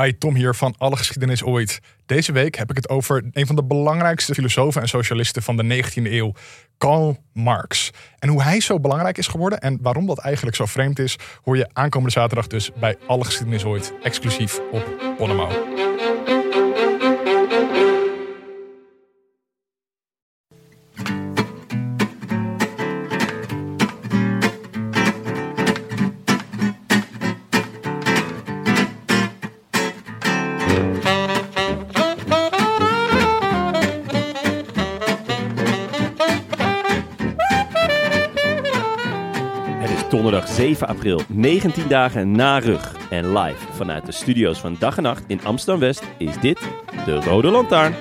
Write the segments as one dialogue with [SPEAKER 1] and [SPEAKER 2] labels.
[SPEAKER 1] Hi, Tom hier van Alle Geschiedenis Ooit. Deze week heb ik het over een van de belangrijkste filosofen en socialisten van de 19e eeuw, Karl Marx. En hoe hij zo belangrijk is geworden en waarom dat eigenlijk zo vreemd is, hoor je aankomende zaterdag dus bij Alle Geschiedenis Ooit, exclusief op Bonnemouw.
[SPEAKER 2] 7 april, 19 dagen na rug. En live vanuit de studio's van Dag en Nacht in Amsterdam-West is dit de Rode Lantaarn.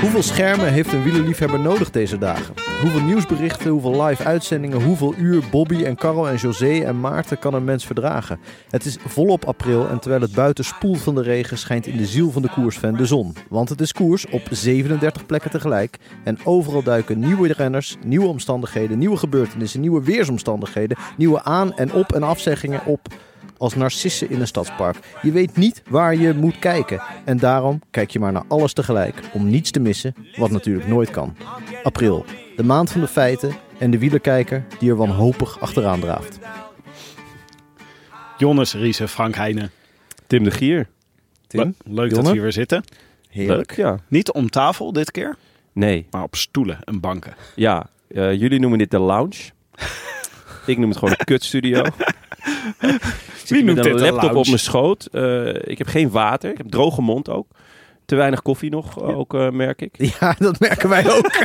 [SPEAKER 3] Hoeveel schermen heeft een wielerliefhebber nodig deze dagen? Hoeveel nieuwsberichten, hoeveel live uitzendingen, hoeveel uur Bobby en Carol en José en Maarten kan een mens verdragen? Het is volop april en terwijl het buiten spoelt van de regen schijnt in de ziel van de koersfan de zon. Want het is koers op 37 plekken tegelijk en overal duiken nieuwe renners, nieuwe omstandigheden, nieuwe gebeurtenissen, nieuwe weersomstandigheden, nieuwe aan- en op- en afzeggingen op als narcissen in een stadspark. Je weet niet waar je moet kijken. En daarom kijk je maar naar alles tegelijk. Om niets te missen, wat natuurlijk nooit kan. April, de maand van de feiten en de wielerkijker die er wanhopig achteraan draaft.
[SPEAKER 4] Jonnes, Riese, Frank Heijnen.
[SPEAKER 2] Tim de Gier.
[SPEAKER 4] Le- Leuk dat we hier weer zitten.
[SPEAKER 3] Heerlijk.
[SPEAKER 2] Leuk, ja.
[SPEAKER 4] Niet om tafel dit keer,
[SPEAKER 2] Nee,
[SPEAKER 4] maar op stoelen en banken.
[SPEAKER 2] ja. eh, jullie noemen dit de lounge. Ik noem het gewoon een kutstudio. Zit
[SPEAKER 4] noemt
[SPEAKER 2] met een
[SPEAKER 4] een
[SPEAKER 2] laptop op mijn schoot. Eh, ik heb geen water. Ik heb droge mond ook. Te weinig koffie nog, ook eh, merk ik.
[SPEAKER 3] Ja, dat merken wij ook.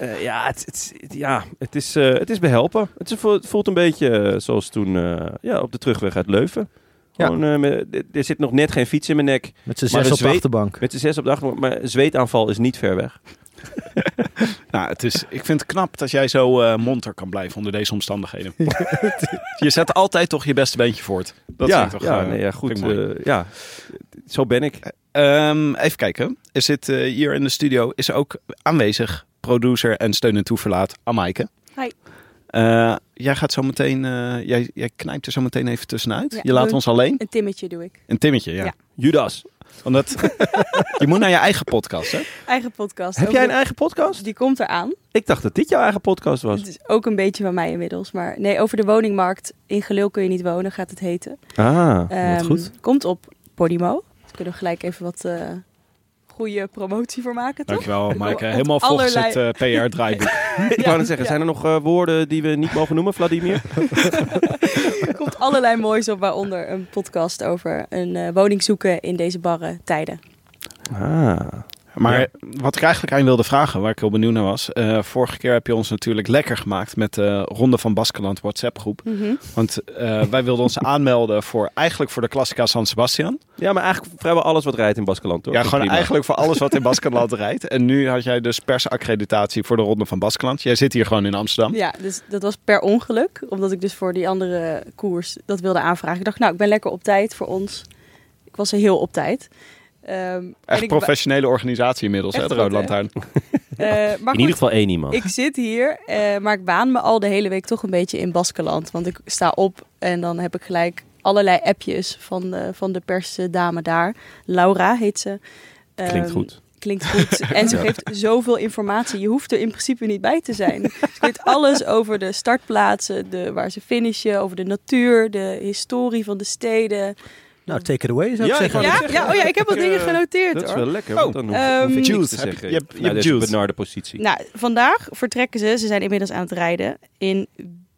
[SPEAKER 2] Eh, ja, het, het, ja het, is, eh, het is behelpen. Het, is, het voelt een beetje eh, zoals toen eh, ja, op de terugweg uit Leuven.
[SPEAKER 3] Ja.
[SPEAKER 2] Gewoon, eh, met- er zit nog net geen fiets in mijn nek.
[SPEAKER 3] Met z'n
[SPEAKER 2] Maar
[SPEAKER 3] zes op de
[SPEAKER 2] zweet-
[SPEAKER 3] achterbank.
[SPEAKER 2] Met z'n zes op de achtergrond. Maar een zweetaanval is niet ver weg.
[SPEAKER 4] Nou, het is, ik vind het knap dat jij zo eh monter kan blijven onder deze omstandigheden. je zet altijd toch je beste beentje voort. Dat
[SPEAKER 2] ja,
[SPEAKER 4] vind ik toch
[SPEAKER 2] ja, nee, ja, goed. ja, zo ben ik.
[SPEAKER 4] Ehm, even kijken. Er zit eh, hier in de studio is ook aanwezig producer en steun en toeverlaat Amaike.
[SPEAKER 5] Hi.
[SPEAKER 4] Eh, jij gaat zo meteen, eh, jij, jij knijpt er zo meteen even tussenuit.
[SPEAKER 5] Ja,
[SPEAKER 4] je laat ons alleen.
[SPEAKER 5] Een timmetje doe ik.
[SPEAKER 4] Een timmetje, ja.
[SPEAKER 5] Ja.
[SPEAKER 2] Judas.
[SPEAKER 4] Omdat je moet naar je eigen podcast, hè?
[SPEAKER 5] Eigen podcast.
[SPEAKER 2] Heb jij een eigen podcast?
[SPEAKER 5] Die komt eraan.
[SPEAKER 2] Ik dacht dat dit jouw eigen podcast was.
[SPEAKER 5] Het is ook een beetje van mij inmiddels. Maar nee, over de woningmarkt. In Gelul kun je niet wonen, gaat het heten.
[SPEAKER 2] Ah, wat
[SPEAKER 5] Ehm,
[SPEAKER 2] goed.
[SPEAKER 5] Komt op Podimo. Daar kunnen we gelijk even wat eh goede promotie voor maken, toch?
[SPEAKER 4] Dankjewel, Maaike. Helemaal volgens
[SPEAKER 5] allerlei-
[SPEAKER 4] het eh, PR-draaiboek.
[SPEAKER 2] Ik wou net zeggen,
[SPEAKER 5] ja.
[SPEAKER 2] zijn er nog eh, woorden die we niet mogen noemen, Vladimir?
[SPEAKER 5] Er komt allerlei moois op, waaronder een podcast over een eh, woning zoeken in deze barre tijden.
[SPEAKER 2] Ah.
[SPEAKER 4] Maar
[SPEAKER 2] Ja.
[SPEAKER 4] wat ik eigenlijk aan je wilde vragen, waar ik heel benieuwd naar was. eh, vorige keer heb je ons natuurlijk lekker gemaakt met de Ronde van Baskeland WhatsApp groep.
[SPEAKER 5] Mhm.
[SPEAKER 4] Want eh, wij wilden ons aanmelden voor eigenlijk voor de Classica San Sebastian.
[SPEAKER 2] Ja, maar eigenlijk vrijwel alles wat rijdt in Baskeland, toch?
[SPEAKER 4] ja, gewoon
[SPEAKER 2] prima.
[SPEAKER 4] eigenlijk voor alles wat in Baskeland rijdt. En nu had jij dus persaccreditatie voor de Ronde van Baskeland. Jij zit hier gewoon in Amsterdam.
[SPEAKER 5] Ja, dus dat was per ongeluk. Omdat ik dus voor die andere koers dat wilde aanvragen. Ik dacht, nou, ik ben lekker op tijd voor ons. Ik was er heel op tijd. Ehm,
[SPEAKER 4] Echt
[SPEAKER 5] ik,
[SPEAKER 4] professionele organisatie inmiddels, hè, de Rode? Lantaarn.
[SPEAKER 5] eh, maar
[SPEAKER 2] In ieder geval één iemand.
[SPEAKER 5] ik zit hier, eh, maar ik baan me al de hele week toch een beetje in Baskeland. Want ik sta op en dan heb ik gelijk allerlei appjes van de, van de persdame daar. Laura heet ze.
[SPEAKER 2] Klinkt
[SPEAKER 5] Ehm,
[SPEAKER 2] goed.
[SPEAKER 5] Klinkt goed. En ze geeft zoveel informatie. Je hoeft er in principe niet bij te zijn. Ze weet alles over de startplaatsen, de, waar ze finishen, over de natuur, de historie van de steden.
[SPEAKER 3] Nou, take it away zou ik
[SPEAKER 2] Ja,
[SPEAKER 3] zeggen.
[SPEAKER 5] Ja, ja, oh ja, ik heb wat
[SPEAKER 2] Eh,
[SPEAKER 5] dingen genoteerd
[SPEAKER 2] Dat is
[SPEAKER 5] hoor.
[SPEAKER 2] wel lekker,
[SPEAKER 4] Oh.
[SPEAKER 2] want dan hoef,
[SPEAKER 5] Ehm,
[SPEAKER 2] hoef ik niks
[SPEAKER 4] Juice,
[SPEAKER 2] te
[SPEAKER 4] heb je-
[SPEAKER 2] zeggen.
[SPEAKER 4] je hebt- je juice.
[SPEAKER 2] benarde positie.
[SPEAKER 5] Nou, vandaag vertrekken ze, ze zijn inmiddels aan het rijden, in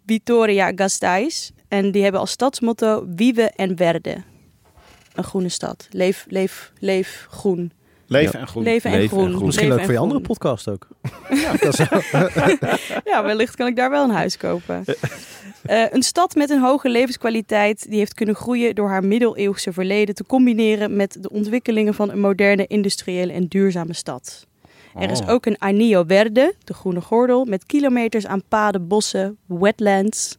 [SPEAKER 5] Vitoria Gasteiz. En die hebben als stadsmotto Vive en Verde. Een groene stad. Leef, leef, leef groen.
[SPEAKER 4] Leven en groen.
[SPEAKER 5] Leven en
[SPEAKER 2] Leven en
[SPEAKER 5] groen.
[SPEAKER 3] Misschien
[SPEAKER 5] Leven
[SPEAKER 3] leuk voor je andere podcast ook. Ja, dat is
[SPEAKER 5] Ja, wellicht kan ik daar wel een huis kopen. Eh, een stad met een hoge levenskwaliteit die heeft kunnen groeien door haar middeleeuwse verleden te combineren met de ontwikkelingen van een moderne, industriële en duurzame stad. Er is
[SPEAKER 4] Oh.
[SPEAKER 5] ook een Anillo Verde, de groene gordel, met kilometers aan paden, bossen, wetlands,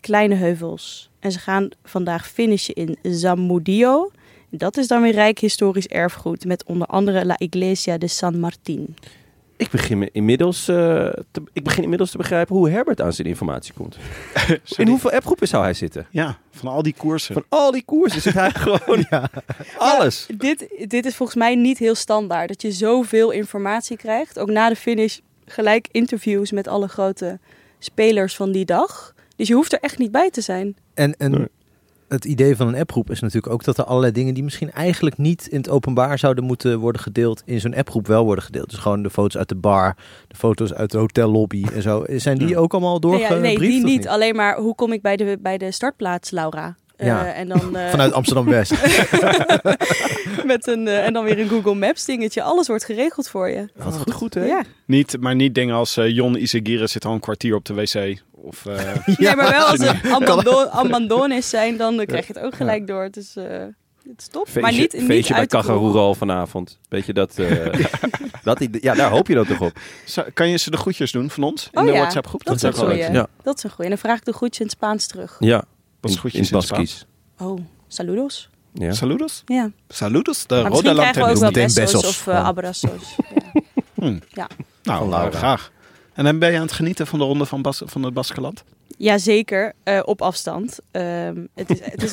[SPEAKER 5] kleine heuvels. En ze gaan vandaag finishen in Zamudio. Dat is dan weer rijk historisch erfgoed met onder andere La Iglesia de San Martín.
[SPEAKER 2] Ik begin, me inmiddels, eh, te, ik begin inmiddels te begrijpen hoe Herbert aan zijn informatie komt. In hoeveel appgroepen zou hij zitten?
[SPEAKER 4] Ja, van al die koersen.
[SPEAKER 2] Van al die koersen zit hij gewoon alles.
[SPEAKER 5] Dit, dit is volgens mij niet heel standaard. Dat je zoveel informatie krijgt. Ook na de finish gelijk interviews met alle grote spelers van die dag. Dus je hoeft er echt niet bij te zijn.
[SPEAKER 3] En, en
[SPEAKER 2] Nee.
[SPEAKER 3] Het idee van een appgroep is natuurlijk ook dat er allerlei dingen die misschien eigenlijk niet in het openbaar zouden moeten worden gedeeld, in zo'n appgroep wel worden gedeeld. Dus gewoon de foto's uit de bar, de foto's uit de hotellobby en zo. Zijn die
[SPEAKER 4] Ja.
[SPEAKER 3] ook allemaal
[SPEAKER 5] Nee, ja,
[SPEAKER 3] doorgebriefd?
[SPEAKER 5] nee, die
[SPEAKER 3] of
[SPEAKER 5] niet. Alleen maar hoe kom ik bij de, bij de startplaats, Laura? Eh,
[SPEAKER 3] Ja.
[SPEAKER 5] en dan, eh,
[SPEAKER 3] Vanuit Amsterdam-West.
[SPEAKER 5] met een, eh, en dan weer een Google Maps dingetje. Alles wordt geregeld voor je.
[SPEAKER 2] Wat goed, goed hè?
[SPEAKER 5] Ja.
[SPEAKER 4] Niet, maar niet dingen als eh, Jon Isagire zit al een kwartier op de wc. Of, eh,
[SPEAKER 5] Nee, maar wel als er abando- abandones zijn, dan eh, krijg je het ook gelijk door. Het is, eh, het is top.
[SPEAKER 2] Feestje,
[SPEAKER 5] maar niet, niet
[SPEAKER 2] feestje bij
[SPEAKER 5] uit de kroeg.
[SPEAKER 2] Cajarural vanavond. Weet je dat? eh, dat ja, daar hoop je dan toch op.
[SPEAKER 4] Zou- kan je ze de groetjes doen van ons in
[SPEAKER 5] Oh
[SPEAKER 4] de
[SPEAKER 5] ja,
[SPEAKER 4] WhatsApp groep?
[SPEAKER 5] Dat is
[SPEAKER 2] Dat
[SPEAKER 5] een
[SPEAKER 2] is wel
[SPEAKER 5] goeie.
[SPEAKER 2] ja.
[SPEAKER 5] Dat is een goeie. En dan vraag ik de groetje in het Spaans terug.
[SPEAKER 2] Ja, In, in Baskies.
[SPEAKER 5] Oh, saludos.
[SPEAKER 2] Ja.
[SPEAKER 4] Saludos?
[SPEAKER 5] Ja.
[SPEAKER 4] Saludos? De
[SPEAKER 5] Maar misschien
[SPEAKER 4] Rode
[SPEAKER 5] krijgen we ook wel besos of uh. Ja.
[SPEAKER 4] Nou,
[SPEAKER 3] Laura.
[SPEAKER 4] graag. En dan ben je aan het genieten van de ronde van, Bas, van het Baskeland?
[SPEAKER 5] Jazeker, eh op afstand. Ehm, het is, het is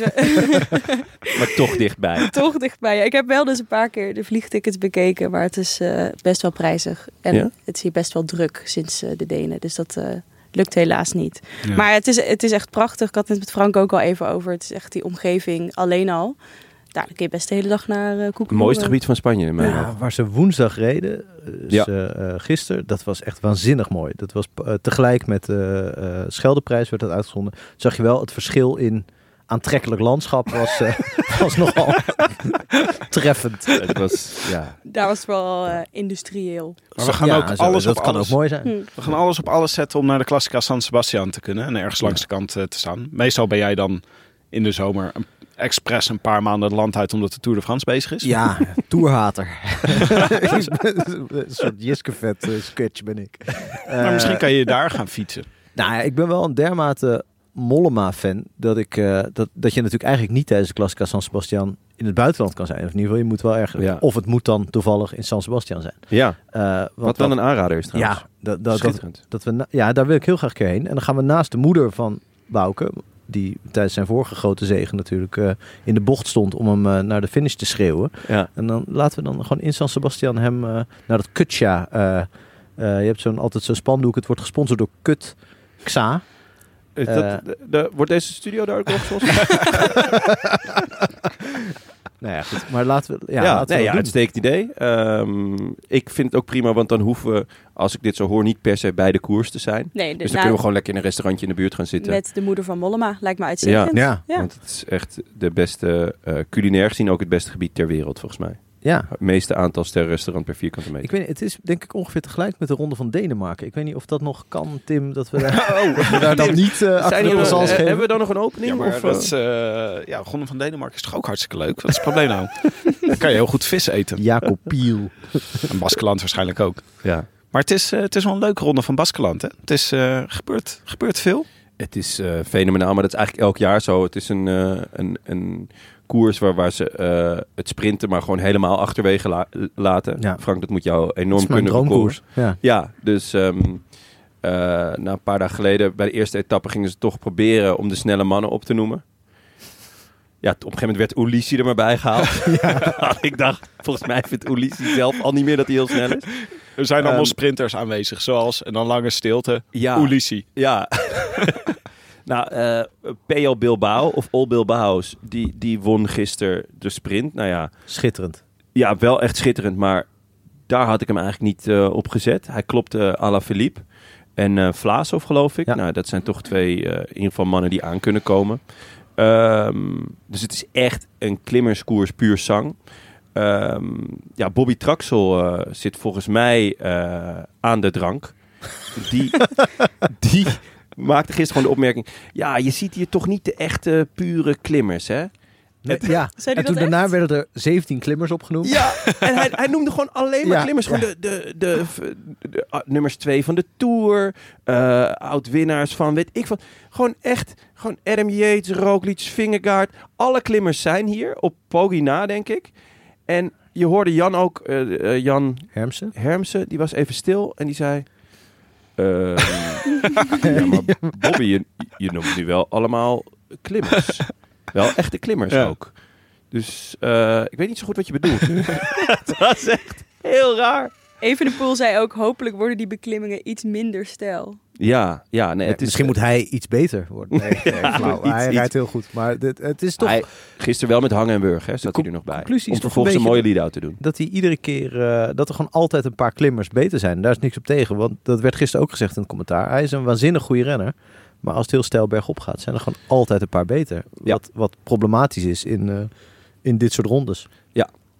[SPEAKER 2] Maar toch dichtbij.
[SPEAKER 5] toch dichtbij. Ik heb wel dus een paar keer de vliegtickets bekeken, maar het is eh, best wel prijzig. En
[SPEAKER 2] Ja?
[SPEAKER 5] het is hier best wel druk sinds de Denen. Dus dat eh, lukt helaas niet.
[SPEAKER 4] Ja.
[SPEAKER 5] Maar het is, het is echt prachtig. Ik had het met Frank ook al even over. Het is echt die omgeving alleen al. Daar kun je best de hele dag naar uh, koeken.
[SPEAKER 2] Het mooiste gebied van Spanje in mijn
[SPEAKER 3] Ja, waar ze woensdag reden, dus,
[SPEAKER 2] Ja.
[SPEAKER 3] eh, gisteren, dat was echt waanzinnig mooi. Dat was tegelijk met de eh Scheldeprijs werd dat uitgezonden. Zag je wel het verschil in aantrekkelijk landschap was, eh, was nogal treffend.
[SPEAKER 2] Het was, ja.
[SPEAKER 5] Daar was wel eh, industrieel.
[SPEAKER 4] Maar we gaan
[SPEAKER 3] Ja,
[SPEAKER 4] ook
[SPEAKER 3] zo,
[SPEAKER 4] alles
[SPEAKER 3] dat
[SPEAKER 4] op
[SPEAKER 3] kan
[SPEAKER 4] alles.
[SPEAKER 3] ook mooi zijn.
[SPEAKER 5] Hm.
[SPEAKER 4] We gaan alles op alles zetten om naar de Classica San Sebastian te kunnen. En ergens langs de kant eh, te staan. Meestal ben jij dan in de zomer een, expres een paar maanden het land uit omdat de Tour de France bezig is.
[SPEAKER 3] Ja, toerhater. een soort Jiskevet uh, sketch ben ik.
[SPEAKER 4] Maar misschien kan je daar gaan fietsen.
[SPEAKER 3] Nou ja, ik ben wel een dermate Mollema-fan dat, ik, uh, dat, dat je natuurlijk eigenlijk niet tijdens de Classica San Sebastian in het buitenland kan zijn. Of in ieder geval, je moet wel erg...
[SPEAKER 2] Ja.
[SPEAKER 3] Of het moet dan toevallig in San Sebastian zijn.
[SPEAKER 2] ja.
[SPEAKER 3] Uh, want
[SPEAKER 2] Wat wel een aanrader is trouwens.
[SPEAKER 3] Ja, dat, dat, dat, dat we, na- ja, daar wil ik heel graag keer heen. En dan gaan we naast de moeder van Bouke, die tijdens zijn vorige grote zegen natuurlijk uh, in de bocht stond om hem uh, naar de finish te schreeuwen.
[SPEAKER 2] Ja.
[SPEAKER 3] En dan laten we dan gewoon in San Sebastian hem naar dat Kutja. je hebt zo'n altijd zo'n spandoek. Het wordt gesponsord door Kut Xa.
[SPEAKER 2] Is dat, de, de, wordt deze studio daar ook nog zoals?
[SPEAKER 3] nou ja, goed. Maar laten we. Ja,
[SPEAKER 2] Ja,
[SPEAKER 3] laten we
[SPEAKER 2] nee, ja uitstekend idee. Um, ik vind het ook prima, want dan hoeven we, als ik dit zo hoor, niet per se bij de koers te zijn.
[SPEAKER 5] Nee, de,
[SPEAKER 2] Dus dan
[SPEAKER 5] nou,
[SPEAKER 2] kunnen we gewoon lekker in een restaurantje in de buurt gaan zitten.
[SPEAKER 5] met de moeder van Mollema. Lijkt me uitstekend.
[SPEAKER 3] Ja.
[SPEAKER 5] Ja.
[SPEAKER 2] Want het is echt de beste, uh, culinair gezien ook het beste gebied ter wereld, volgens mij.
[SPEAKER 3] Ja.
[SPEAKER 2] Het meeste aantal sterrenrestaurant per vierkante meter.
[SPEAKER 3] Ik weet niet, het is denk ik ongeveer tegelijk met de ronde van Denemarken. Ik weet niet of dat nog kan, Tim, dat we daar, oh, dat we daar dan niet uh, achter de croissants
[SPEAKER 2] uh,
[SPEAKER 3] geven.
[SPEAKER 2] Hebben we dan nog een opening?
[SPEAKER 4] Ja, maar
[SPEAKER 2] of,
[SPEAKER 4] dat is, uh, ja, Ronde van Denemarken is toch ook hartstikke leuk? Wat is het probleem nou? dan kan je heel goed vis eten.
[SPEAKER 3] Jacob Piel.
[SPEAKER 4] En Baskeland waarschijnlijk ook.
[SPEAKER 2] Ja.
[SPEAKER 4] Maar het is, uh, het is wel een leuke ronde van Baskeland. Hè? Het is, uh, gebeurt, gebeurt veel.
[SPEAKER 2] Het is uh, fenomenaal, maar dat is eigenlijk elk jaar zo. Het is een, uh, een, een koers waar, waar ze uh, het sprinten maar gewoon helemaal achterwege la laten.
[SPEAKER 3] Ja.
[SPEAKER 2] Frank, dat moet jou enorm
[SPEAKER 3] dat
[SPEAKER 2] kunnen
[SPEAKER 3] droomkoers. Ja.
[SPEAKER 2] ja, dus um, na een paar dagen geleden bij de eerste etappe gingen ze toch proberen om de snelle mannen op te noemen. Ja, op een gegeven moment werd Ulissi er maar bij gehaald. Ja. ik dacht, volgens mij vindt Ulissi zelf al niet meer dat hij heel snel is.
[SPEAKER 4] Er zijn allemaal um, sprinters aanwezig, zoals en dan lange stilte.
[SPEAKER 2] Ja,
[SPEAKER 4] Ulissi.
[SPEAKER 2] Ja. nou, uh, PL Bilbao of All Bilbao's, die, die won gisteren de sprint. Nou ja.
[SPEAKER 3] Schitterend.
[SPEAKER 2] Ja, wel echt schitterend, maar daar had ik hem eigenlijk niet uh, op gezet. Hij klopte uh, à la Philippe en uh, Vlaasov, geloof ik.
[SPEAKER 3] Ja.
[SPEAKER 2] Nou, dat zijn toch twee uh, in ieder geval mannen die aan kunnen komen. Um, dus het is echt een klimmerskoers puur zang. ehm, ja, Bobby Traxel eh, zit volgens mij eh, aan de drank. Die, die maakte gisteren gewoon de opmerking... Ja, je ziet hier toch niet de echte pure klimmers, hè?
[SPEAKER 3] Net- ja. En toen daarna
[SPEAKER 5] echt?
[SPEAKER 3] werden er 17 klimmers opgenoemd.
[SPEAKER 2] Ja, en hij, hij noemde gewoon alleen maar
[SPEAKER 3] Ja,
[SPEAKER 2] klimmers. Gewoon de, de, de, de, nummers twee van de Tour. eh oud-winnaars van weet ik wat. Gewoon echt, gewoon Adam Yates, Roglic, Vingegaard. Alle klimmers zijn hier op Pogi na, denk ik. En je hoorde Jan ook, eh, eh, Jan
[SPEAKER 3] Hermsen.
[SPEAKER 2] Hermsen, die was even stil en die zei... ehm, ja, maar Bobby, je, je noemt nu wel allemaal klimmers. Wel echte klimmers
[SPEAKER 4] Ja.
[SPEAKER 2] ook. Dus eh, ik weet niet zo goed wat je bedoelt. Het was echt heel raar.
[SPEAKER 5] Evenepoel zei ook, hopelijk worden die beklimmingen iets minder stijl.
[SPEAKER 2] Ja, ja nee, het is,
[SPEAKER 3] Misschien moet hij iets beter worden. Nee, nee,
[SPEAKER 2] iets-
[SPEAKER 3] hij
[SPEAKER 2] iets.
[SPEAKER 3] rijdt heel goed. Maar dit, het is toch
[SPEAKER 2] Hij, gisteren wel met hangen en burgen, hè, zat hij er nog bij. Om vervolgens
[SPEAKER 3] een
[SPEAKER 2] een mooie lead-out te doen.
[SPEAKER 3] dat hij iedere keer... eh, dat er gewoon altijd een paar klimmers beter zijn. Daar is niks op tegen. Want dat werd gisteren ook gezegd in het commentaar. Hij is een waanzinnig goede renner. Maar als het heel stijl bergop gaat, zijn er gewoon altijd een paar beter.
[SPEAKER 2] Ja.
[SPEAKER 3] Wat, wat problematisch is in, eh, in dit soort rondes.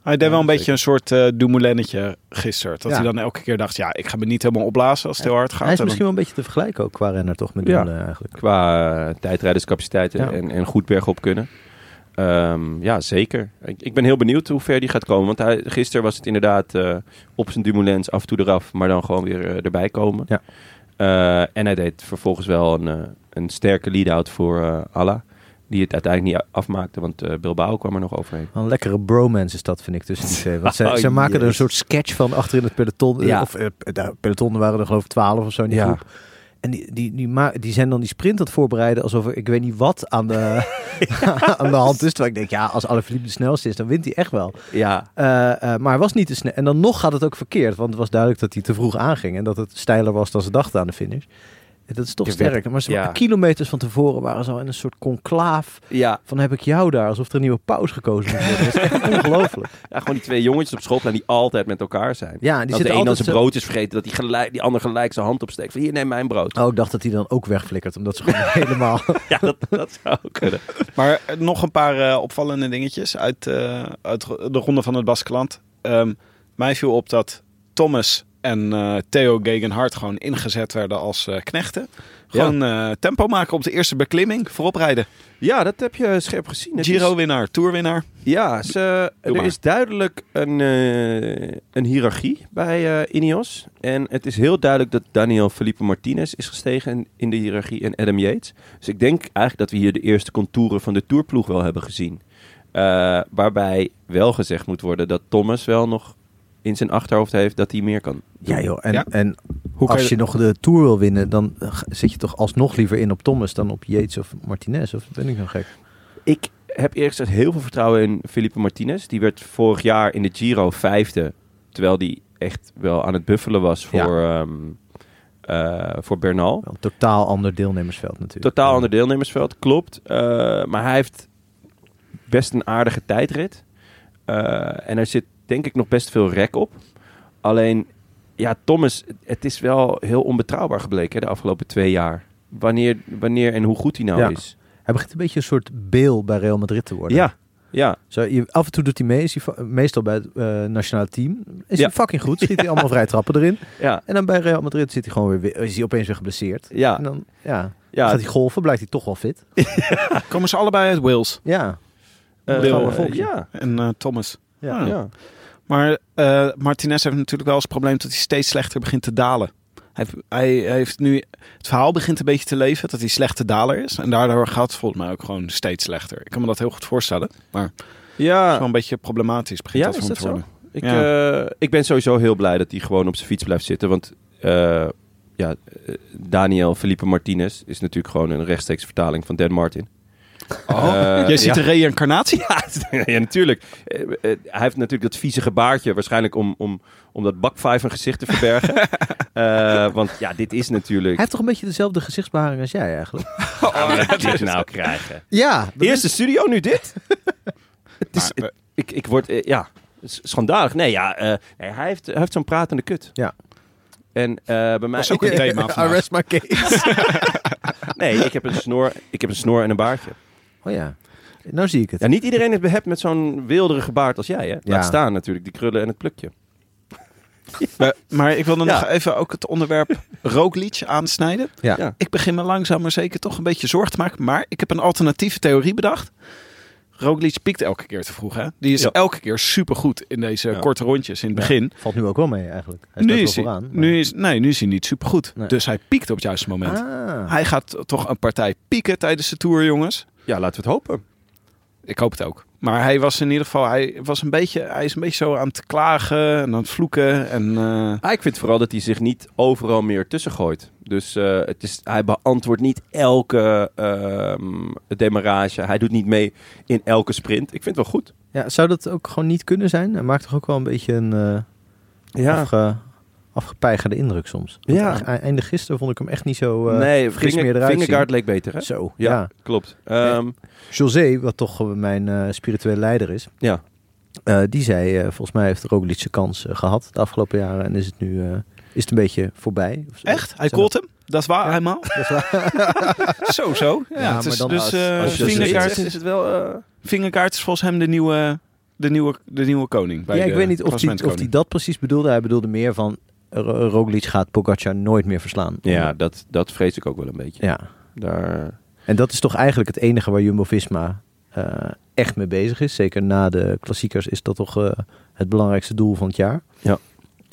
[SPEAKER 4] Hij deed wel een beetje een soort uh, Dumoulennetje gisteren. Dat
[SPEAKER 3] Ja.
[SPEAKER 4] hij dan elke keer dacht, ja, ik ga me niet helemaal opblazen als het heel hard gaat.
[SPEAKER 3] hij is
[SPEAKER 4] En
[SPEAKER 3] misschien wel een beetje te vergelijken ook qua renner toch met
[SPEAKER 2] Ja.
[SPEAKER 3] Dumoulin eigenlijk.
[SPEAKER 2] Qua eh, tijdrijderscapaciteiten
[SPEAKER 3] Ja.
[SPEAKER 2] en, en goed bergop kunnen. Ehm, ja, zeker. Ik, ik ben heel benieuwd hoe ver die gaat komen. Want hij, gisteren was het inderdaad eh, op zijn Dumoulins af en toe eraf, maar dan gewoon weer eh, erbij komen.
[SPEAKER 3] Ja.
[SPEAKER 2] Eh, en hij deed vervolgens wel een, eh, een sterke lead-out voor eh Alla. Die het uiteindelijk niet afmaakte, want eh, Bilbao kwam er nog overheen.
[SPEAKER 3] Een lekkere bromance is dat, vind ik, tussen die twee. Want ze,
[SPEAKER 2] Oh,
[SPEAKER 3] ze maken er een soort sketch van achter in het peloton.
[SPEAKER 2] Ja.
[SPEAKER 3] Of eh, de peloton waren er geloof ik twaalf of zo in die
[SPEAKER 2] Ja.
[SPEAKER 3] groep. En die, die, die, die zijn dan die sprint aan het voorbereiden alsof er, ik weet niet wat aan de, aan de hand is. Terwijl ik denk, ja, als Alaphilippe de snelste is, dan wint hij echt wel.
[SPEAKER 2] Ja,
[SPEAKER 3] Eh, eh, maar hij was niet te snel. En dan nog gaat het ook verkeerd. Want het was duidelijk dat hij te vroeg aanging. En dat het steiler was dan ze dachten aan de finish. Dat is toch
[SPEAKER 2] Je
[SPEAKER 3] sterk. Maar ze
[SPEAKER 2] ja.
[SPEAKER 3] kilometers van tevoren waren ze al in een soort conclaaf.
[SPEAKER 2] ja.
[SPEAKER 3] Van heb ik jou daar? Alsof er een nieuwe paus gekozen moet worden. Dat is echt ongelooflijk.
[SPEAKER 2] ja, gewoon die twee jongetjes op schoolplein die altijd met elkaar zijn.
[SPEAKER 3] Ja, die
[SPEAKER 2] dat de
[SPEAKER 3] zitten
[SPEAKER 2] een dan zijn brood is vergeten, dat die, gelijk, die ander gelijk zijn hand opsteekt. Van hier, neem mijn brood.
[SPEAKER 3] Oh, ik dacht dat hij dan ook wegflikkert. Omdat ze gewoon helemaal...
[SPEAKER 2] Ja, dat, dat zou kunnen.
[SPEAKER 4] Maar eh, nog een paar eh, opvallende dingetjes uit, eh, uit de ronde van het Baskeland. Ehm mij viel op dat Thomas en eh, Theo Gegenhardt gewoon ingezet werden als eh, knechten. Gewoon eh, tempo maken op de eerste beklimming, voorop rijden.
[SPEAKER 2] Ja, dat heb je scherp gezien.
[SPEAKER 4] Giro-winnaar, Tour-winnaar.
[SPEAKER 2] Ja, ze, er
[SPEAKER 4] maar.
[SPEAKER 2] is duidelijk een, een hiërarchie bij Ineos. En het is heel duidelijk dat Daniel Felipe Martinez is gestegen in, de hiërarchie en Adam Yates. Dus ik denk eigenlijk dat we hier de eerste contouren van de Tourploeg wel hebben gezien. Waarbij wel gezegd moet worden dat Thomas wel nog in zijn achterhoofd heeft dat hij meer kan. doen.
[SPEAKER 3] Ja joh, en,
[SPEAKER 4] Ja.
[SPEAKER 3] en
[SPEAKER 4] Hoe
[SPEAKER 3] als
[SPEAKER 4] je-
[SPEAKER 3] je nog de Tour wil winnen, dan zit je toch alsnog liever in op Thomas dan op Yates of Martinez? Of ben ik nou gek?
[SPEAKER 2] Ik heb eerlijk gezegd heel veel vertrouwen in Felipe Martinez. Die werd vorig jaar in de Giro vijfde. Terwijl die echt wel aan het buffelen was voor, ehm, eh, voor Bernal.
[SPEAKER 3] Wel een totaal ander deelnemersveld natuurlijk.
[SPEAKER 2] Totaal
[SPEAKER 3] Ja.
[SPEAKER 2] ander deelnemersveld, klopt. Eh, maar hij heeft best een aardige tijdrit. Eh, en er zit denk ik nog best veel rek op. Alleen, ja, Thomas, het is wel heel onbetrouwbaar gebleken hè, de afgelopen twee jaar. Wanneer, wanneer en hoe goed hij nou
[SPEAKER 3] Ja.
[SPEAKER 2] is.
[SPEAKER 3] Hij begint een beetje een soort Beel bij Real Madrid te worden.
[SPEAKER 2] Ja, ja.
[SPEAKER 3] Zo, je, af en toe doet hij mee, is hij meestal bij het eh, nationale team. Is
[SPEAKER 2] Ja.
[SPEAKER 3] hij fucking goed, schiet hij allemaal vrij trappen erin.
[SPEAKER 2] ja.
[SPEAKER 3] En dan bij Real Madrid zit hij gewoon weer, is hij opeens weer geblesseerd.
[SPEAKER 2] Ja,
[SPEAKER 3] En dan ja,
[SPEAKER 2] ja,
[SPEAKER 3] gaat hij golven, blijkt hij toch wel fit.
[SPEAKER 4] Komen ze allebei uit Wales
[SPEAKER 3] Ja,
[SPEAKER 2] eh,
[SPEAKER 3] volgen.
[SPEAKER 2] ja,
[SPEAKER 4] en Thomas.
[SPEAKER 3] ja.
[SPEAKER 4] Ah.
[SPEAKER 2] ja.
[SPEAKER 4] Maar eh, Martinez heeft natuurlijk wel eens het probleem dat hij steeds slechter begint te dalen. Hij heeft, hij heeft nu, het verhaal begint een beetje te leven dat hij slechte daler is. En daardoor gaat het volgens mij ook gewoon steeds slechter. Ik kan me dat heel goed voorstellen. Maar het is
[SPEAKER 2] ja.
[SPEAKER 4] wel een beetje problematisch. Begint
[SPEAKER 2] Ja,
[SPEAKER 4] dat te worden.
[SPEAKER 2] Ik, eh, ik ben sowieso heel blij dat hij gewoon op zijn fiets blijft zitten. Want eh, ja, Daniel Felipe Martinez is natuurlijk gewoon een rechtstreeks vertaling van Dan Martin.
[SPEAKER 4] Oh, jij ziet
[SPEAKER 2] ja.
[SPEAKER 4] de reïncarnatie?
[SPEAKER 2] Ja, ja, natuurlijk. Eh, eh, hij heeft natuurlijk dat vieze gebaartje, waarschijnlijk om, om, om dat bakvijf een gezicht te verbergen. Eh, want ja, dit is natuurlijk...
[SPEAKER 3] Hij heeft toch een beetje dezelfde gezichtsbeharing als jij eigenlijk?
[SPEAKER 2] Oh, wat dit nou krijgen.
[SPEAKER 3] Ja, dat
[SPEAKER 2] Eerst de studio, nu dit? het is,
[SPEAKER 4] Maar,
[SPEAKER 2] ik, ik word, ja, schandalig. Nee, ja, eh, nee, hij heeft, hij heeft zo'n pratende kut.
[SPEAKER 3] Ja.
[SPEAKER 2] En eh, bij mij...
[SPEAKER 4] is ook een thema vandaag.
[SPEAKER 3] Arrest my case.
[SPEAKER 2] Nee, ik heb een snor, ik heb een snor en een baardje.
[SPEAKER 3] Oh ja. Nou zie ik het.
[SPEAKER 2] Ja, niet iedereen is behept met zo'n wilderige baard als jij, hè? Laat
[SPEAKER 3] Ja.
[SPEAKER 2] staan natuurlijk, die krullen en het plukje.
[SPEAKER 4] Maar, maar ik wilde
[SPEAKER 2] Ja.
[SPEAKER 4] nog even ook het onderwerp Roglic aansnijden.
[SPEAKER 3] Ja.
[SPEAKER 2] Ja.
[SPEAKER 4] Ik begin me langzaam maar zeker toch een beetje zorgen te maken. Maar ik heb een alternatieve theorie bedacht. Roglic piekt elke keer te vroeg. Hè? Die is
[SPEAKER 2] Ja.
[SPEAKER 4] elke keer supergoed in deze
[SPEAKER 2] Ja.
[SPEAKER 4] korte rondjes in het begin.
[SPEAKER 3] Valt nu ook wel mee eigenlijk. Hij
[SPEAKER 4] Nu
[SPEAKER 3] staat
[SPEAKER 4] is,
[SPEAKER 3] wel
[SPEAKER 4] hij,
[SPEAKER 3] vooraan. maar-
[SPEAKER 4] nu, is, nee, nu is hij niet supergoed.
[SPEAKER 3] Nee.
[SPEAKER 4] Dus hij piekt op het juiste moment.
[SPEAKER 3] Ah.
[SPEAKER 4] Hij gaat toch een partij pieken tijdens de Tour, jongens.
[SPEAKER 2] Ja, laten we het hopen.
[SPEAKER 4] Ik hoop het ook. Maar hij was in ieder geval, hij, was een beetje, hij is een beetje zo aan het klagen en aan het vloeken. En, eh,
[SPEAKER 2] Ah, ik vind vooral dat hij zich niet overal meer tussen gooit. Dus eh, het is, hij beantwoordt niet elke ehm, demarrage. Hij doet niet mee in elke sprint. Ik vind het wel goed.
[SPEAKER 3] Ja, zou dat ook gewoon niet kunnen zijn? Hij maakt toch ook wel een beetje een eh
[SPEAKER 2] Ja,
[SPEAKER 3] afge, afgepeigerde indruk soms. Want
[SPEAKER 2] Ja.
[SPEAKER 3] eind- Einde gisteren vond ik hem echt niet zo eh,
[SPEAKER 2] nee, Vingegaard leek beter, hè?
[SPEAKER 3] Zo,
[SPEAKER 2] Ja,
[SPEAKER 3] ja.
[SPEAKER 2] klopt. Ehm,
[SPEAKER 3] José, wat toch eh, mijn eh, spirituele leider is,
[SPEAKER 2] ja.
[SPEAKER 3] eh, die zei, eh, volgens mij heeft Roglic zijn kans eh, gehad de afgelopen jaren en is het nu eh, is het een beetje voorbij. Of zo.
[SPEAKER 4] echt? Hij called hem? Dat is waar,
[SPEAKER 3] is waar.
[SPEAKER 4] Zo, zo. Ja,
[SPEAKER 3] Ja,
[SPEAKER 4] het
[SPEAKER 3] maar
[SPEAKER 4] is,
[SPEAKER 3] dan
[SPEAKER 4] dus
[SPEAKER 3] als-
[SPEAKER 4] eh,
[SPEAKER 2] zegt, is het wel... eh,
[SPEAKER 4] Vingegaard is volgens hem de nieuwe, de nieuwe, de nieuwe koning. Bij
[SPEAKER 3] ja, ik
[SPEAKER 4] de
[SPEAKER 3] weet niet of hij of
[SPEAKER 4] klassementkoning.
[SPEAKER 3] die dat precies bedoelde. Hij bedoelde meer van Roglic gaat Pogacar nooit meer verslaan.
[SPEAKER 2] ja, dat, dat vrees ik ook wel een beetje.
[SPEAKER 3] ja.
[SPEAKER 2] Daar,
[SPEAKER 3] En dat is toch eigenlijk het enige waar Jumbo-Visma eh, echt mee bezig is. Zeker na de klassiekers is dat toch eh, het belangrijkste doel van het jaar.
[SPEAKER 2] Ja.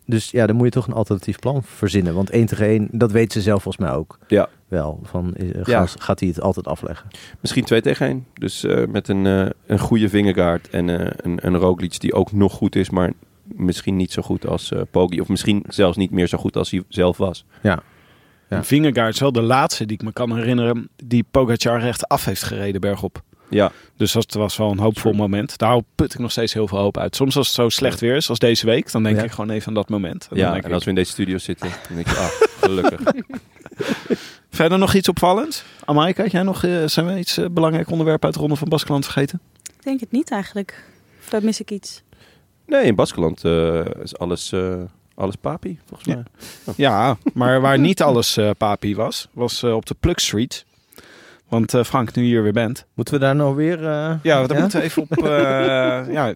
[SPEAKER 3] Dus ja, dan moet je toch een alternatief plan verzinnen. Want 1 tegen 1, dat weet ze zelf volgens mij ook
[SPEAKER 2] ja,
[SPEAKER 3] wel. Van, eh,
[SPEAKER 2] Ja.
[SPEAKER 3] gaat, hij het altijd afleggen?
[SPEAKER 2] misschien twee tegen één. Dus met een, een goede Vingegaard en een, een Roglic die ook nog goed is, maar misschien niet zo goed als eh Poggi. Of misschien zelfs niet meer zo goed als hij zelf was.
[SPEAKER 3] Ja. Ja.
[SPEAKER 4] Vingegaard is wel de laatste die ik me kan herinneren die Pogacar recht af heeft gereden bergop.
[SPEAKER 2] Ja,
[SPEAKER 4] Dus dat was wel een hoopvol moment. Daar put ik nog steeds heel veel hoop uit. Soms als het zo slecht weer is, als deze week, dan denk
[SPEAKER 3] Ja.
[SPEAKER 4] ik gewoon even aan dat moment. En dan
[SPEAKER 2] ja
[SPEAKER 4] denk
[SPEAKER 2] en
[SPEAKER 4] ik,
[SPEAKER 2] als we in deze studio zitten, dan denk je, ah, gelukkig.
[SPEAKER 4] Verder nog iets opvallends? Amaika, had jij nog, eh, zijn we iets eh, belangrijk onderwerp uit de Ronde van Baskeland vergeten?
[SPEAKER 5] Ik denk het niet eigenlijk. Of daar mis ik iets.
[SPEAKER 2] Nee, in Baskeland eh, is alles, eh, alles papi, volgens mij.
[SPEAKER 4] Ja, maar waar niet alles eh, papi was, was op de Plug Street. Want eh, Frank, nu je hier weer bent.
[SPEAKER 3] Moeten we daar nou weer... eh,
[SPEAKER 4] Ja, daar moeten we even op. eh, ja,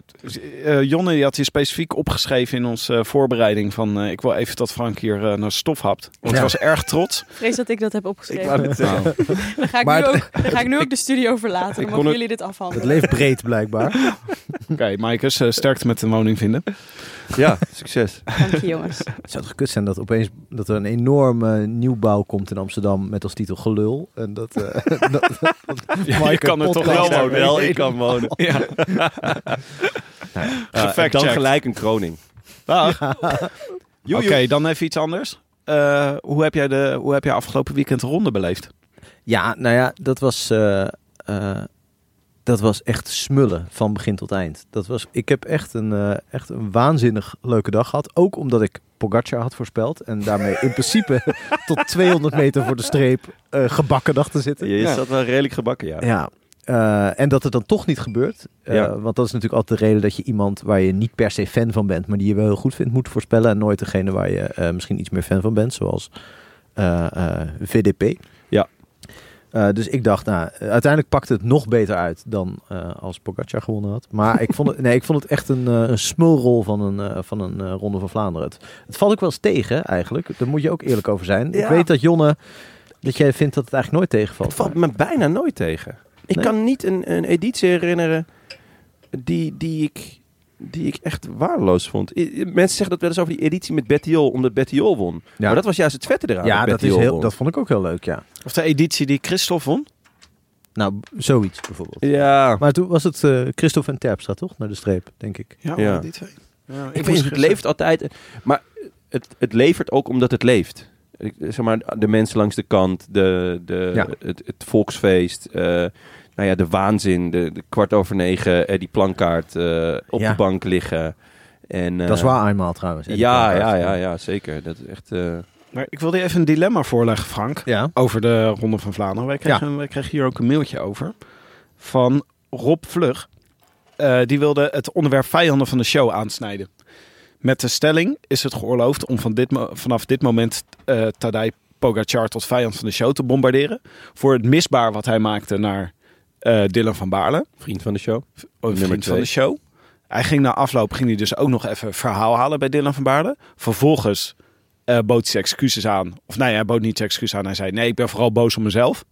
[SPEAKER 4] eh, Jonne die had hier specifiek opgeschreven in onze voorbereiding van eh, ik wil even dat Frank hier naar stof hapt. Want
[SPEAKER 3] Ja.
[SPEAKER 4] hij was erg trots.
[SPEAKER 5] Ik vrees dat ik dat heb opgeschreven.
[SPEAKER 2] wou net zeggen.
[SPEAKER 5] Dan ga ik,
[SPEAKER 3] Maar
[SPEAKER 5] nu
[SPEAKER 3] het-
[SPEAKER 5] ook, dan ga ik nu ook de studio verlaten. Dan
[SPEAKER 2] kon
[SPEAKER 5] mogen
[SPEAKER 2] het-
[SPEAKER 5] jullie dit
[SPEAKER 3] Het
[SPEAKER 5] afhandelen.
[SPEAKER 3] leeft breed blijkbaar.
[SPEAKER 4] Oké, Maaikes, eh, sterkte met de woning vinden.
[SPEAKER 2] Ja, succes.
[SPEAKER 5] Dank je jongens.
[SPEAKER 3] Het zou toch kut zijn dat opeens dat er een enorme nieuwbouw komt in Amsterdam met als titel gelul. En dat, eh dat, dat
[SPEAKER 4] Ja, je kan er toch wel wonen.
[SPEAKER 2] Wel, ik kan wonen.
[SPEAKER 4] Ja.
[SPEAKER 2] Ja,
[SPEAKER 4] Gefact
[SPEAKER 2] dan gelijk een kroning.
[SPEAKER 4] Dag. Oké, dan even iets anders. Eh, hoe, heb jij de, hoe heb jij afgelopen weekend de ronde beleefd?
[SPEAKER 3] Ja, nou ja, dat was, eh, eh, dat was echt smullen van begin tot eind. Dat was, ik heb echt een, eh, echt een waanzinnig leuke dag gehad. Ook omdat ik Pogacar had voorspeld. En daarmee in principe tot 200 meter voor de streep eh, gebakken dacht te zitten.
[SPEAKER 2] Je
[SPEAKER 4] Ja.
[SPEAKER 2] zat wel redelijk gebakken, ja.
[SPEAKER 3] Ja. eh, en dat het dan toch niet gebeurt.
[SPEAKER 2] Ja.
[SPEAKER 3] Want dat is natuurlijk altijd de reden dat je iemand waar je niet per se fan van bent, maar die je wel heel goed vindt, moet voorspellen. En nooit degene waar je misschien iets meer fan van bent, zoals VDP.
[SPEAKER 2] Ja.
[SPEAKER 3] Eh, dus ik dacht, nou, uiteindelijk pakte het nog beter uit dan eh, als Pogacar gewonnen had. Maar ik vond het, nee, ik vond het echt een, eh, een smulrol van een, van een Ronde van Vlaanderen. Het, het valt ook wel eens tegen, eigenlijk. Daar moet je ook eerlijk over zijn. Ik weet dat Jonne, dat jij vindt dat het eigenlijk nooit tegenvalt.
[SPEAKER 2] Het valt me bijna nooit tegen. Ik
[SPEAKER 3] Nee?
[SPEAKER 2] kan niet een, een editie herinneren die, die, ik, die ik echt waardeloos vond. I- Mensen zeggen dat wel eens over die editie met Bettiol, omdat Bettiol won.
[SPEAKER 3] Ja.
[SPEAKER 2] Maar dat was juist het vette eraan.
[SPEAKER 3] ja, dat, is heel,
[SPEAKER 2] won.
[SPEAKER 3] dat vond ik ook heel leuk, ja.
[SPEAKER 4] Of de editie die Christophe won?
[SPEAKER 3] Nou, zoiets bijvoorbeeld.
[SPEAKER 2] Ja,
[SPEAKER 3] Maar toen was het eh Christophe en Terpstra, toch? Naar de streep, denk ik.
[SPEAKER 4] Ja,
[SPEAKER 2] Ja.
[SPEAKER 4] die twee. Ja,
[SPEAKER 2] ik
[SPEAKER 4] moest
[SPEAKER 2] vind het leeft altijd. Maar het, het levert ook omdat het leeft. Ik- Zeg maar, de mensen langs de kant, de, de,
[SPEAKER 3] Ja.
[SPEAKER 2] het, het volksfeest, eh, nou ja, de waanzin, de, de kwart over negen, eh, die plankaart eh, op
[SPEAKER 3] Ja.
[SPEAKER 2] de bank liggen. En, eh,
[SPEAKER 3] dat is waar eenmaal trouwens.
[SPEAKER 2] Ja, ja, ja, ja, zeker. Dat is echt. eh,
[SPEAKER 4] Maar ik wilde je even een dilemma voorleggen, Frank.
[SPEAKER 3] Ja.
[SPEAKER 4] Over de Ronde van Vlaanderen. Wij kregen, wij kregen hier ook een mailtje over. Van Rob Vlug. Eh, die wilde het onderwerp vijanden van de show aansnijden. Met de stelling is het geoorloofd om van dit vanaf dit moment eh Tadej Pogacar tot vijand van de show te bombarderen. Voor het misbaar wat hij maakte naar eh, Dylan van Baarle,
[SPEAKER 2] Vriend van de show. Nummer
[SPEAKER 4] vriend van de show. Hij ging na afloop ging hij dus ook nog even verhaal halen bij Dylan van Baarle. Vervolgens eh, bood hij zijn excuses aan. Of nee, hij bood niet zijn excuses aan. Hij zei, nee, ik ben vooral boos op mezelf.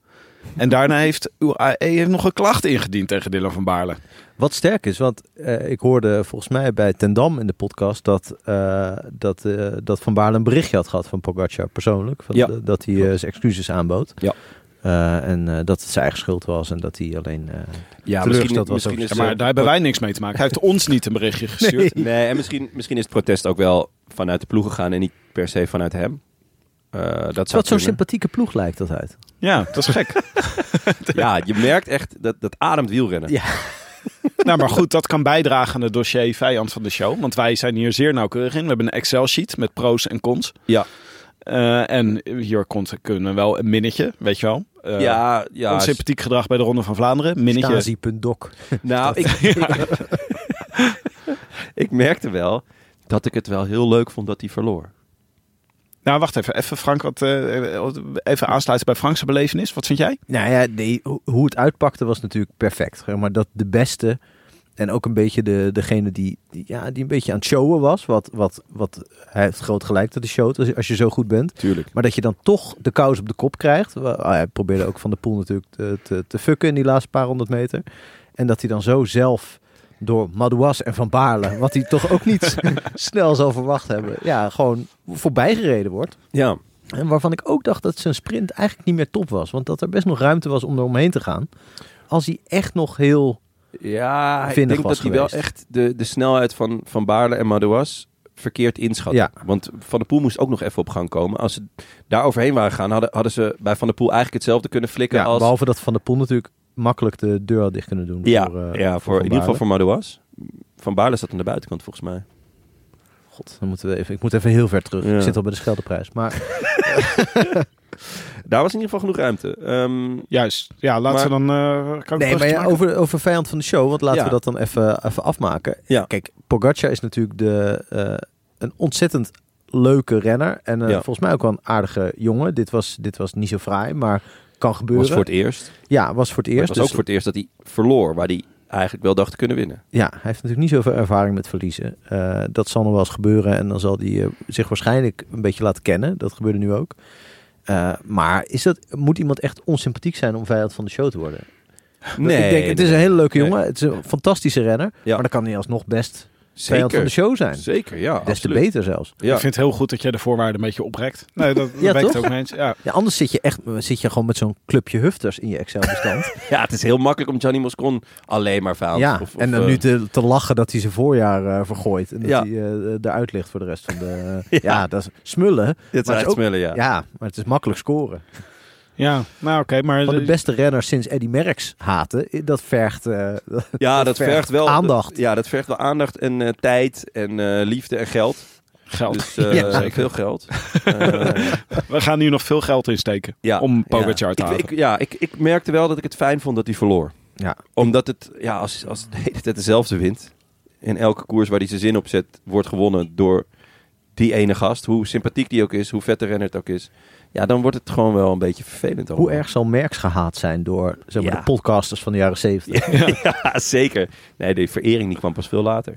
[SPEAKER 4] En daarna heeft UAE heeft nog een klacht ingediend tegen Dylan van Baarle.
[SPEAKER 3] Wat sterk is, want eh, ik hoorde volgens mij bij Tendam in de podcast dat, eh, dat, eh, dat Van Baarle een berichtje had gehad van Pogacar persoonlijk. Van
[SPEAKER 2] Ja,
[SPEAKER 3] dat hij eh, zijn excuses aanbood.
[SPEAKER 2] Ja.
[SPEAKER 3] Eh, en eh, dat het zijn eigen schuld was en dat hij alleen... eh,
[SPEAKER 2] Ja,
[SPEAKER 3] Teleurgesteld was
[SPEAKER 2] misschien
[SPEAKER 3] ook.
[SPEAKER 2] is
[SPEAKER 4] Ja, maar daar hebben wij niks mee te maken. Hij heeft ons niet een berichtje gestuurd.
[SPEAKER 2] Nee, en misschien, misschien is het protest ook wel vanuit de ploeg gegaan en niet per se vanuit hem. Eh, dat
[SPEAKER 3] Wat
[SPEAKER 2] zou
[SPEAKER 3] zo'n sympathieke ploeg lijkt dat uit.
[SPEAKER 4] Ja, dat is gek.
[SPEAKER 2] Ja, je merkt echt dat dat ademt wielrennen.
[SPEAKER 3] Ja.
[SPEAKER 4] nou, maar goed, dat kan bijdragen aan het dossier vijand van de show. Want wij zijn hier zeer nauwkeurig in. We hebben een Excel-sheet met pro's en cons.
[SPEAKER 2] Ja.
[SPEAKER 4] Eh, en hier komt, kunnen we wel een minnetje, weet je wel. Eh,
[SPEAKER 2] ja, ja.
[SPEAKER 4] Onsympathiek gedrag bij de Ronde van Vlaanderen. Minnetje.
[SPEAKER 3] Stasi.doc.
[SPEAKER 2] Nou, ik, ik merkte wel dat ik het wel heel leuk vond dat hij verloor.
[SPEAKER 4] Nou, wacht even. Even Frank, wat, eh, even aansluiten bij Frankse belevenis. Wat vind jij?
[SPEAKER 3] Nou ja, nee, hoe het uitpakte was natuurlijk perfect. Maar dat de beste en ook een beetje de, degene die, die, ja, die een beetje aan het showen was. Wat, wat, wat hij heeft groot gelijk dat hij showt als, als je zo goed bent.
[SPEAKER 2] Tuurlijk.
[SPEAKER 3] Maar dat je dan toch de kous op de kop krijgt. Ah, hij probeerde ook van de poel natuurlijk te, te, te fucken in die laatste paar honderd meter. En dat hij dan zo zelf door Madouas en Van Baarle, wat hij toch ook niet snel zal verwacht hebben, ja, gewoon voorbijgereden wordt.
[SPEAKER 2] Ja,
[SPEAKER 3] En waarvan ik ook dacht dat zijn sprint eigenlijk niet meer top was. Want dat er best nog ruimte was om er omheen te gaan. Als hij echt nog heel...
[SPEAKER 2] ja ik denk dat hij wel echt de, de snelheid van, van Baarle en Madouas verkeerd inschat.
[SPEAKER 3] Ja.
[SPEAKER 2] Want Van der Poel moest ook nog even op gang komen. Als ze daar overheen waren gegaan, hadden, hadden ze bij Van der Poel eigenlijk hetzelfde kunnen flikken
[SPEAKER 3] Ja,
[SPEAKER 2] als...
[SPEAKER 3] Behalve dat Van der Poel natuurlijk makkelijk de deur had dicht kunnen doen.
[SPEAKER 2] Ja,
[SPEAKER 3] voor, eh,
[SPEAKER 2] ja voor, in ieder geval voor Madouas. Van Baarle zat aan de buitenkant volgens mij.
[SPEAKER 3] God, dan moeten we even, ik moet even heel ver terug.
[SPEAKER 2] Ja.
[SPEAKER 3] Ik zit al bij de Scheldeprijs. Maar
[SPEAKER 2] Daar was in ieder geval genoeg ruimte. Ehm,
[SPEAKER 4] Juist. Ja, laten we dan... eh kan
[SPEAKER 3] Nee, maar ja, over, over vijand van de show, want laten
[SPEAKER 2] Ja.
[SPEAKER 3] we dat dan even, even afmaken.
[SPEAKER 2] Ja.
[SPEAKER 3] Kijk, Pogacar is natuurlijk de, eh, een ontzettend leuke renner. En eh,
[SPEAKER 2] Ja.
[SPEAKER 3] volgens mij ook wel een aardige jongen. Dit was, dit was niet zo fraai, maar kan gebeuren.
[SPEAKER 2] was voor het eerst.
[SPEAKER 3] Ja, was voor het
[SPEAKER 2] Maar
[SPEAKER 3] eerst.
[SPEAKER 2] het was ook
[SPEAKER 3] dus-
[SPEAKER 2] voor het eerst dat hij verloor, waar hij eigenlijk wel dacht te kunnen winnen.
[SPEAKER 3] Ja, hij heeft natuurlijk niet zoveel ervaring met verliezen. Eh, dat zal nog wel eens gebeuren en dan zal hij eh, zich waarschijnlijk een beetje laten kennen. Dat gebeurde nu ook. Eh, maar is dat, moet iemand echt onsympathiek zijn om vijand van de show te worden?
[SPEAKER 2] Nee,
[SPEAKER 3] ik denk, het is een hele leuke jongen. Het is een fantastische renner.
[SPEAKER 2] Ja.
[SPEAKER 3] Maar dan kan hij alsnog best vijand van de
[SPEAKER 2] Zeker.
[SPEAKER 3] show zijn.
[SPEAKER 2] Zeker, ja.
[SPEAKER 3] Des te beter zelfs.
[SPEAKER 2] Ja.
[SPEAKER 4] Ik vind het heel goed dat jij de voorwaarden een beetje oprekt. Nee, dat,
[SPEAKER 3] Ja,
[SPEAKER 4] ook mee eens. Ja.
[SPEAKER 3] Ja, anders zit je echt zit je gewoon met zo'n clubje hufters in je Excel-bestand.
[SPEAKER 2] ja, het is heel makkelijk om Gianni Moscon alleen maar vijand.
[SPEAKER 3] ja,
[SPEAKER 2] of, of,
[SPEAKER 3] en dan
[SPEAKER 2] eh,
[SPEAKER 3] nu te, te lachen dat hij zijn voorjaar eh, vergooit. En dat
[SPEAKER 2] Ja.
[SPEAKER 3] hij eh, eruit ligt voor de rest van de...
[SPEAKER 2] Ja.
[SPEAKER 3] ja. dat is smullen. het is ook-
[SPEAKER 2] smullen, ja.
[SPEAKER 3] Ja, maar het is makkelijk scoren.
[SPEAKER 4] Ja, nou oké, maar...
[SPEAKER 3] Van de beste renners sinds Eddie Merckx haten, dat vergt... eh,
[SPEAKER 2] Ja, dat,
[SPEAKER 3] vergt
[SPEAKER 2] vergt wel
[SPEAKER 3] aandacht.
[SPEAKER 2] Ja, dat vergt wel aandacht en eh, tijd en eh, liefde en geld.
[SPEAKER 4] geld.
[SPEAKER 2] Dus eh,
[SPEAKER 3] Ja, zeker.
[SPEAKER 2] veel geld. Eh,
[SPEAKER 4] We gaan hier nog veel geld insteken
[SPEAKER 2] ja.
[SPEAKER 4] om Pogacar te
[SPEAKER 2] ik,
[SPEAKER 4] halen.
[SPEAKER 2] ik, ja, ik, ik merkte wel dat ik het fijn vond dat hij verloor.
[SPEAKER 3] Ja.
[SPEAKER 2] Omdat het, ja, als, als het de hele tijd dezelfde wint. In elke koers waar hij zijn zin op zet, wordt gewonnen door die ene gast. Hoe sympathiek die ook is, hoe vet de renner het ook is. Ja, dan wordt het gewoon wel een beetje vervelend.
[SPEAKER 3] Hoe erg zal Merckx gehaat zijn door zeg maar,
[SPEAKER 2] Ja.
[SPEAKER 3] de podcasters van de jaren zeventig?
[SPEAKER 2] Ja, zeker. Nee, de verering die kwam pas veel later.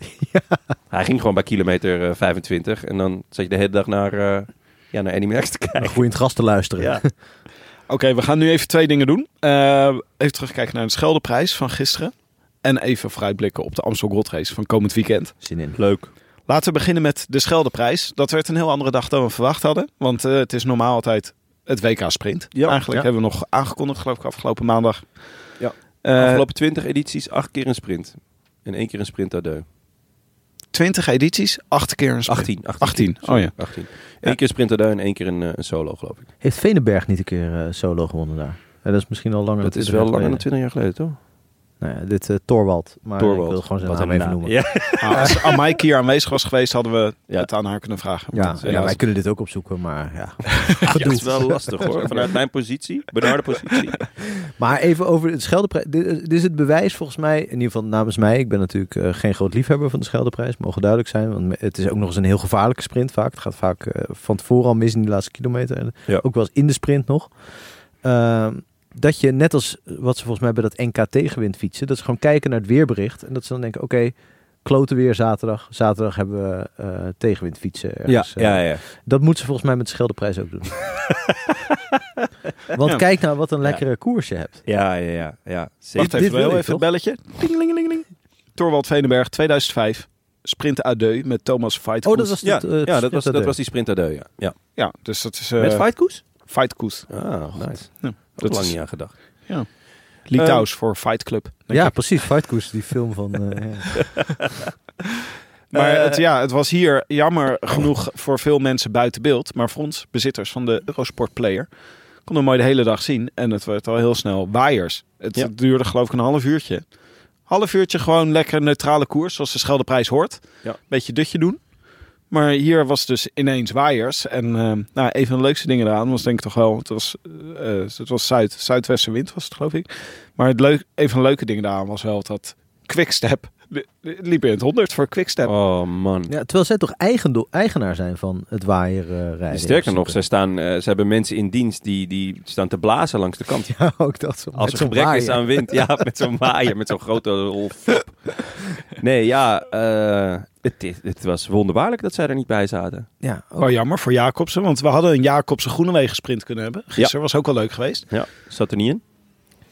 [SPEAKER 2] Hij ging gewoon bij kilometer eh, 25 en dan zat je de hele dag naar, eh ja, naar Eddie Merckx te kijken.
[SPEAKER 3] Goed in het gras te luisteren.
[SPEAKER 2] Ja.
[SPEAKER 4] Oké, we gaan nu even twee dingen doen. Eh, even terugkijken naar de Scheldeprijs van gisteren. En even vooruitblikken op de Amstel Gold Race van komend weekend.
[SPEAKER 3] Zin in.
[SPEAKER 2] Leuk.
[SPEAKER 4] Laten we beginnen met de Scheldeprijs. Dat werd een heel andere dag dan we verwacht hadden. Want eh, het is normaal altijd het WK Sprint.
[SPEAKER 2] Ja,
[SPEAKER 4] Eigenlijk
[SPEAKER 2] ja.
[SPEAKER 4] hebben we nog aangekondigd, geloof ik, afgelopen maandag.
[SPEAKER 2] Ja.
[SPEAKER 4] Eh,
[SPEAKER 2] Afgelopen 20 edities, acht keer een sprint. En één keer een sprint à deux.
[SPEAKER 4] 20 edities, acht keer een sprint.
[SPEAKER 2] 18.
[SPEAKER 4] 18, oh
[SPEAKER 2] Sorry,
[SPEAKER 4] ja.
[SPEAKER 2] 18. Eén keer een sprint à deux en één keer een, eh, een solo, geloof ik.
[SPEAKER 3] Heeft Venenberg niet een keer eh, solo gewonnen daar? Ja, dat is misschien al langer
[SPEAKER 2] Dat is
[SPEAKER 3] 20
[SPEAKER 2] wel langer dan
[SPEAKER 3] geleden.
[SPEAKER 2] 20 jaar geleden, toch?
[SPEAKER 3] Nou ja, dit eh Torwald. Maar
[SPEAKER 2] Torwald.
[SPEAKER 3] ik wil gewoon zijn
[SPEAKER 2] Wat
[SPEAKER 3] naam even noemen.
[SPEAKER 2] Ja.
[SPEAKER 4] Ah, als Amaike hier aanwezig was geweest, hadden we
[SPEAKER 2] Ja.
[SPEAKER 4] het aan haar kunnen vragen.
[SPEAKER 3] Ja,
[SPEAKER 4] Want,
[SPEAKER 3] ja, wij kunnen dit ook opzoeken, maar ja.
[SPEAKER 2] Ja, dat is wel lastig hoor. Vanuit mijn positie, benarde positie.
[SPEAKER 3] Maar even over het Scheldeprijs. Dit, dit is het bewijs volgens mij, in ieder geval namens mij. Ik ben natuurlijk eh, geen groot liefhebber van de Scheldeprijs, mogen duidelijk zijn. Want het is ook nog eens een heel gevaarlijke sprint vaak. Het gaat vaak eh, van tevoren al mis in die laatste kilometer. En
[SPEAKER 2] Ja.
[SPEAKER 3] ook wel eens in de sprint nog. Ehm, dat je net als wat ze volgens mij bij dat NK tegenwind fietsen, dat ze gewoon kijken naar het weerbericht en dat ze dan denken, oké, kloten weer zaterdag. Zaterdag hebben we eh, tegenwind fietsen.
[SPEAKER 2] Ja,
[SPEAKER 3] ergens, eh.
[SPEAKER 2] ja, ja.
[SPEAKER 3] Dat moeten ze volgens mij met de Scheldeprijs ook doen. Want
[SPEAKER 4] Ja.
[SPEAKER 3] kijk nou wat een lekkere koers je hebt.
[SPEAKER 2] Ja, ja, ja. ja. Zeker.
[SPEAKER 4] Wacht
[SPEAKER 3] dit
[SPEAKER 4] even,
[SPEAKER 3] wil je,
[SPEAKER 4] even
[SPEAKER 3] toch?
[SPEAKER 4] het belletje. Tingelingelingeling. Torwald Venenberg, 2005. Sprint Adeu met Thomas Fight.
[SPEAKER 3] Oh, dat was
[SPEAKER 2] Ja,
[SPEAKER 3] het, eh,
[SPEAKER 2] ja, dat was, dat was die sprint à deux, ja. ja.
[SPEAKER 4] Ja, dus dat is... eh
[SPEAKER 2] Met Fightkoes?
[SPEAKER 4] Fight Koes.
[SPEAKER 2] Ah, nice.
[SPEAKER 4] Ja,
[SPEAKER 2] Dat lang
[SPEAKER 4] is
[SPEAKER 2] niet aan gedacht.
[SPEAKER 4] Litouws voor Fight Club.
[SPEAKER 3] Ja,
[SPEAKER 4] ik.
[SPEAKER 3] precies. Fightkoers, die film van... eh, ja.
[SPEAKER 4] Maar
[SPEAKER 2] Eh,
[SPEAKER 4] het, ja, het was hier jammer genoeg voor veel mensen buiten beeld. Maar voor ons, bezitters van de Eurosport Player, konden we mooi de hele dag zien. En het werd al heel snel waaiers. Het
[SPEAKER 2] Ja.
[SPEAKER 4] duurde geloof ik een half uurtje. Half uurtje gewoon lekker neutrale koers, zoals de Scheldeprijs hoort.
[SPEAKER 2] Ja.
[SPEAKER 4] Beetje dutje doen. Maar hier was dus ineens waaiers. En eh, nou, een van de leukste dingen eraan was denk ik toch wel... Het was, eh, het was zuid, zuidwestenwind was het geloof ik. Maar het leuk, een van de leuke dingen daaraan was wel dat Quickstep... li- li- liep in het 100 voor Quickstep.
[SPEAKER 2] Oh man.
[SPEAKER 3] ja, terwijl zij toch eigendom, eigenaar zijn van het waaier eh, rijden.
[SPEAKER 2] Sterker nog, ze, staan, eh, ze hebben mensen in dienst die, die staan te blazen langs de kant.
[SPEAKER 3] Ja, ook dat. Zo,
[SPEAKER 2] Als er
[SPEAKER 3] zo'n
[SPEAKER 2] gebrek is aan wind. Ja, met zo'n waaier, met zo'n grote rol. Nee, ja, eh, het, het was wonderbaarlijk dat zij er niet bij zaten.
[SPEAKER 3] Ja, ook.
[SPEAKER 4] Wel jammer voor Jacobsen, want we hadden een Jacobsen Groenewegen sprint kunnen hebben. Gisteren was ook wel leuk geweest.
[SPEAKER 2] Ja, zat er niet in.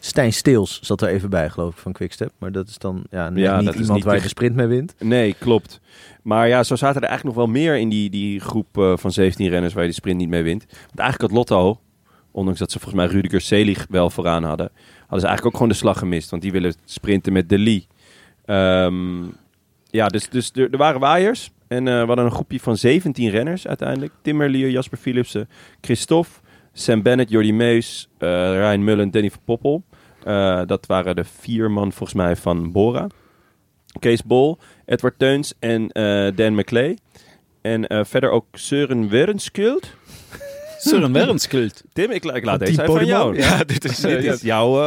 [SPEAKER 3] Stijn Steels zat er even bij, geloof ik, van Quickstep. Maar dat is dan ja, niet iemand
[SPEAKER 2] niet
[SPEAKER 3] waar je
[SPEAKER 2] de-
[SPEAKER 3] sprint mee wint.
[SPEAKER 2] Nee, klopt. Maar ja, zo zaten er eigenlijk nog wel meer in die, die groep eh, van 17 renners waar je de sprint niet mee wint. Want eigenlijk had Lotto, ondanks dat ze volgens mij Rudiger Selig wel vooraan hadden, hadden ze eigenlijk ook gewoon de slag gemist. Want die willen sprinten met De Lee. Ehm, ja, dus, dus er, er waren waaiers. En eh, we hadden een groepje van 17 renners uiteindelijk. Tim Merlier, Jasper Philipsen, Christophe, Sam Bennett, Jordi Meus, eh Ryan Mullen, Danny van Poppel. Eh, dat waren de vier man volgens mij van Bora. Kees Bol, Edward Teuns en eh, Dan McClay. En eh, verder ook Søren Werenskuld.
[SPEAKER 4] Søren Werenskuld.
[SPEAKER 2] Tim, ik, la- ik laat deze even jou.
[SPEAKER 4] Ja, dit is...
[SPEAKER 2] Dit
[SPEAKER 4] ja.
[SPEAKER 2] is jouw...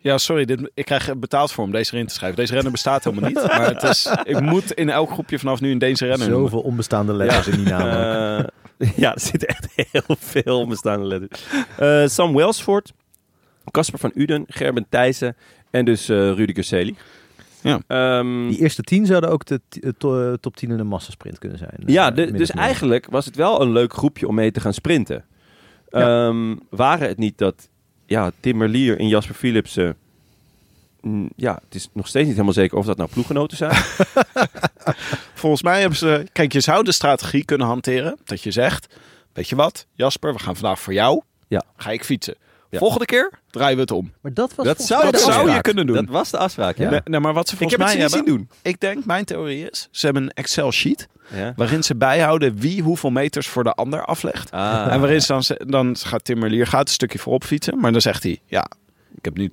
[SPEAKER 4] Ja, sorry, dit, ik krijg betaald voor om deze erin te schrijven. Deze renner bestaat helemaal niet. Maar het is, ik moet in elk groepje vanaf nu een deze renner noemen.
[SPEAKER 3] Zoveel onbestaande letters in die naam.
[SPEAKER 2] ja, er zitten echt heel veel onbestaande letters. Eh, Sam Welsford, Casper van Uden, Gerben Thijssen en dus eh Rudiger Selig.
[SPEAKER 4] Ja.
[SPEAKER 2] Ehm,
[SPEAKER 3] Die eerste tien zouden ook de eh, to- eh, top 10 in de massasprint kunnen zijn.
[SPEAKER 2] Ja, de- dus eigenlijk was het wel een leuk groepje om mee te gaan sprinten.
[SPEAKER 3] Ja.
[SPEAKER 2] Ehm, waren het niet dat ja, Tim Merlier en Jasper Philipsen... mm, ja, het is nog steeds niet helemaal zeker of dat nou ploeggenoten zijn.
[SPEAKER 4] Volgens mij hebben ze... Kijk, je zou de strategie kunnen hanteren. Dat je zegt, weet je wat, Jasper, we gaan vandaag voor jou.
[SPEAKER 2] Ja.
[SPEAKER 4] Ga ik fietsen.
[SPEAKER 2] Ja.
[SPEAKER 4] Volgende keer draaien we het om.
[SPEAKER 3] Maar dat was
[SPEAKER 2] Dat zou-
[SPEAKER 4] Dat zou je kunnen doen.
[SPEAKER 2] dat was de afspraak, ja.
[SPEAKER 4] Nee, nee, maar wat ze
[SPEAKER 2] Ik
[SPEAKER 4] volgens
[SPEAKER 2] heb het
[SPEAKER 4] mij hebben...
[SPEAKER 2] zien doen.
[SPEAKER 4] Ik denk, mijn theorie is, ze hebben een Excel-sheet...
[SPEAKER 2] Ja.
[SPEAKER 4] waarin ze bijhouden wie hoeveel meters voor de ander aflegt.
[SPEAKER 2] Ah.
[SPEAKER 4] En waarin ze dan, dan gaat Tim Merlier gaat een stukje voorop fietsen. Maar dan zegt hij, ja, ik heb nu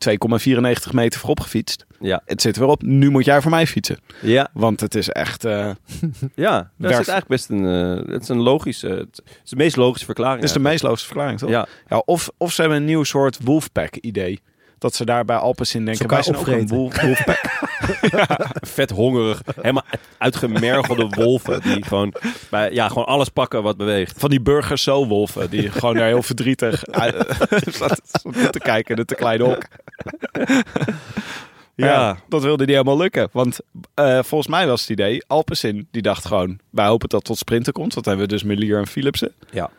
[SPEAKER 4] 2,94 meter voorop gefietst.
[SPEAKER 2] Ja,
[SPEAKER 4] Het zit weer op, nu moet jij voor mij fietsen.
[SPEAKER 2] ja,
[SPEAKER 4] Want het is echt... eh,
[SPEAKER 2] ja. Dat is eigenlijk best een, eh, het is een logische, het is de meest logische verklaring.
[SPEAKER 4] Het is de meest logische verklaring, toch?
[SPEAKER 2] Ja,
[SPEAKER 4] Ja, of, of ze hebben een nieuw soort Wolfpack-idee. Dat ze daar bij Alpecin denken,
[SPEAKER 3] elkaar
[SPEAKER 4] wij zijn ook een wolf, Wolfpack.
[SPEAKER 2] vet hongerig, helemaal uitgemergelde wolven die gewoon, bij, ja, gewoon alles pakken wat beweegt.
[SPEAKER 4] Van die burgers zo wolven, die gewoon daar heel verdrietig zat te kijken in het te kleine hok. Ja,
[SPEAKER 2] Ja.
[SPEAKER 4] dat wilde niet helemaal lukken. Want eh, volgens mij was het idee, Alpecin die dacht gewoon, wij hopen dat tot sprinten komt. Want dan hebben we dus Melier en Philipsen.
[SPEAKER 2] Ja.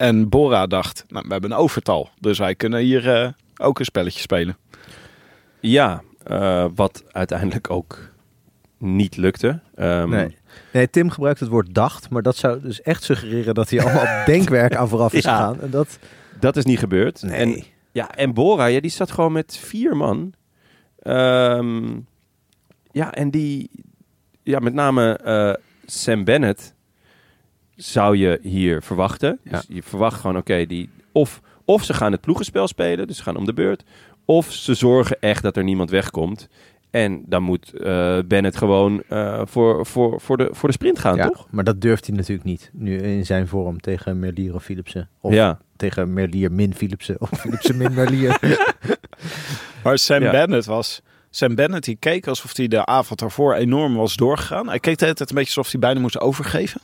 [SPEAKER 4] En Bora dacht, nou, we hebben een overtal. Dus wij kunnen hier eh, ook een spelletje spelen.
[SPEAKER 2] Ja, eh, wat uiteindelijk ook niet lukte. Ehm,
[SPEAKER 3] Nee. nee, Tim gebruikt het woord dacht, maar dat zou dus echt suggereren dat hij allemaal denkwerk aan vooraf is
[SPEAKER 2] Ja.
[SPEAKER 3] gegaan. En dat,
[SPEAKER 2] Dat is niet gebeurd.
[SPEAKER 3] nee.
[SPEAKER 2] En, ja, en Bora, ja, die zat gewoon met vier man. Ehm, ja, en die, ja, met name eh, Sam Bennett zou je hier verwachten.
[SPEAKER 3] Ja.
[SPEAKER 2] Dus je verwacht gewoon, oké, die of, of ze gaan het ploegenspel spelen, dus ze gaan om de beurt. Of ze zorgen echt dat er niemand wegkomt. En dan moet eh, Bennett gewoon eh, voor, voor, voor, de, voor de sprint gaan,
[SPEAKER 3] ja,
[SPEAKER 2] toch?
[SPEAKER 3] maar dat durft hij natuurlijk niet. Nu in zijn vorm tegen Merlier of Philipsen. Of
[SPEAKER 2] ja.
[SPEAKER 3] tegen Merlier min Philipsen. Of Philipsen min Merlier.
[SPEAKER 4] Maar Sam
[SPEAKER 2] Ja.
[SPEAKER 4] Bennett was... Sam Bennett die keek alsof hij de avond daarvoor enorm was doorgegaan. Hij keek de hele tijd een beetje alsof hij bijna moest overgeven.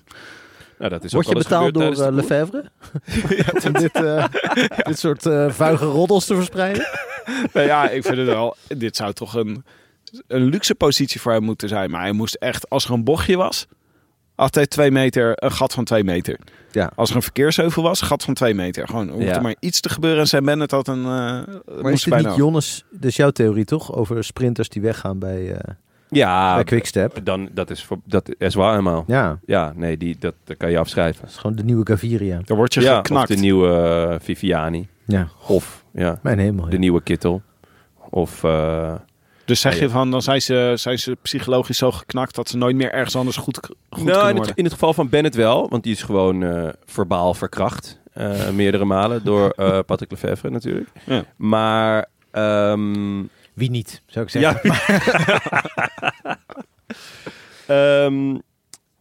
[SPEAKER 2] Nou, dat is
[SPEAKER 3] Word
[SPEAKER 2] ook
[SPEAKER 3] je betaald door eh, Lefebvre? Om dit, eh, dit soort eh vuige roddels te verspreiden?
[SPEAKER 4] Nou ja, ik vind het wel. Dit zou toch een, een luxe positie voor hem moeten zijn. Maar hij moest echt, als er een bochtje was, hij twee meter, een gat van twee meter.
[SPEAKER 3] Ja.
[SPEAKER 4] Als er een verkeersheuvel was, gat van twee meter. Gewoon, hoeft
[SPEAKER 2] Ja.
[SPEAKER 4] er maar iets te gebeuren. En Sam Bennett had een. eh
[SPEAKER 3] Maar is dit niet Jonnes, dus jouw theorie toch? Over sprinters die weggaan bij,
[SPEAKER 2] Ja,
[SPEAKER 3] bij Quickstep?
[SPEAKER 2] dan, dat is, voor, dat is waar helemaal.
[SPEAKER 3] Ja,
[SPEAKER 2] Ja, nee, die, dat, dat kan je afschrijven.
[SPEAKER 3] dat is gewoon de nieuwe Gaviria.
[SPEAKER 4] Dan word je
[SPEAKER 2] Ja, of
[SPEAKER 4] geknakt.
[SPEAKER 2] de nieuwe eh, Viviani.
[SPEAKER 3] Ja,
[SPEAKER 2] Of ja,
[SPEAKER 3] mijn hemel.
[SPEAKER 2] de nieuwe Kittel. Of eh,
[SPEAKER 4] Dus zeg
[SPEAKER 2] Ja,
[SPEAKER 4] je van, dan zijn ze, zijn ze psychologisch zo geknakt dat ze nooit meer ergens anders goed, goed
[SPEAKER 2] nou,
[SPEAKER 4] kunnen
[SPEAKER 2] in, het, in het geval van Bennett wel, want die is gewoon eh, verbaal verkracht. eh, meerdere malen door eh Patrick Lefevre natuurlijk.
[SPEAKER 4] Ja.
[SPEAKER 2] Maar ehm,
[SPEAKER 3] Wie niet, zou ik zeggen.
[SPEAKER 2] Ja. Ehm,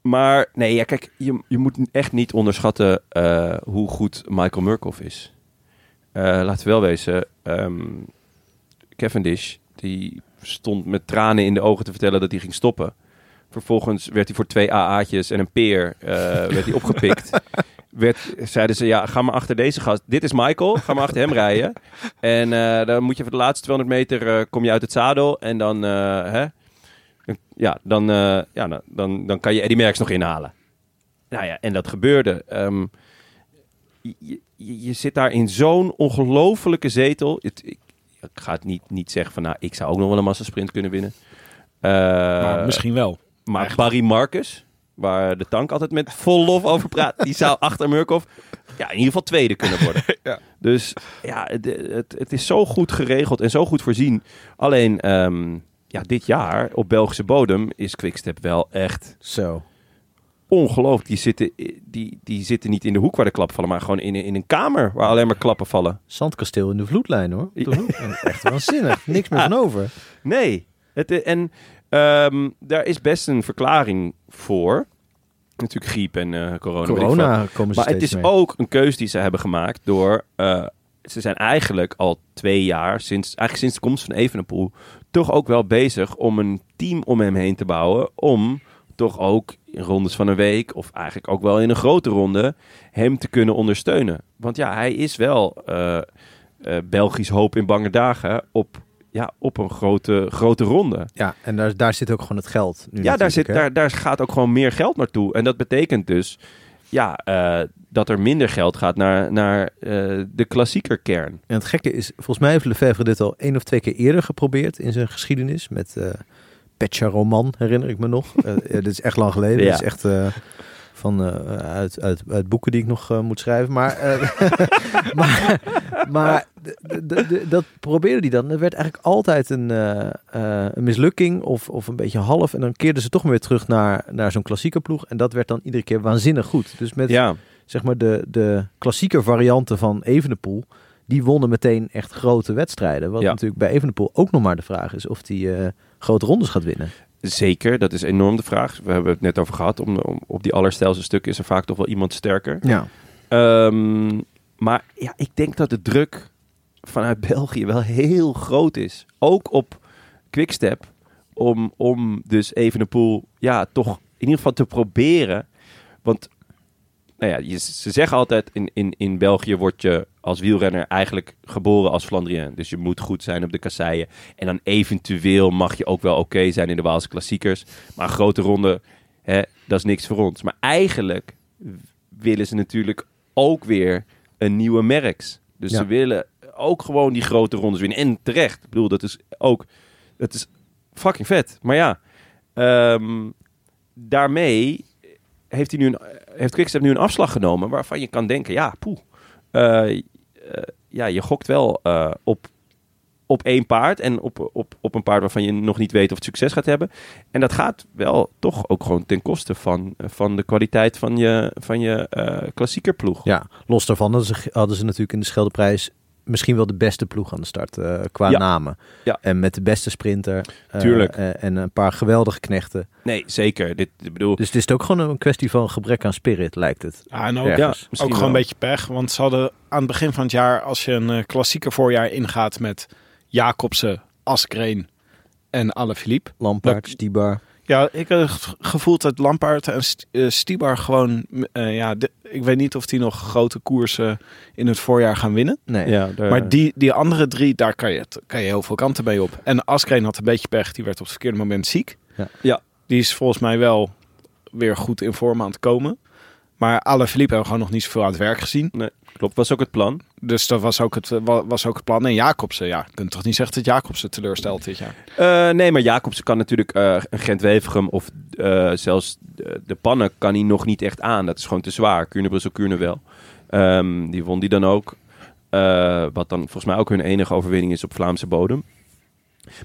[SPEAKER 2] maar nee, ja, kijk, je, je moet echt niet onderschatten eh, hoe goed Michael Murkoff is. Eh, laten we wel wezen, ehm Cavendish, die stond met tranen in de ogen te vertellen dat hij ging stoppen. Vervolgens werd hij voor twee AA'tjes en een peer eh, werd hij opgepikt. werd, zeiden ze, ja, ga maar achter deze gast. Dit is Michael, ga maar achter hem rijden. En eh, dan moet je voor de laatste 200 meter eh, kom je uit het zadel. En dan, eh, hè, ja, dan, ja, dan, dan, dan kan je Eddie Merckx nog inhalen. Nou ja, en dat gebeurde. Ehm, je, je, je zit daar in zo'n ongelofelijke zetel. Het, ik, ik ga het niet, niet zeggen van, nou, ik zou ook nog wel een massasprint kunnen winnen.
[SPEAKER 4] Maar misschien wel.
[SPEAKER 2] maar Barry Marcus, waar de tank altijd met vol lof over praat, die zou achter Murkoff ja, in ieder geval tweede kunnen worden.
[SPEAKER 4] Ja.
[SPEAKER 2] Dus ja, het, het, het is zo goed geregeld en zo goed voorzien. Alleen ehm, ja, dit jaar op Belgische bodem is Quickstep wel echt
[SPEAKER 3] Zo.
[SPEAKER 2] ongelooflijk. Die zitten, die, die zitten niet in de hoek waar de klappen vallen, maar gewoon in, een- in een kamer waar alleen maar klappen vallen.
[SPEAKER 3] Zandkasteel in de vloedlijn hoor. De Echt waanzinnig. Niks meer van over.
[SPEAKER 2] Nee. Het, en ehm, daar is best een verklaring voor. Natuurlijk griep en eh, corona.
[SPEAKER 3] Corona komen ze
[SPEAKER 2] Maar het is
[SPEAKER 3] mee.
[SPEAKER 2] ook een keus die ze hebben gemaakt door... eh, ze zijn eigenlijk al twee jaar, sinds, eigenlijk sinds de komst van Evenepoel... toch ook wel bezig om een team om hem heen te bouwen... om toch ook in rondes van een week... of eigenlijk ook wel in een grote ronde... hem te kunnen ondersteunen. Want ja, hij is wel eh, Belgisch hoop in bange dagen... op, ja, op een grote, grote ronde.
[SPEAKER 3] Ja, en daar, daar zit ook gewoon het geld. Nu
[SPEAKER 2] Ja, daar, zit,
[SPEAKER 3] hè.
[SPEAKER 2] daar, daar gaat ook gewoon meer geld naartoe. En dat betekent dus ja, eh, dat er minder geld gaat naar, naar eh, de klassieker kern.
[SPEAKER 3] En het gekke is, volgens mij heeft Lefebvre dit al één of twee keer eerder geprobeerd in zijn geschiedenis. Met eh Petja Roman, herinner ik me nog. Ja, dit is echt lang geleden.
[SPEAKER 2] Ja.
[SPEAKER 3] Dit is echt van, eh, uit, uit, uit boeken die ik nog eh, moet schrijven. Maar, eh, maar, dat probeerde hij dan. Er werd eigenlijk altijd een, een mislukking of, of een beetje half. En dan keerden ze toch weer terug naar, naar zo'n klassieke ploeg. En dat werd dan iedere keer waanzinnig goed. Dus met
[SPEAKER 2] Ja,
[SPEAKER 3] zeg maar de, de klassieke varianten van Evenepoel, die wonnen meteen echt grote wedstrijden. Wat
[SPEAKER 2] Ja.
[SPEAKER 3] natuurlijk bij Evenepoel ook nog maar de vraag is of die eh, grote rondes gaat winnen.
[SPEAKER 2] Zeker. Dat is enorm de vraag. We hebben het net over gehad. Om, om, op die allerstijlste stukken is er vaak toch wel iemand sterker.
[SPEAKER 3] Ja.
[SPEAKER 2] Ehm, maar ja, ik denk dat de druk vanuit België wel heel groot is. Ook op Quickstep. Om, om dus Evenepoel ja, toch in ieder geval te proberen. Want nou ja, je, ze zeggen altijd in, in, in België word je als wielrenner eigenlijk geboren als Flandrien. Dus je moet goed zijn op de kasseien. En dan eventueel mag je ook wel oké zijn in de Waalse klassiekers. Maar een grote ronde, hè, dat is niks voor ons. Maar eigenlijk willen ze natuurlijk ook weer een nieuwe Merks. Dus
[SPEAKER 3] Ja.
[SPEAKER 2] ze willen ook gewoon die grote rondes winnen. En terecht. Ik bedoel, dat is ook... Dat is fucking vet. Maar ja, ehm, daarmee heeft, hij nu een, heeft Quickstep nu een afslag genomen... waarvan je kan denken, ja, poeh. eh, eh, ja, je gokt wel eh, op, op één paard... en op, op, op een paard waarvan je nog niet weet of het succes gaat hebben. En dat gaat wel toch ook gewoon ten koste van, van de kwaliteit van je, van je klassieker ploeg.
[SPEAKER 3] ja, los daarvan hadden ze, hadden ze natuurlijk in de Scheldeprijs misschien wel de beste ploeg aan de start eh, qua
[SPEAKER 2] Ja.
[SPEAKER 3] namen.
[SPEAKER 2] Ja.
[SPEAKER 3] En met de beste sprinter. eh,
[SPEAKER 2] Tuurlijk.
[SPEAKER 3] eh, en een paar geweldige knechten.
[SPEAKER 2] Nee, zeker. Dit, ik bedoel,
[SPEAKER 3] Dus het is ook gewoon een kwestie van gebrek aan spirit, lijkt het.
[SPEAKER 4] Ja, en ook,
[SPEAKER 3] Ja.
[SPEAKER 4] ook gewoon
[SPEAKER 2] wel.
[SPEAKER 4] een beetje pech. Want ze hadden aan het begin van het jaar, als je een klassieke voorjaar ingaat met Jacobsen, Askreen en Alaphilippe.
[SPEAKER 3] Lampaard,
[SPEAKER 4] Dat-
[SPEAKER 3] Stibar.
[SPEAKER 4] Ja, ik heb het gevoeld dat Lampaard en eh, Stibar gewoon... eh, ja, de- ik weet niet of die nog grote koersen in het voorjaar gaan winnen.
[SPEAKER 3] Nee.
[SPEAKER 2] Ja, daar-
[SPEAKER 4] Maar die, die andere drie, daar kan je, kan je heel veel kanten mee op. En Askreen had een beetje pech. Die werd op het verkeerde moment ziek.
[SPEAKER 3] Ja.
[SPEAKER 2] Ja.
[SPEAKER 4] Die is volgens mij wel weer goed in vorm aan het komen. Maar Alaphilippe hebben we gewoon nog niet zoveel aan het werk gezien.
[SPEAKER 2] klopt, was ook het plan.
[SPEAKER 4] Dus dat was ook het, wa- was ook het plan. En Jacobsen, ja, je kunt toch niet zeggen dat Jacobsen teleurstelt dit jaar.
[SPEAKER 2] Eh, nee, maar Jacobsen kan natuurlijk eh, een Gent-Wevergem of eh, zelfs de, de pannen kan hij nog niet echt aan. Dat is gewoon te zwaar. Kuurne, Brussel, Kuurne wel. Ehm, die won die dan ook. Wat dan volgens mij ook hun enige overwinning is op Vlaamse bodem.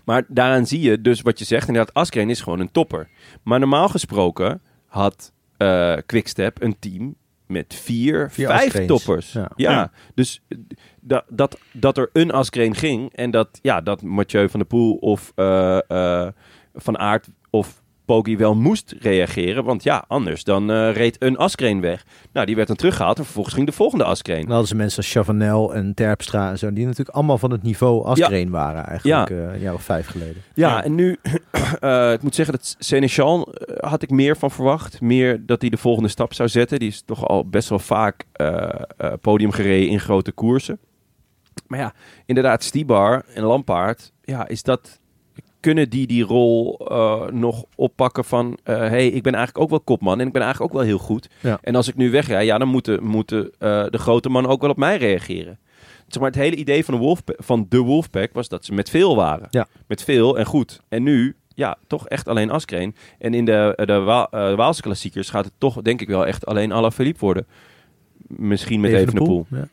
[SPEAKER 2] Maar daaraan zie je dus wat je zegt. Inderdaad, Askreen is gewoon een topper. Maar normaal gesproken had eh Quickstep een team met vier,
[SPEAKER 3] Vier
[SPEAKER 2] vijf toppers.
[SPEAKER 3] Ja.
[SPEAKER 2] Ja,
[SPEAKER 4] Ja.
[SPEAKER 2] dus eh, dat, dat, dat er een Askreen ging en dat, ja, dat Mathieu van der Poel of eh, eh, Van Aert of Poggi wel moest reageren. Want ja, anders dan eh, reed een Askreen weg. Nou, die werd dan teruggehaald en vervolgens ging de volgende Askreen.
[SPEAKER 3] Dan hadden ze mensen als Chavanel en Terpstra en zo, die natuurlijk allemaal van het niveau Askreen waren eigenlijk eh, een jaar of vijf geleden.
[SPEAKER 2] Ja, en nu, eh, ik moet zeggen dat Seneschal had ik meer van verwacht. Meer dat hij de volgende stap zou zetten. Die is toch al best wel vaak podium gereden in grote koersen. Maar ja, inderdaad, Stibar en Lampaard, ja, is dat... Kunnen die die rol eh, nog oppakken van... hé, hey, ik ben eigenlijk ook wel kopman en ik ben eigenlijk ook wel heel goed.
[SPEAKER 3] Ja.
[SPEAKER 2] En als ik nu wegrij, ja, dan moeten, moeten eh, de grote mannen ook wel op mij reageren. Zeg maar, het hele idee van de, Wolfpack, van de Wolfpack was dat ze met veel waren.
[SPEAKER 3] Ja.
[SPEAKER 2] Met veel en goed. En nu, ja, toch echt alleen Askreen. En in de, de, Wa- eh, Waalse klassiekers gaat het toch, denk ik wel, echt alleen Alaphilippe worden. Misschien met Evenepoel.
[SPEAKER 3] Ja.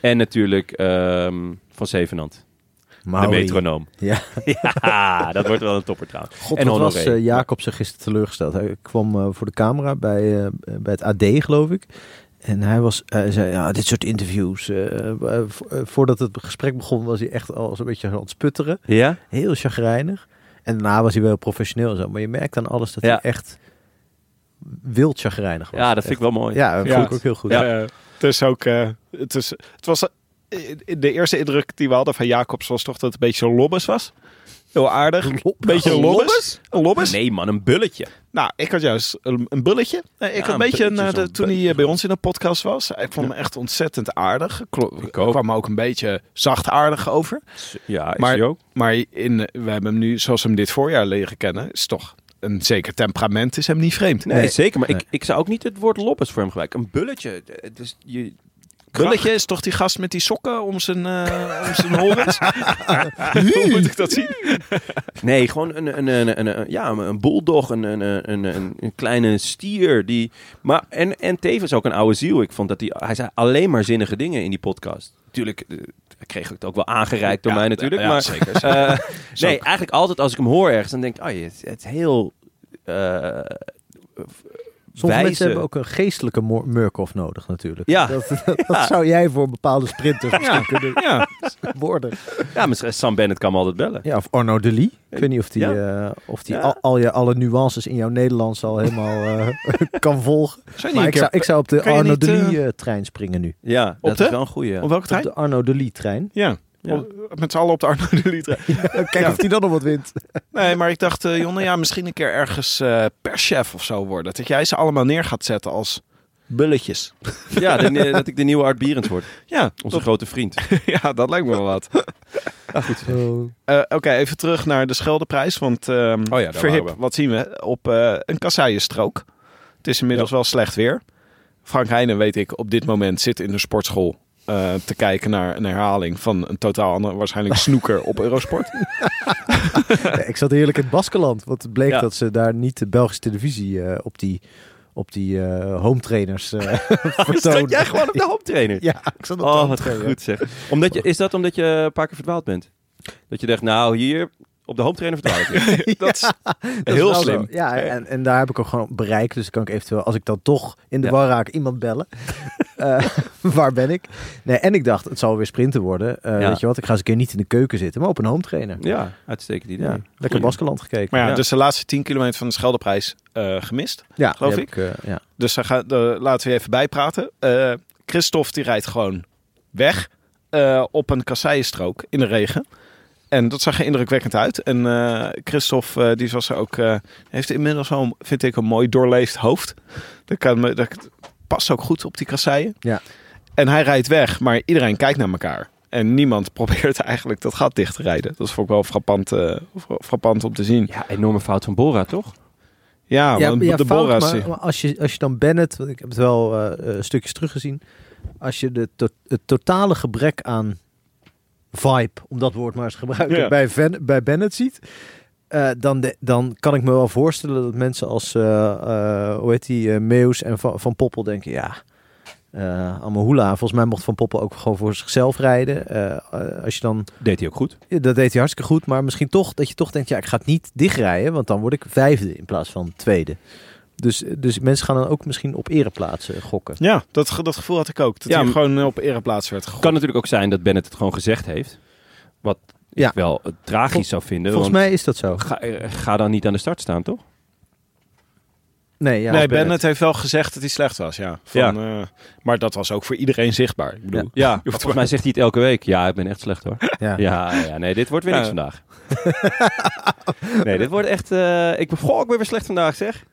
[SPEAKER 2] En natuurlijk ehm, Van Zevenand. De
[SPEAKER 3] Mauri.
[SPEAKER 2] metronoom.
[SPEAKER 3] Ja.
[SPEAKER 2] ja, dat wordt wel een topper trouwens.
[SPEAKER 3] God,
[SPEAKER 2] En
[SPEAKER 3] was uh, Jacobsen gisteren teleurgesteld. Hij kwam uh, voor de camera bij, uh, bij het AD, geloof ik. En hij, was, hij zei, ja, dit soort interviews. Uh, voordat het gesprek begon was hij echt al zo'n beetje aan het sputteren.
[SPEAKER 2] Ja?
[SPEAKER 3] Heel chagrijnig. En daarna was hij wel professioneel en zo. Maar je merkt aan alles dat
[SPEAKER 2] Ja.
[SPEAKER 3] hij echt wild chagrijnig was.
[SPEAKER 2] Ja, dat vind
[SPEAKER 3] Echt.
[SPEAKER 2] ik wel mooi.
[SPEAKER 3] Ja, dat
[SPEAKER 4] Ja.
[SPEAKER 3] vond ik ook heel goed.
[SPEAKER 4] Ja. het is ook, eh, het, is, het was, eh, de eerste indruk die we hadden van Jacobs was toch dat het een beetje een lobbes was. Heel aardig. Een beetje een lobbes. Een lobbes.
[SPEAKER 2] Nee man, een bulletje.
[SPEAKER 4] Nou, ik had juist een, een bulletje. Ik
[SPEAKER 2] Ja,
[SPEAKER 4] had een
[SPEAKER 2] een
[SPEAKER 4] beetje, een, eh, de-
[SPEAKER 2] zo'n
[SPEAKER 4] toen hij
[SPEAKER 2] bulletje.
[SPEAKER 4] eh, bij ons in de podcast was. Ik vond hem echt ontzettend aardig. Klo-
[SPEAKER 2] Ik ook.
[SPEAKER 4] kwam ook een beetje zachtaardig over.
[SPEAKER 2] Ja, is
[SPEAKER 4] Maar-
[SPEAKER 2] hij ook.
[SPEAKER 4] Maar in, we hebben hem nu, zoals we hem dit voorjaar leren kennen, is toch een zeker temperament is hem niet vreemd.
[SPEAKER 2] Nee,
[SPEAKER 3] Nee.
[SPEAKER 2] zeker. Maar
[SPEAKER 3] Nee.
[SPEAKER 2] ik, ik zou ook niet het woord lobbes voor hem gebruiken. Een bulletje. Het is, je,
[SPEAKER 4] Bulletje is toch die gast met die sokken om zijn, eh om zijn horens? Hoe moet ik dat zien?
[SPEAKER 2] Nee, gewoon een, een, een, ja, een bulldog, een, een, een, een, kleine stier. Die, maar, en, en tevens ook een oude ziel. Ik vond dat hij, hij zei alleen maar zinnige dingen in die podcast. Natuurlijk, eh, kreeg het ook wel aangereikt door
[SPEAKER 4] Ja,
[SPEAKER 2] mij natuurlijk.
[SPEAKER 4] ja,
[SPEAKER 2] maar,
[SPEAKER 4] zeker.
[SPEAKER 2] eh, nee, eigenlijk altijd als ik hem hoor ergens, dan denk ik, oh, je, het, het is heel...
[SPEAKER 3] Sommige
[SPEAKER 2] wijze-
[SPEAKER 3] mensen hebben ook een geestelijke Murkoff nodig natuurlijk.
[SPEAKER 2] Ja.
[SPEAKER 3] Dat, dat, dat
[SPEAKER 2] Ja.
[SPEAKER 3] zou jij voor bepaalde sprinters misschien kunnen
[SPEAKER 4] Ja,
[SPEAKER 3] worden.
[SPEAKER 2] Ja, misschien Sam Bennett kan me altijd bellen.
[SPEAKER 3] Ja, of Arno de Lee. Ik weet niet of die, eh, of die
[SPEAKER 2] Ja.
[SPEAKER 3] al, al je alle nuances in jouw Nederlands al helemaal eh, kan volgen. Maar ik
[SPEAKER 4] keer-
[SPEAKER 3] zou, ik zou op de Arno
[SPEAKER 4] niet,
[SPEAKER 3] de
[SPEAKER 4] eh,
[SPEAKER 3] Lee trein springen nu.
[SPEAKER 2] Ja, dat
[SPEAKER 4] de?
[SPEAKER 2] is wel een goeie.
[SPEAKER 4] op welke
[SPEAKER 3] Op
[SPEAKER 4] trein?
[SPEAKER 3] de Arno de Lee trein.
[SPEAKER 4] Ja.
[SPEAKER 2] Ja.
[SPEAKER 4] Met z'n allen op de Arno de.
[SPEAKER 3] Kijk
[SPEAKER 4] Ja.
[SPEAKER 3] of die dan nog wat wint.
[SPEAKER 4] Nee, maar ik dacht, eh, Jonne, ja, misschien een keer ergens eh perschef of zo worden. Dat jij ze allemaal neer gaat zetten als bulletjes.
[SPEAKER 2] Ja, de- dat ik de nieuwe Art Bierens word.
[SPEAKER 4] Ja,
[SPEAKER 2] Onze grote vriend.
[SPEAKER 4] ja, dat lijkt me wel wat. Eh, Oké, even terug naar de Scheldeprijs. Want ehm
[SPEAKER 2] Oh ja,
[SPEAKER 4] Verhip, wat zien we? Op een kasseienstrook. Het is inmiddels wel slecht weer. Frank Heijnen, weet ik, op dit moment zit in de sportschool... eh, te kijken naar een herhaling van een totaal ander, waarschijnlijk snoeker op Eurosport.
[SPEAKER 3] Ja, ik zat heerlijk in het Baskeland. Want het bleek
[SPEAKER 2] Ja.
[SPEAKER 3] dat ze daar niet de Belgische televisie eh, op die, op die eh, home trainers eh vertonen.
[SPEAKER 2] Stond jij gewoon op de hooptrainer?
[SPEAKER 3] Ja, ik zat op de
[SPEAKER 2] Oh,
[SPEAKER 3] home
[SPEAKER 2] wat
[SPEAKER 3] trainer.
[SPEAKER 2] goed zeg. Omdat je, is dat omdat je een paar keer verdwaald bent? Dat je dacht, nou hier, op de hooptrainer verdwaald ik.
[SPEAKER 4] dat is
[SPEAKER 3] Dat is
[SPEAKER 4] heel slim.
[SPEAKER 3] zo. Ja, en, en daar heb ik ook gewoon bereik. Dus kan ik eventueel, als ik dan toch in de
[SPEAKER 2] Ja.
[SPEAKER 3] war raak, iemand bellen. Eh, waar ben ik? Nee, en ik dacht, het zal weer sprinten worden. Eh,
[SPEAKER 2] Ja.
[SPEAKER 3] Weet je wat, ik ga eens een keer niet in de keuken zitten, maar op een home trainer.
[SPEAKER 2] Ja, uitstekend idee.
[SPEAKER 3] Ja, lekker. Baskeland gekeken.
[SPEAKER 4] Maar ja,
[SPEAKER 2] Ja.
[SPEAKER 4] dus de laatste 10 kilometer van de Scheldeprijs eh, gemist.
[SPEAKER 3] ja,
[SPEAKER 4] geloof ik.
[SPEAKER 3] ja.
[SPEAKER 4] Dus daar ga, daar laten we even bijpraten. Eh Christophe die rijdt gewoon weg eh, op een kasseienstrook in de regen. En dat zag er indrukwekkend uit. En eh Christophe, eh, die was er ook, eh, heeft inmiddels wel, een- vind ik, een mooi doorleefd hoofd. Dat, kan, me- dat past ook goed op die kasseien.
[SPEAKER 3] Ja.
[SPEAKER 4] En hij rijdt weg, maar iedereen kijkt naar elkaar. En niemand probeert eigenlijk dat gat dicht te rijden. Dat vond ik wel frappant, eh, fra- frappant om te zien.
[SPEAKER 2] Ja, enorme fout van Bora, toch?
[SPEAKER 4] Ja, want de
[SPEAKER 3] fout,
[SPEAKER 4] Bora's...
[SPEAKER 3] maar, maar als, je, als je dan Bennett, want ik heb het wel stukjes teruggezien. Als je de to- het totale gebrek aan vibe, om dat woord maar eens te gebruiken,
[SPEAKER 4] Ja.
[SPEAKER 3] bij, Ven- bij Bennett ziet. eh, dan, de- dan kan ik me wel voorstellen dat mensen als, eh, eh, hoe heet die, Meus en Van, van Poppel denken, ja, eh Amahula. Volgens mij mocht Van Poppel ook gewoon voor zichzelf rijden. Als je dan
[SPEAKER 2] Deed hij ook goed.
[SPEAKER 3] ja, dat deed hij hartstikke goed. Maar misschien toch dat je toch denkt, ja, ik ga het niet dichtrijden. Want dan word ik vijfde in plaats van tweede. Dus, dus mensen gaan dan ook misschien op ereplaatsen gokken.
[SPEAKER 4] Ja, dat, ge- dat gevoel had ik ook. Dat
[SPEAKER 2] Ja,
[SPEAKER 4] hij gewoon op ereplaats werd gegooid.
[SPEAKER 2] Kan natuurlijk ook zijn dat Bennett het gewoon gezegd heeft. Wat
[SPEAKER 3] Ja.
[SPEAKER 2] ik wel eh, tragisch
[SPEAKER 3] Vol-
[SPEAKER 2] zou vinden.
[SPEAKER 3] Volgens mij is dat zo.
[SPEAKER 2] Ga, eh, ga dan niet aan de start staan, toch?
[SPEAKER 3] Nee, ja,
[SPEAKER 4] nee, Bennett. heeft wel gezegd dat hij slecht was, ja. Van,
[SPEAKER 2] Ja.
[SPEAKER 4] eh, maar dat was ook voor iedereen zichtbaar. Ik bedoel,
[SPEAKER 2] Ja, volgens mij zegt hij het elke week. Ja, ik ben echt slecht hoor.
[SPEAKER 3] Ja.
[SPEAKER 2] Ja, ja nee, dit wordt weer niks vandaag. nee, dit wordt echt... eh, ik, ben- goh, ik ben weer slecht vandaag, zeg.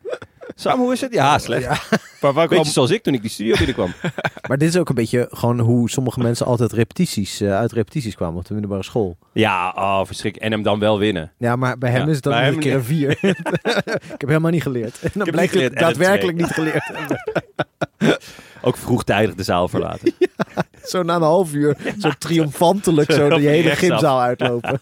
[SPEAKER 2] Sam, hoe is het? Ja, slecht.
[SPEAKER 4] maar waar ik
[SPEAKER 2] Beetje
[SPEAKER 4] wel-
[SPEAKER 2] zoals ik toen ik die studio binnenkwam.
[SPEAKER 3] Maar dit is ook een beetje gewoon hoe sommige mensen altijd repetities, eh, uit repetities kwamen op de middelbare school.
[SPEAKER 2] Ja, oh, verschrikkelijk. En hem dan wel winnen.
[SPEAKER 3] Ja, maar bij hem
[SPEAKER 2] Ja,
[SPEAKER 3] is het dan een keer een vier. ik heb helemaal niet geleerd. En dan blijkt
[SPEAKER 2] en een
[SPEAKER 3] daadwerkelijk niet geleerd.
[SPEAKER 2] Ook vroegtijdig de zaal verlaten.
[SPEAKER 3] zo na een half uur, zo triomfantelijk zo die hele gymzaal uitlopen.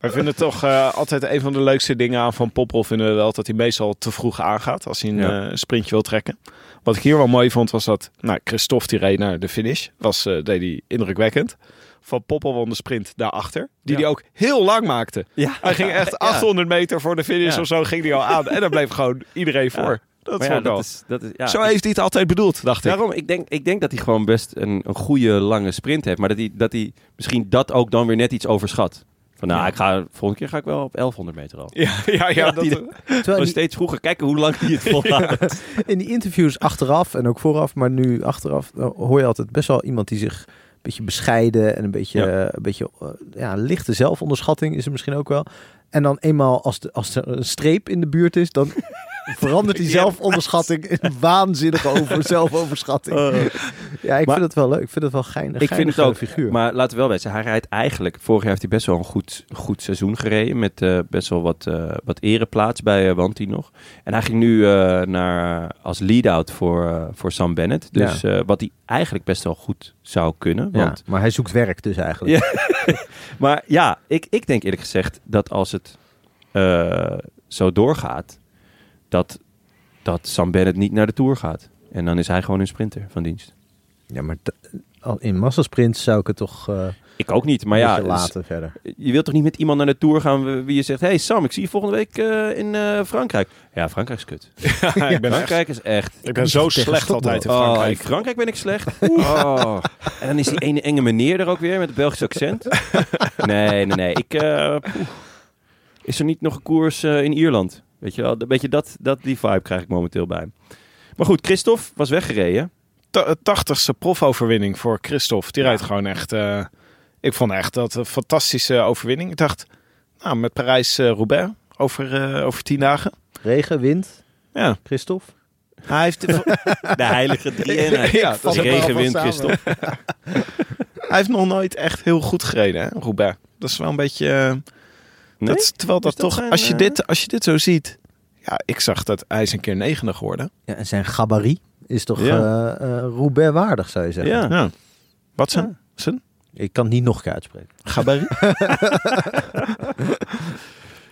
[SPEAKER 4] Wij vinden toch eh, altijd een van de leukste dingen aan Van Poppel vinden we wel dat hij meestal te vroeg aangaat als hij een
[SPEAKER 2] Ja.
[SPEAKER 4] eh, sprintje wil trekken. Wat ik hier wel mooi vond was dat, nou, Christophe die reed naar de finish, was, eh, deed hij indrukwekkend. Van Poppel won de sprint daarachter, die
[SPEAKER 2] Ja.
[SPEAKER 4] hij ook heel lang maakte.
[SPEAKER 2] Ja.
[SPEAKER 4] Hij ging echt
[SPEAKER 2] Ja.
[SPEAKER 4] 800 meter voor de finish of zo ging hij al aan en dan bleef gewoon iedereen voor. Dat
[SPEAKER 2] Maar ja, dat is, dat is, ja,
[SPEAKER 4] Zo heeft hij het altijd bedoeld, dacht ik.
[SPEAKER 2] Daarom, ik denk, ik denk dat hij gewoon best een, een goede lange sprint heeft. Maar dat hij, dat hij misschien dat ook dan weer net iets overschat. Van nou,
[SPEAKER 4] Ja.
[SPEAKER 2] ik ga, volgende keer ga ik wel op 1100 meter al.
[SPEAKER 4] Ja, ja, ja.
[SPEAKER 2] Ja,
[SPEAKER 4] dat,
[SPEAKER 2] die-
[SPEAKER 3] Terwijl die-
[SPEAKER 2] steeds vroeger. Kijken hoe lang hij het volhoudt.
[SPEAKER 3] In die interviews achteraf en ook vooraf, maar nu achteraf, dan hoor je altijd best wel iemand die zich een beetje bescheiden en een beetje,
[SPEAKER 2] Ja.
[SPEAKER 3] eh, een beetje eh, ja, lichte zelfonderschatting is er misschien ook wel. En dan eenmaal als, de, als er een streep in de buurt is, dan verandert die zelfonderschatting in waanzinnige over zelfoverschatting. ja, ik
[SPEAKER 2] Maar-
[SPEAKER 3] vind het wel leuk. Ik vind het wel geinig.
[SPEAKER 2] Ik vind het ook.
[SPEAKER 3] figuur.
[SPEAKER 2] Maar laten we wel weten, hij rijdt eigenlijk... Vorig jaar heeft hij best wel een goed, goed seizoen gereden. Met eh, best wel wat, eh wat ereplaats bij uh, Wanty nog. En hij ging nu eh, naar, als lead-out voor, eh, voor Sam Bennett. Dus eh, wat hij eigenlijk best wel goed zou kunnen.
[SPEAKER 3] ja,
[SPEAKER 2] Want
[SPEAKER 3] maar hij zoekt werk dus eigenlijk.
[SPEAKER 2] Maar ja, ik, ik denk eerlijk gezegd dat als het eh, zo doorgaat, dat, dat Sam Bennett niet naar de Tour gaat. En dan is hij gewoon een sprinter van dienst.
[SPEAKER 3] Ja, maar in massasprint zou ik het toch eh
[SPEAKER 2] Ik ook niet, maar ja, dus
[SPEAKER 3] laten verder.
[SPEAKER 2] je wilt toch niet met iemand naar de Tour gaan wie je zegt... hey Sam, ik zie je volgende week eh, in eh, Frankrijk. Ja, Frankrijk is kut.
[SPEAKER 4] Ja, ik ben echt,
[SPEAKER 2] Frankrijk is echt...
[SPEAKER 4] ik ben zo slecht altijd in
[SPEAKER 2] Oh,
[SPEAKER 4] Frankrijk.
[SPEAKER 2] in Frankrijk ben ik slecht. Oh. En dan is die ene enge meneer er ook weer met het Belgisch accent. Nee, nee, nee. Ik, eh, is er niet nog een koers in Ierland? Weet je wel, een beetje dat, dat, die vibe krijg ik momenteel bij hem. Maar goed, Christophe was weggereden.
[SPEAKER 4] Ta- tachtigste profoverwinning voor Christophe. Die rijdt gewoon echt... eh, ik vond echt dat een fantastische overwinning. Ik dacht, nou, met Parijs-Roubaix over, eh, over tien dagen.
[SPEAKER 3] Regen, wind,
[SPEAKER 4] Ja,
[SPEAKER 3] Christophe.
[SPEAKER 4] hij heeft,
[SPEAKER 2] De heilige drie-eenheid.
[SPEAKER 4] Ja, dat
[SPEAKER 2] regenwind. Christophe.
[SPEAKER 4] hij heeft nog nooit echt heel goed gereden, hè, Roubaix. Dat is wel een beetje... eh,
[SPEAKER 2] Nee?
[SPEAKER 4] dat, terwijl dat, toch,
[SPEAKER 2] zijn,
[SPEAKER 4] als, je
[SPEAKER 2] eh,
[SPEAKER 4] dit, als je dit zo ziet... Ja, ik zag dat hij is een keer negende geworden.
[SPEAKER 3] Ja, en zijn gabarit is toch
[SPEAKER 2] Ja.
[SPEAKER 3] eh, eh, Roubaix waardig, zou je zeggen.
[SPEAKER 2] Ja.
[SPEAKER 4] Ja. Wat zijn?
[SPEAKER 2] Ja.
[SPEAKER 4] zijn?
[SPEAKER 3] Ik kan het niet nog een keer uitspreken.
[SPEAKER 4] Gabarit?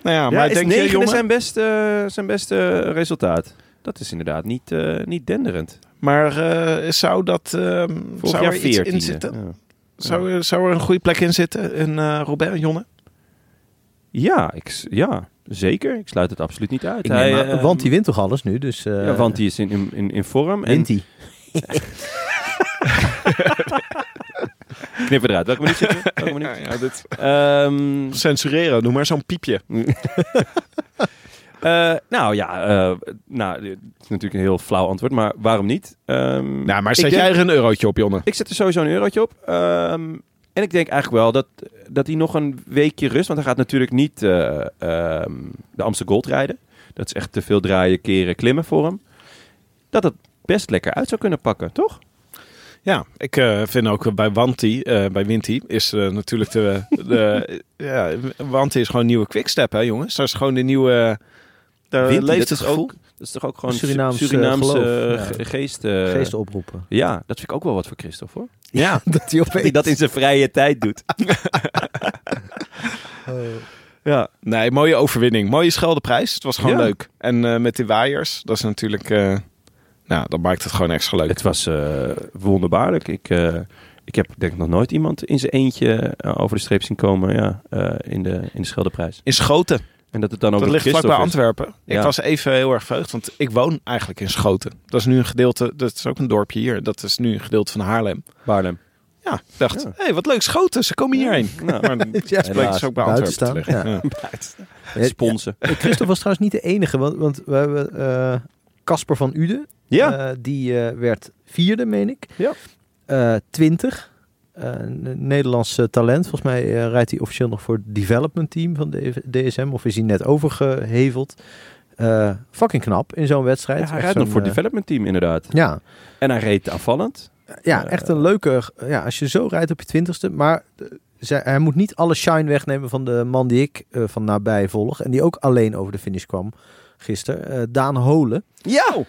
[SPEAKER 4] nou ja, maar
[SPEAKER 2] Ja, is
[SPEAKER 4] denk je, jongen...
[SPEAKER 2] zijn beste, zijn beste resultaat. Dat is inderdaad niet, eh, niet denderend.
[SPEAKER 4] Maar eh, zou dat... ehm zou er iets in
[SPEAKER 2] 14e.
[SPEAKER 4] zitten?
[SPEAKER 2] Ja.
[SPEAKER 4] Zou, er- zou er een goede plek in zitten in eh Robert, Jonne?
[SPEAKER 2] Ja, ik, ja, zeker. Ik sluit het absoluut niet uit.
[SPEAKER 3] Ik neem aan-
[SPEAKER 2] eh,
[SPEAKER 3] want die wint toch alles nu, dus... eh
[SPEAKER 2] ja, want die is in, in, in, in vorm. En
[SPEAKER 3] wint die.
[SPEAKER 2] knip eruit. Welke minuut zitten we? Welke minuut?
[SPEAKER 4] Ja, dit...
[SPEAKER 2] Ehm,
[SPEAKER 4] Censureren, noem maar zo'n piepje.
[SPEAKER 2] eh, nou ja, eh, nou, dit is natuurlijk een heel flauw antwoord, maar waarom niet? Ehm,
[SPEAKER 4] Nou, maar zet
[SPEAKER 2] denk-
[SPEAKER 4] jij er een eurotje op, Jonne?
[SPEAKER 2] Ik zet er sowieso een eurotje op. Ehm, En ik denk eigenlijk wel dat, dat hij nog een weekje rust... want hij gaat natuurlijk niet eh, ehm, de Amsterdam Gold rijden. Dat is echt te veel draaien, keren, klimmen voor hem. Dat het best lekker uit zou kunnen pakken, toch?
[SPEAKER 4] Ja, ik eh, vind ook bij Wanty, eh, bij Winty, is natuurlijk de, de ja, Wanty is gewoon een nieuwe quickstep, hè jongens. Dat is gewoon de nieuwe, daar
[SPEAKER 2] Winty,
[SPEAKER 4] leeft het
[SPEAKER 2] ook, is toch ook gewoon
[SPEAKER 3] Surinaams,
[SPEAKER 2] Surinaamse, Surinaamse
[SPEAKER 3] geloof.
[SPEAKER 2] ge-
[SPEAKER 3] Ja.
[SPEAKER 2] geest. eh,
[SPEAKER 3] Geesten oproepen.
[SPEAKER 2] Ja, dat vind ik ook wel wat voor Christophe, hoor.
[SPEAKER 4] Ja,
[SPEAKER 3] Dat hij
[SPEAKER 2] Dat hij
[SPEAKER 3] opeens...
[SPEAKER 2] dat in zijn vrije tijd doet. ja.
[SPEAKER 4] nee, mooie overwinning. Mooie scheldeprijs. Het was gewoon
[SPEAKER 2] Ja.
[SPEAKER 4] leuk. En eh, met die waaiers, dat is natuurlijk, eh, nou, dat maakt het gewoon extra leuk.
[SPEAKER 2] Het was eh, wonderbaarlijk. Ik, eh, ik heb denk ik nog nooit iemand in zijn eentje over de streep zien komen ja, eh, in, de, in de Scheldeprijs.
[SPEAKER 4] In Schoten,
[SPEAKER 2] En dat het dan ook
[SPEAKER 4] dat
[SPEAKER 2] nog
[SPEAKER 4] ligt vlakbij. Antwerpen. Ik
[SPEAKER 2] Ja.
[SPEAKER 4] was even heel erg verheugd, want ik woon eigenlijk in Schoten. Dat is nu een gedeelte, dat is ook een dorpje hier. Dat is nu een gedeelte van Haarlem.
[SPEAKER 2] Baarlem.
[SPEAKER 4] Ja, ik dacht,
[SPEAKER 2] Ja.
[SPEAKER 4] hé, wat leuk, Schoten, ze komen hierheen.
[SPEAKER 2] Nou,
[SPEAKER 4] Maar het
[SPEAKER 3] Ja,
[SPEAKER 4] bleek
[SPEAKER 2] helaas.
[SPEAKER 4] dus ook bij Antwerpen te
[SPEAKER 3] staan,
[SPEAKER 4] liggen. Ja.
[SPEAKER 3] Ja,
[SPEAKER 2] Sponsen.
[SPEAKER 3] ja, Christophe was trouwens niet de enige, want, want we hebben eh, Casper van Uden.
[SPEAKER 2] Ja.
[SPEAKER 3] Eh, die eh, werd vierde, meen ik.
[SPEAKER 2] Ja.
[SPEAKER 3] Eh, twintig. Eh, Nederlands eh, talent. Volgens mij eh, rijdt hij officieel nog voor het development team van de DSM. Of is hij net overgeheveld. Eh fucking knap in zo'n wedstrijd.
[SPEAKER 2] Ja, hij rijdt nog voor het development team inderdaad.
[SPEAKER 3] Ja,
[SPEAKER 2] En hij reed aanvallend.
[SPEAKER 3] ja, echt een leuke... Ja, als je zo rijdt op je twintigste. Maar hij moet niet alle shine wegnemen van de man die ik van nabij volg. En die ook alleen over de finish kwam gisteren. Daan Holen.
[SPEAKER 2] Ja,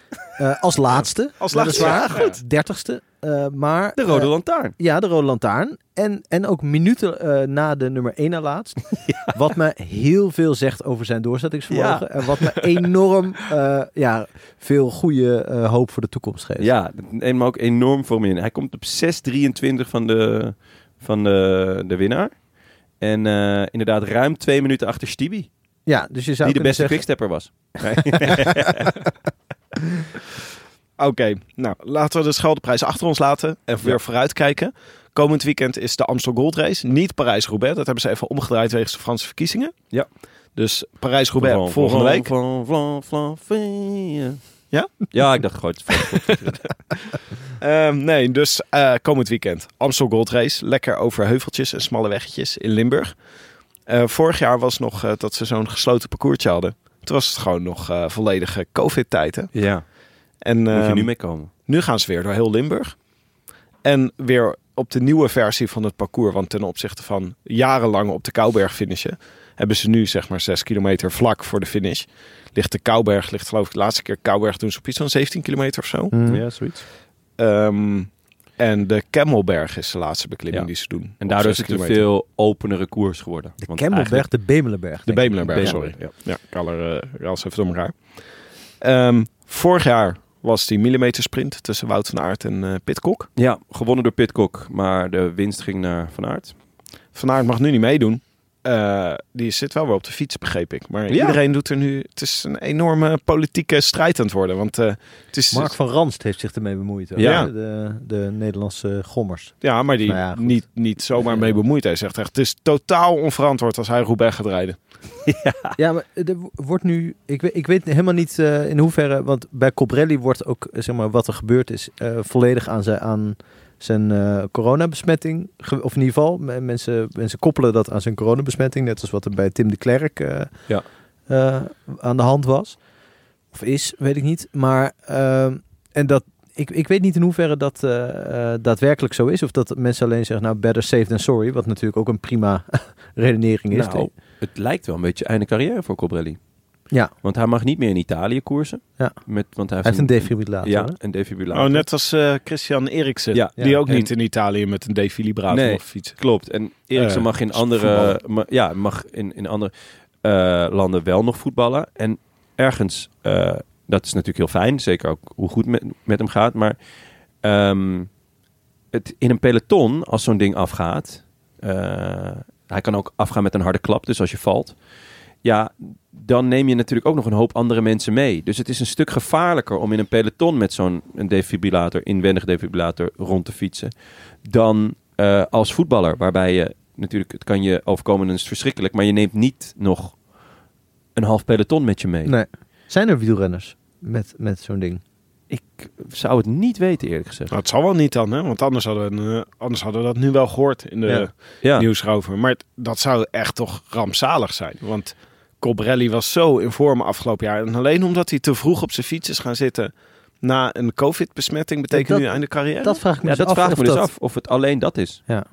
[SPEAKER 3] als laatste.
[SPEAKER 4] Als laatste, ja, goed.
[SPEAKER 3] Dertigste. Eh, maar,
[SPEAKER 2] de Rode
[SPEAKER 3] eh,
[SPEAKER 2] Lantaarn.
[SPEAKER 3] ja, de Rode Lantaarn. En, en ook minuten eh, na de nummer 1 na laatst. Wat me heel veel zegt over zijn doorzettingsvermogen.
[SPEAKER 2] Ja.
[SPEAKER 3] En wat me enorm ja, veel goede hoop voor de toekomst geeft.
[SPEAKER 2] Ja, dat neemt me ook enorm voor me in. Hij komt op 6.23 van de, van de, de winnaar. En inderdaad ruim twee minuten achter Stibi.
[SPEAKER 3] Ja, dus je zou
[SPEAKER 2] Die de beste
[SPEAKER 3] zeggen...
[SPEAKER 2] quickstepper was.
[SPEAKER 4] Oké, nou laten we de Scheldeprijs achter ons laten en weer vooruitkijken. Komend weekend is de Amstel Gold Race, niet Parijs-Roubaix. Dat hebben ze even omgedraaid wegens de Franse verkiezingen.
[SPEAKER 2] Ja.
[SPEAKER 4] Dus Parijs-Roubaix volgende week.
[SPEAKER 2] Vlan, vlan, vlan, vlan.
[SPEAKER 4] Ja?
[SPEAKER 2] Ja, ik dacht gooit.
[SPEAKER 4] Ehm, nee, dus eh, komend weekend Amstel Gold Race. Lekker over heuveltjes en smalle weggetjes in Limburg. Eh, vorig jaar was nog eh, dat ze zo'n gesloten parcoursje hadden. Toen was het gewoon nog volledige COVID-tijd.
[SPEAKER 2] Ja,
[SPEAKER 4] En
[SPEAKER 2] moet je
[SPEAKER 4] ehm,
[SPEAKER 2] nu mee komen.
[SPEAKER 4] Nu gaan ze weer door heel Limburg. En weer op de nieuwe versie van het parcours. Want ten opzichte van jarenlang op de Kouberg finishen... hebben ze nu zeg maar 6 kilometer vlak voor de finish. Ligt de Kouberg, ligt geloof ik de laatste keer Kouberg doen ze op iets van 17 kilometer of zo.
[SPEAKER 3] Mm.
[SPEAKER 2] Ja, zoiets.
[SPEAKER 4] Ehm, en de Kemmelberg is de laatste beklimming
[SPEAKER 2] Ja.
[SPEAKER 4] die ze doen.
[SPEAKER 2] En daardoor is het een veel openere koers geworden.
[SPEAKER 3] De
[SPEAKER 2] Want
[SPEAKER 3] Kemmelberg, de Bemelenberg.
[SPEAKER 4] De. Bemelenberg, sorry.
[SPEAKER 2] Ja.
[SPEAKER 4] Ja, ik haal er uh, even door elkaar. Ehm, vorig jaar was die millimeter sprint tussen Wout van Aert en eh Pitcock.
[SPEAKER 2] Ja, gewonnen door Pitcock, maar de winst ging naar Van Aert.
[SPEAKER 4] Van Aert mag nu niet meedoen. Eh, die zit wel weer op de fiets, begreep ik. Maar
[SPEAKER 2] Ja.
[SPEAKER 4] iedereen doet er nu... Het is een enorme politieke strijd aan het worden. Want eh, het is...
[SPEAKER 3] Mark van Ranst heeft zich ermee bemoeid. hoor.
[SPEAKER 4] Ja.
[SPEAKER 3] De, de Nederlandse gommers.
[SPEAKER 4] Ja, maar die
[SPEAKER 3] Nou ja,
[SPEAKER 4] niet, niet zomaar mee bemoeid. Hij zegt echt, het is totaal onverantwoord als hij Roubaix gaat rijden.
[SPEAKER 3] Ja, maar er wordt nu... Ik weet, ik weet helemaal niet eh, in hoeverre... Want bij Cobrelli wordt ook, zeg maar, wat er gebeurd is... eh, volledig aan zijn, aan zijn eh, coronabesmetting... Of in ieder geval, me- mensen, mensen koppelen dat aan zijn coronabesmetting. Net als wat er bij Tim de Klerk eh,
[SPEAKER 2] Ja.
[SPEAKER 3] eh, aan de hand was. Of is, weet ik niet. Maar... ehm, en dat... Ik, ik weet niet in hoeverre dat daadwerkelijk zo is. Of dat mensen alleen zeggen, nou, better safe than sorry. Wat natuurlijk ook een prima redenering is.
[SPEAKER 2] Nou, het lijkt wel een beetje einde carrière voor Cobrelli.
[SPEAKER 3] Ja.
[SPEAKER 2] Want hij mag niet meer in Italië koersen.
[SPEAKER 3] Ja.
[SPEAKER 2] Met, want hij
[SPEAKER 3] Hij heeft een
[SPEAKER 2] een
[SPEAKER 3] defibrillator.
[SPEAKER 2] Ja, een defibrillator.
[SPEAKER 4] Oh, net als eh, Christian Eriksen.
[SPEAKER 2] Ja.
[SPEAKER 4] die
[SPEAKER 3] Ja.
[SPEAKER 4] ook
[SPEAKER 2] En-
[SPEAKER 4] niet in Italië met een defibrillator
[SPEAKER 2] Nee.
[SPEAKER 4] mag fietsen.
[SPEAKER 2] Klopt. En Eriksen
[SPEAKER 4] Eh,
[SPEAKER 2] mag in andere, ma- ja, mag in, in andere eh, landen wel nog voetballen. En ergens, eh, dat is natuurlijk heel fijn. Zeker ook hoe goed met, met hem gaat. Maar ehm, het, in een peloton, als zo'n ding afgaat... eh, hij kan ook afgaan met een harde klap. Dus als je valt... Ja, dan neem je natuurlijk ook nog een hoop andere mensen mee. Dus het is een stuk gevaarlijker om in een peloton met zo'n een defibrillator, inwendig defibrillator, rond te fietsen. Dan eh, als voetballer, waarbij je natuurlijk, het kan je overkomen en het is verschrikkelijk, maar je neemt niet nog een half peloton met je mee.
[SPEAKER 3] Nee. Zijn er wielrenners met, met zo'n ding?
[SPEAKER 2] Ik zou het niet weten, eerlijk gezegd.
[SPEAKER 4] Nou, het zal wel niet dan, hè? want anders hadden, we, eh, anders hadden we dat nu wel gehoord in de
[SPEAKER 3] Ja.
[SPEAKER 4] Maar het- dat zou echt toch rampzalig zijn. Want Cobrelli was zo in vorm afgelopen jaar. En alleen omdat hij te vroeg op zijn fiets is gaan zitten na een covid-besmetting, betekent
[SPEAKER 3] Dat-
[SPEAKER 4] nu einde carrière?
[SPEAKER 3] Dat vraag ik me
[SPEAKER 2] ja
[SPEAKER 3] dus
[SPEAKER 2] dat
[SPEAKER 3] af.
[SPEAKER 2] vraag me dus
[SPEAKER 3] dat-
[SPEAKER 2] af of het alleen dat is.
[SPEAKER 3] Ja.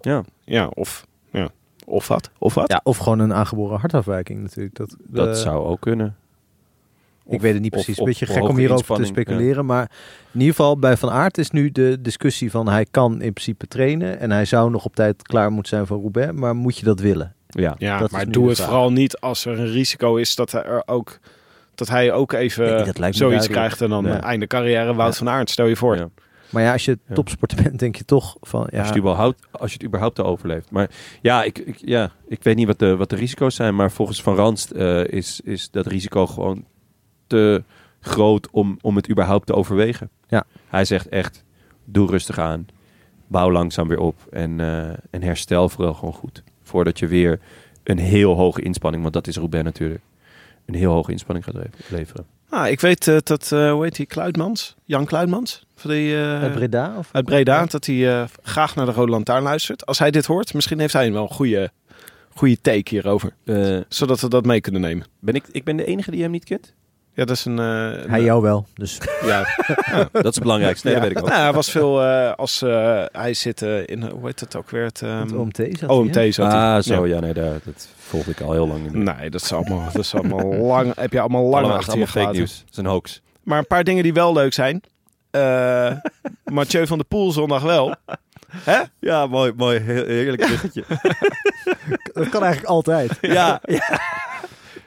[SPEAKER 2] Ja,
[SPEAKER 4] Ja, of, ja. of wat? Of wat?
[SPEAKER 3] Ja, of gewoon een aangeboren hartafwijking natuurlijk. Dat,
[SPEAKER 2] dat
[SPEAKER 3] eh,
[SPEAKER 2] zou ook kunnen.
[SPEAKER 3] Ik
[SPEAKER 2] Of-
[SPEAKER 3] weet het niet precies. Een beetje gek om hierover te
[SPEAKER 2] ja.
[SPEAKER 3] speculeren. Maar in ieder geval bij Van Aert is nu de discussie van... hij kan in principe trainen en hij zou nog op tijd klaar moeten zijn voor Roubaix. Maar moet je dat willen?
[SPEAKER 2] Ja,
[SPEAKER 4] Ja, maar doe het
[SPEAKER 3] vraag.
[SPEAKER 4] vooral niet als er een risico is dat hij er ook, dat hij ook even
[SPEAKER 3] Nee,
[SPEAKER 4] zoiets
[SPEAKER 3] duidelijk.
[SPEAKER 4] krijgt en dan
[SPEAKER 2] Ja.
[SPEAKER 4] einde carrière Wout
[SPEAKER 3] Ja.
[SPEAKER 4] van Aert. Stel je voor.
[SPEAKER 2] Ja.
[SPEAKER 3] Maar ja, als je
[SPEAKER 2] Ja.
[SPEAKER 3] topsporter bent, denk je toch van...
[SPEAKER 2] Als, je
[SPEAKER 3] Ja,
[SPEAKER 2] het überhaupt, als je het überhaupt al overleeft. Maar ja, ik, ik, ja, ik weet niet wat de, wat de risico's zijn. Maar volgens Van Ranst eh, is, is dat risico gewoon te groot om, om het überhaupt te overwegen.
[SPEAKER 3] Ja.
[SPEAKER 2] Hij zegt echt, doe rustig aan. Bouw langzaam weer op. En, eh, en herstel vooral gewoon goed. Voordat je weer een heel hoge inspanning, want dat is Roubaix natuurlijk, een heel hoge inspanning gaat le- leveren.
[SPEAKER 4] Ah, ik weet eh, dat, eh, hoe heet die, Kluitmans? Jan Kluitmans? Van die, eh,
[SPEAKER 3] uit Breda? Of?
[SPEAKER 4] uit Breda, dat hij eh, graag naar de Rode Lantaarn luistert. Als hij dit hoort, misschien heeft hij wel een goede, goede take hierover.
[SPEAKER 2] Eh,
[SPEAKER 4] Zodat we dat mee kunnen nemen.
[SPEAKER 2] ben ik, ik ben de enige die hem niet kent?
[SPEAKER 4] Ja, dat is een... eh,
[SPEAKER 3] Hij
[SPEAKER 4] een-
[SPEAKER 3] jou wel. Dus
[SPEAKER 4] Ja,
[SPEAKER 2] Dat is het belangrijkste. Nee,
[SPEAKER 4] ja.
[SPEAKER 2] dat weet ik ook.
[SPEAKER 4] Nou, hij was veel eh, als... eh, hij zit eh, in, hoe heet het ook weer? Het, ehm,
[SPEAKER 3] het OMT zat hij,
[SPEAKER 4] OMT
[SPEAKER 3] hè?
[SPEAKER 4] zat hij.
[SPEAKER 2] Ah, zo.
[SPEAKER 4] Ja.
[SPEAKER 2] Ja, nee, daar, dat volg ik al heel lang. In.
[SPEAKER 4] Nee, dat is allemaal, dat is allemaal lang, heb je allemaal lang
[SPEAKER 2] Allemaal-
[SPEAKER 4] achter je
[SPEAKER 2] allemaal fake
[SPEAKER 4] gelaten.
[SPEAKER 2] nieuws. Dat is een hoax.
[SPEAKER 4] Maar een paar dingen die wel leuk zijn. Eh Mathieu van der Poel zondag wel. Hè?
[SPEAKER 2] Ja, mooi, mooi. Heel, heerlijk bruggetje.
[SPEAKER 3] Dat kan eigenlijk altijd.
[SPEAKER 2] ja, ja.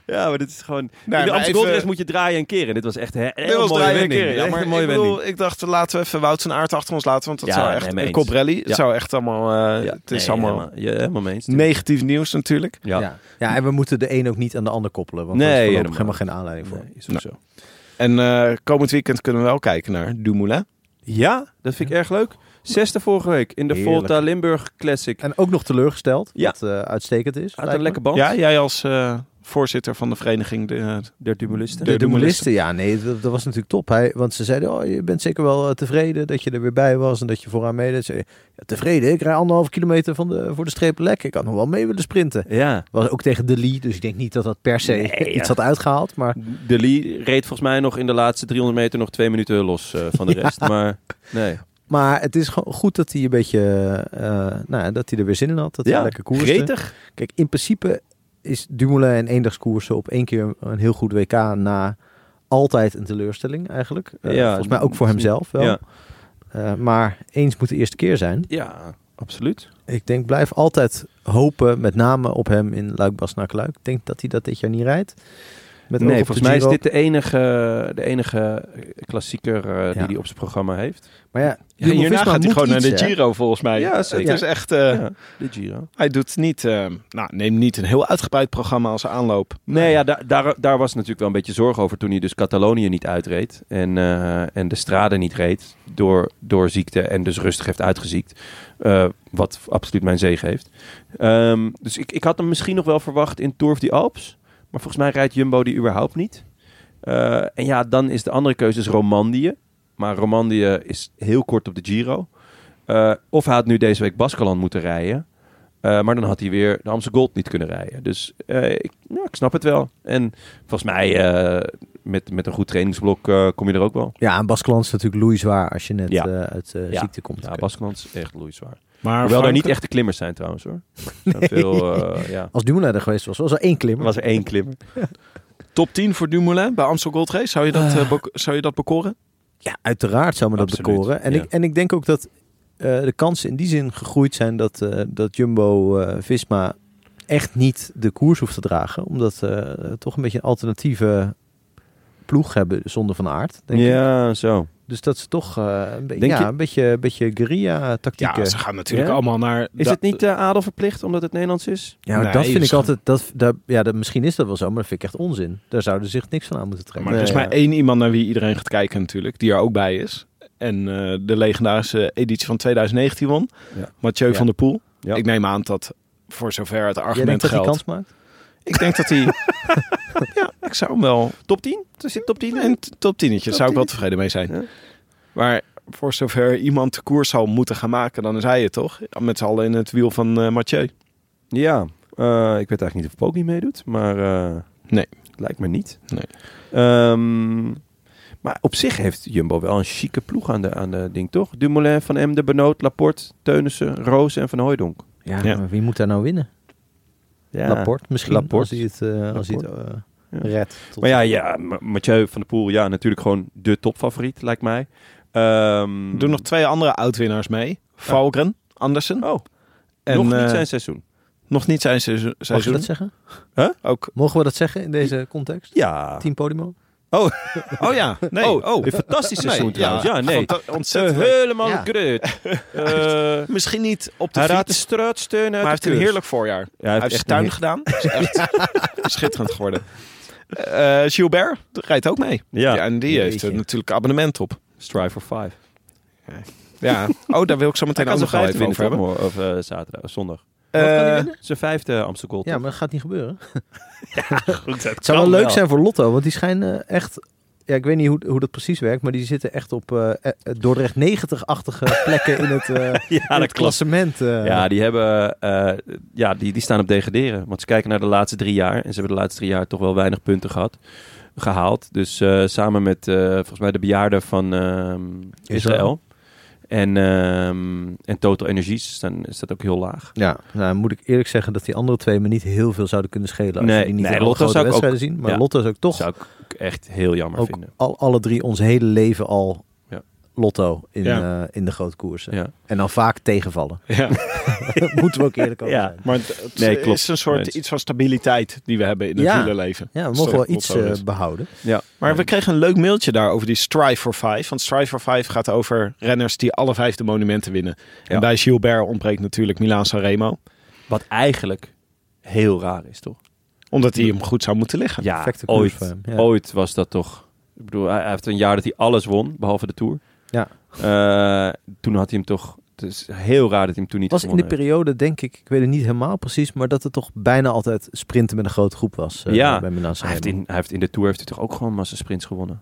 [SPEAKER 2] Ja, maar dit is gewoon...
[SPEAKER 4] Nee,
[SPEAKER 2] in de Amsterdam
[SPEAKER 4] even-
[SPEAKER 2] moet je draaien en keren. Dit was echt een
[SPEAKER 4] was
[SPEAKER 2] mooie
[SPEAKER 4] draaien en
[SPEAKER 2] wending.
[SPEAKER 4] keren. Ja,
[SPEAKER 2] Echt
[SPEAKER 4] maar
[SPEAKER 2] een mooie
[SPEAKER 4] ik, bedoel,
[SPEAKER 2] wending.
[SPEAKER 4] ik dacht, laten we even Wout van Aert achter ons laten. Want dat
[SPEAKER 2] Ja,
[SPEAKER 4] zou echt...
[SPEAKER 2] mee
[SPEAKER 4] en
[SPEAKER 2] eens.
[SPEAKER 4] Cobrelli
[SPEAKER 2] Ja.
[SPEAKER 4] zou echt allemaal... eh,
[SPEAKER 2] Ja,
[SPEAKER 4] het is
[SPEAKER 2] nee,
[SPEAKER 4] allemaal
[SPEAKER 2] helemaal, ja, helemaal mee eens.
[SPEAKER 4] negatief nieuws natuurlijk.
[SPEAKER 2] Ja.
[SPEAKER 3] Ja. ja, en we moeten de een ook niet aan de ander koppelen. Want
[SPEAKER 2] Nee,
[SPEAKER 3] er is
[SPEAKER 2] helemaal
[SPEAKER 3] voorlopig helemaal geen aanleiding voor.
[SPEAKER 2] Nee, is ook zo.
[SPEAKER 4] En eh, komend weekend kunnen we wel kijken naar Dumoulin.
[SPEAKER 2] Ja, dat vind ik erg leuk. Zesde vorige week in de
[SPEAKER 3] Heerlijk.
[SPEAKER 2] Volta Limburg Classic.
[SPEAKER 3] En ook nog teleurgesteld,
[SPEAKER 2] Ja.
[SPEAKER 3] wat eh, uitstekend is.
[SPEAKER 2] Uit een lekker band.
[SPEAKER 4] Ja, jij als eh, voorzitter van de vereniging. De.
[SPEAKER 3] De,
[SPEAKER 4] De
[SPEAKER 3] Dumoulisten, ja, nee, dat, dat was natuurlijk top. Hij, want ze zeiden, oh, je bent zeker wel eh, tevreden dat je er weer bij was en dat je vooraan meedeed. Ja, tevreden, ik rij anderhalf kilometer van de, voor de streep lek. Ik had nog wel mee willen sprinten.
[SPEAKER 2] Ja.
[SPEAKER 3] Was ook tegen de Lee, dus ik denk niet dat dat per se
[SPEAKER 2] Nee,
[SPEAKER 3] iets
[SPEAKER 2] ja.
[SPEAKER 3] had uitgehaald. Maar
[SPEAKER 2] De Lee reed volgens mij nog in de laatste 300 meter nog twee minuten los eh, van de rest. Maar nee.
[SPEAKER 3] Maar het is gewoon goed dat hij een beetje, eh, nou, ja, dat hij er weer zin in had. Dat hij
[SPEAKER 2] Ja,
[SPEAKER 3] lekker koerste.
[SPEAKER 2] gretig.
[SPEAKER 3] Kijk, in principe is Dumoulin en eendagskoersen op één keer een heel goed WK na altijd een teleurstelling eigenlijk. Eh,
[SPEAKER 2] Ja,
[SPEAKER 3] volgens mij ook voor hemzelf wel.
[SPEAKER 2] Ja.
[SPEAKER 3] Eh, maar eens moet de eerste keer zijn.
[SPEAKER 2] ja, absoluut.
[SPEAKER 3] Ik denk, blijf altijd hopen, met name op hem in Luik naar Luik. Ik denk dat hij dat dit jaar niet rijdt. Met
[SPEAKER 2] nee, volgens mij is dit de enige, de enige klassieker eh, die
[SPEAKER 3] Ja.
[SPEAKER 2] hij op zijn programma heeft.
[SPEAKER 3] Maar ja,
[SPEAKER 4] hierna gaat hij gewoon naar de
[SPEAKER 3] hè?
[SPEAKER 4] Giro volgens mij.
[SPEAKER 2] Ja, zeker.
[SPEAKER 4] Het is echt... eh,
[SPEAKER 2] ja, de Giro.
[SPEAKER 4] Hij doet niet... eh, nou, neem niet een heel uitgebreid programma als aanloop.
[SPEAKER 2] Nee, ja, daar, daar, daar was natuurlijk wel een beetje zorg over toen hij dus Catalonië niet uitreed. En, eh, en de strade niet reed door, door ziekte en dus rustig heeft uitgeziekt. Eh, wat absoluut mijn zegen heeft. Ehm, dus ik, ik had hem misschien nog wel verwacht in Tour of the Alps. Maar volgens mij rijdt Jumbo die überhaupt niet. Eh, en ja, dan is de andere keuze is Romandie. Maar Romandie is heel kort op de Giro. Eh, of hij had nu deze week Baskeland moeten rijden. Eh, maar dan had hij weer de Amsterdam Gold niet kunnen rijden. Dus eh, ik, ja, ik snap het wel. En volgens mij eh, met, met een goed trainingsblok eh, kom je er ook wel.
[SPEAKER 3] Ja, en Baskeland is natuurlijk loeizwaar als je net
[SPEAKER 2] Ja.
[SPEAKER 3] eh, uit eh,
[SPEAKER 2] Ja.
[SPEAKER 3] ziekte komt.
[SPEAKER 2] Ja, Baskeland is echt loeizwaar.
[SPEAKER 4] Maar
[SPEAKER 2] Hoewel er
[SPEAKER 4] Frank-
[SPEAKER 2] niet echte klimmers zijn trouwens hoor. Er veel, eh, ja.
[SPEAKER 3] Als Dumoulin er geweest was, was er één klimmer.
[SPEAKER 2] was er één klimmer.
[SPEAKER 4] Top 10 voor Dumoulin bij Amstel Gold Race. Zou je dat, eh, bek- zou je dat bekoren?
[SPEAKER 3] Ja, uiteraard zou me dat
[SPEAKER 2] Absoluut,
[SPEAKER 3] bekoren. En,
[SPEAKER 2] ja.
[SPEAKER 3] ik, en ik denk ook dat eh, de kansen in die zin gegroeid zijn dat, eh, dat Jumbo eh, Visma echt niet de koers hoeft te dragen. Omdat ze toch een beetje een alternatieve ploeg hebben zonder van aard. Denk ik.
[SPEAKER 2] Ja, zo.
[SPEAKER 3] Dus dat ze toch eh, een, be- ja,
[SPEAKER 2] je-
[SPEAKER 3] een beetje, een beetje guerrilla-tactieken.
[SPEAKER 4] Ja, ze gaan natuurlijk
[SPEAKER 2] Ja?
[SPEAKER 4] allemaal naar...
[SPEAKER 2] Is het niet eh, adel verplicht omdat het Nederlands is?
[SPEAKER 3] Ja,
[SPEAKER 4] Nee,
[SPEAKER 3] dat vind ik altijd. Dat, daar, ja, dat, misschien is dat wel zo, maar dat vind ik echt onzin. Daar zouden ze zich niks van aan moeten trekken.
[SPEAKER 4] Maar er is
[SPEAKER 2] Nee,
[SPEAKER 4] maar
[SPEAKER 2] ja.
[SPEAKER 4] één iemand naar wie iedereen gaat kijken natuurlijk. Die er ook bij is. En eh, de legendarische editie van 2019 won.
[SPEAKER 2] Ja.
[SPEAKER 4] Mathieu
[SPEAKER 3] Ja.
[SPEAKER 4] van der Poel.
[SPEAKER 2] Ja.
[SPEAKER 4] Ik neem aan dat voor zover het
[SPEAKER 3] Jij
[SPEAKER 4] argument
[SPEAKER 3] denkt dat hij
[SPEAKER 4] geldt.
[SPEAKER 3] kans maakt?
[SPEAKER 4] Ik denk dat hij... ja, ik zou hem wel...
[SPEAKER 2] Top 10? Er zit top 10 in?
[SPEAKER 4] Een t- top 10
[SPEAKER 2] Top
[SPEAKER 4] zou ik wel
[SPEAKER 2] 10?
[SPEAKER 4] tevreden mee zijn.
[SPEAKER 2] Ja.
[SPEAKER 4] Maar voor zover iemand de koers zal moeten gaan maken, dan is hij het toch? Met z'n allen in het wiel van eh, Mathieu.
[SPEAKER 2] Ja, eh, ik weet eigenlijk niet of Poggi meedoet, maar eh,
[SPEAKER 4] Nee.
[SPEAKER 2] lijkt me niet.
[SPEAKER 4] Nee.
[SPEAKER 2] Ehm, maar op zich heeft Jumbo wel een chique ploeg aan de, aan de ding, toch? Dumoulin, Van Em, De Benoot, Laporte, Teunissen, Roos en Van Hooijdonk.
[SPEAKER 3] Ja,
[SPEAKER 4] Ja.
[SPEAKER 3] maar wie moet daar nou winnen?
[SPEAKER 2] Ja.
[SPEAKER 3] Laporte misschien,
[SPEAKER 2] Laporte.
[SPEAKER 3] als hij het, eh, als hij het eh,
[SPEAKER 2] Ja.
[SPEAKER 3] redt. tot-
[SPEAKER 2] Maar ja, ja, Ma- Mathieu van der Poel, ja, natuurlijk gewoon de topfavoriet, lijkt mij. Ehm,
[SPEAKER 4] Er doen nog twee andere oud-winnaars mee. Valgren, Andersen.
[SPEAKER 2] Oh,
[SPEAKER 4] en,
[SPEAKER 2] nog niet
[SPEAKER 4] eh,
[SPEAKER 2] zijn seizoen.
[SPEAKER 4] nog niet zijn seizoen.
[SPEAKER 3] Mag je
[SPEAKER 4] seizoen.
[SPEAKER 3] dat zeggen?
[SPEAKER 4] Ook.
[SPEAKER 3] Mogen we dat zeggen in deze context?
[SPEAKER 2] Ja.
[SPEAKER 3] Team Podimo?
[SPEAKER 4] Oh ja, nee.
[SPEAKER 2] Oh,
[SPEAKER 4] oh.
[SPEAKER 2] een fantastisch seizoen
[SPEAKER 4] Nee,
[SPEAKER 2] trouwens. Ja, nee. Eh,
[SPEAKER 4] Ontzettend.
[SPEAKER 2] helemaal
[SPEAKER 3] Ja.
[SPEAKER 2] great. Eh,
[SPEAKER 4] Misschien niet op de
[SPEAKER 2] hij raadt de
[SPEAKER 4] fiets,
[SPEAKER 2] straatsteun uit
[SPEAKER 4] maar hij heeft een heerlijk voorjaar.
[SPEAKER 2] Ja,
[SPEAKER 4] hij heeft
[SPEAKER 2] echt
[SPEAKER 4] tuin gedaan. Is echt schitterend geworden. Eh Gilbert rijdt ook mee.
[SPEAKER 2] Ja.
[SPEAKER 4] Ja, en die heeft er natuurlijk abonnement op.
[SPEAKER 2] Strive for five.
[SPEAKER 4] Ja. Oh, daar wil ik zo meteen
[SPEAKER 2] Hij
[SPEAKER 4] ook nog even over hebben.
[SPEAKER 2] Of zaterdag, of zondag.
[SPEAKER 4] Eh,
[SPEAKER 3] winnen?
[SPEAKER 2] Zijn vijfde Amstel Gold.
[SPEAKER 3] Ja, maar dat gaat niet gebeuren.
[SPEAKER 2] goed,
[SPEAKER 3] Het zou wel leuk zijn voor Lotto, want die schijnen echt... Ja, ik weet niet hoe, hoe dat precies werkt, maar die zitten echt op eh, eh, Dordrecht 90-achtige plekken in het, eh, in
[SPEAKER 2] Ja,
[SPEAKER 3] het
[SPEAKER 2] klopt.
[SPEAKER 3] klassement. eh.
[SPEAKER 2] Ja, die, hebben, eh, ja die, die staan op degraderen. Want ze kijken naar de laatste drie jaar. En ze hebben de laatste drie jaar toch wel weinig punten gehad. Gehaald. Dus eh, samen met eh, volgens mij de bejaarden van ehm, Israël. En, ehm, en Total Energies staan, is dat ook heel laag.
[SPEAKER 3] Ja, nou moet ik eerlijk zeggen dat die andere twee me niet heel veel zouden kunnen schelen. Als
[SPEAKER 2] Nee,
[SPEAKER 3] je die niet
[SPEAKER 2] nee, Lotto
[SPEAKER 3] grote
[SPEAKER 2] zou ik ook-
[SPEAKER 3] zien. Maar
[SPEAKER 2] ja.
[SPEAKER 3] Lotto zou ik toch
[SPEAKER 2] Dat zou ik echt heel jammer
[SPEAKER 3] ook
[SPEAKER 2] vinden.
[SPEAKER 3] al, alle drie ons hele leven al
[SPEAKER 2] Ja.
[SPEAKER 3] Lotto in,
[SPEAKER 4] Ja.
[SPEAKER 3] eh, in de grote koersen.
[SPEAKER 2] Ja.
[SPEAKER 3] En dan vaak tegenvallen.
[SPEAKER 4] ja.
[SPEAKER 3] Moeten we ook eerlijk over
[SPEAKER 2] Ja.
[SPEAKER 3] zijn.
[SPEAKER 4] Maar het,
[SPEAKER 2] Nee, klopt.
[SPEAKER 4] is een soort iets van stabiliteit die we hebben in het
[SPEAKER 3] Ja.
[SPEAKER 4] wielerleven.
[SPEAKER 3] Ja, we mogen wel iets eh, behouden.
[SPEAKER 2] Ja.
[SPEAKER 4] Maar we kregen een leuk mailtje daar over die Strive for Five. Want Strive for Five gaat over renners die alle vijf de monumenten winnen.
[SPEAKER 2] Ja.
[SPEAKER 4] En bij Gilbert ontbreekt natuurlijk Milaan Sanremo.
[SPEAKER 2] Wat eigenlijk heel raar is, toch?
[SPEAKER 4] Omdat hij hem goed zou moeten liggen.
[SPEAKER 2] Ja, ooit,
[SPEAKER 3] ja.
[SPEAKER 2] ooit was dat toch. Ik bedoel, hij hij heeft een jaar dat hij alles won, behalve de Tour.
[SPEAKER 3] Ja.
[SPEAKER 2] Eh, toen had hij hem toch... Het is heel raar dat hij hem toen niet
[SPEAKER 3] was in de
[SPEAKER 2] heeft.
[SPEAKER 3] periode, denk ik, ik weet het niet helemaal precies, maar dat het toch bijna altijd sprinten met een grote groep was. eh,
[SPEAKER 2] Ja,
[SPEAKER 3] bij Milan
[SPEAKER 2] Hij heeft, in, hij heeft in de Tour heeft hij toch ook gewoon massa sprints gewonnen?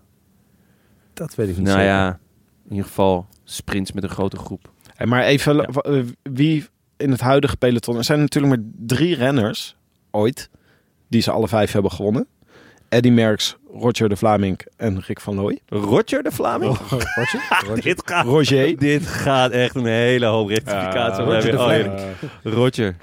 [SPEAKER 3] Dat weet ik niet
[SPEAKER 2] nou
[SPEAKER 3] zeker.
[SPEAKER 2] ja, in ieder geval sprints met een grote groep.
[SPEAKER 4] Hey, maar even, eh, wie in het huidige peloton... Er zijn natuurlijk maar drie renners, ooit, die ze alle vijf hebben gewonnen. Eddy Merckx, Roger de Vlaming en Rick van Looy.
[SPEAKER 2] Roger de Vlaming?
[SPEAKER 3] Roger? Roger?
[SPEAKER 2] dit, gaat,
[SPEAKER 4] Roger.
[SPEAKER 2] dit gaat echt een hele hoop rectificatie. Opleveren.
[SPEAKER 3] Roger de
[SPEAKER 2] Oh. Roger.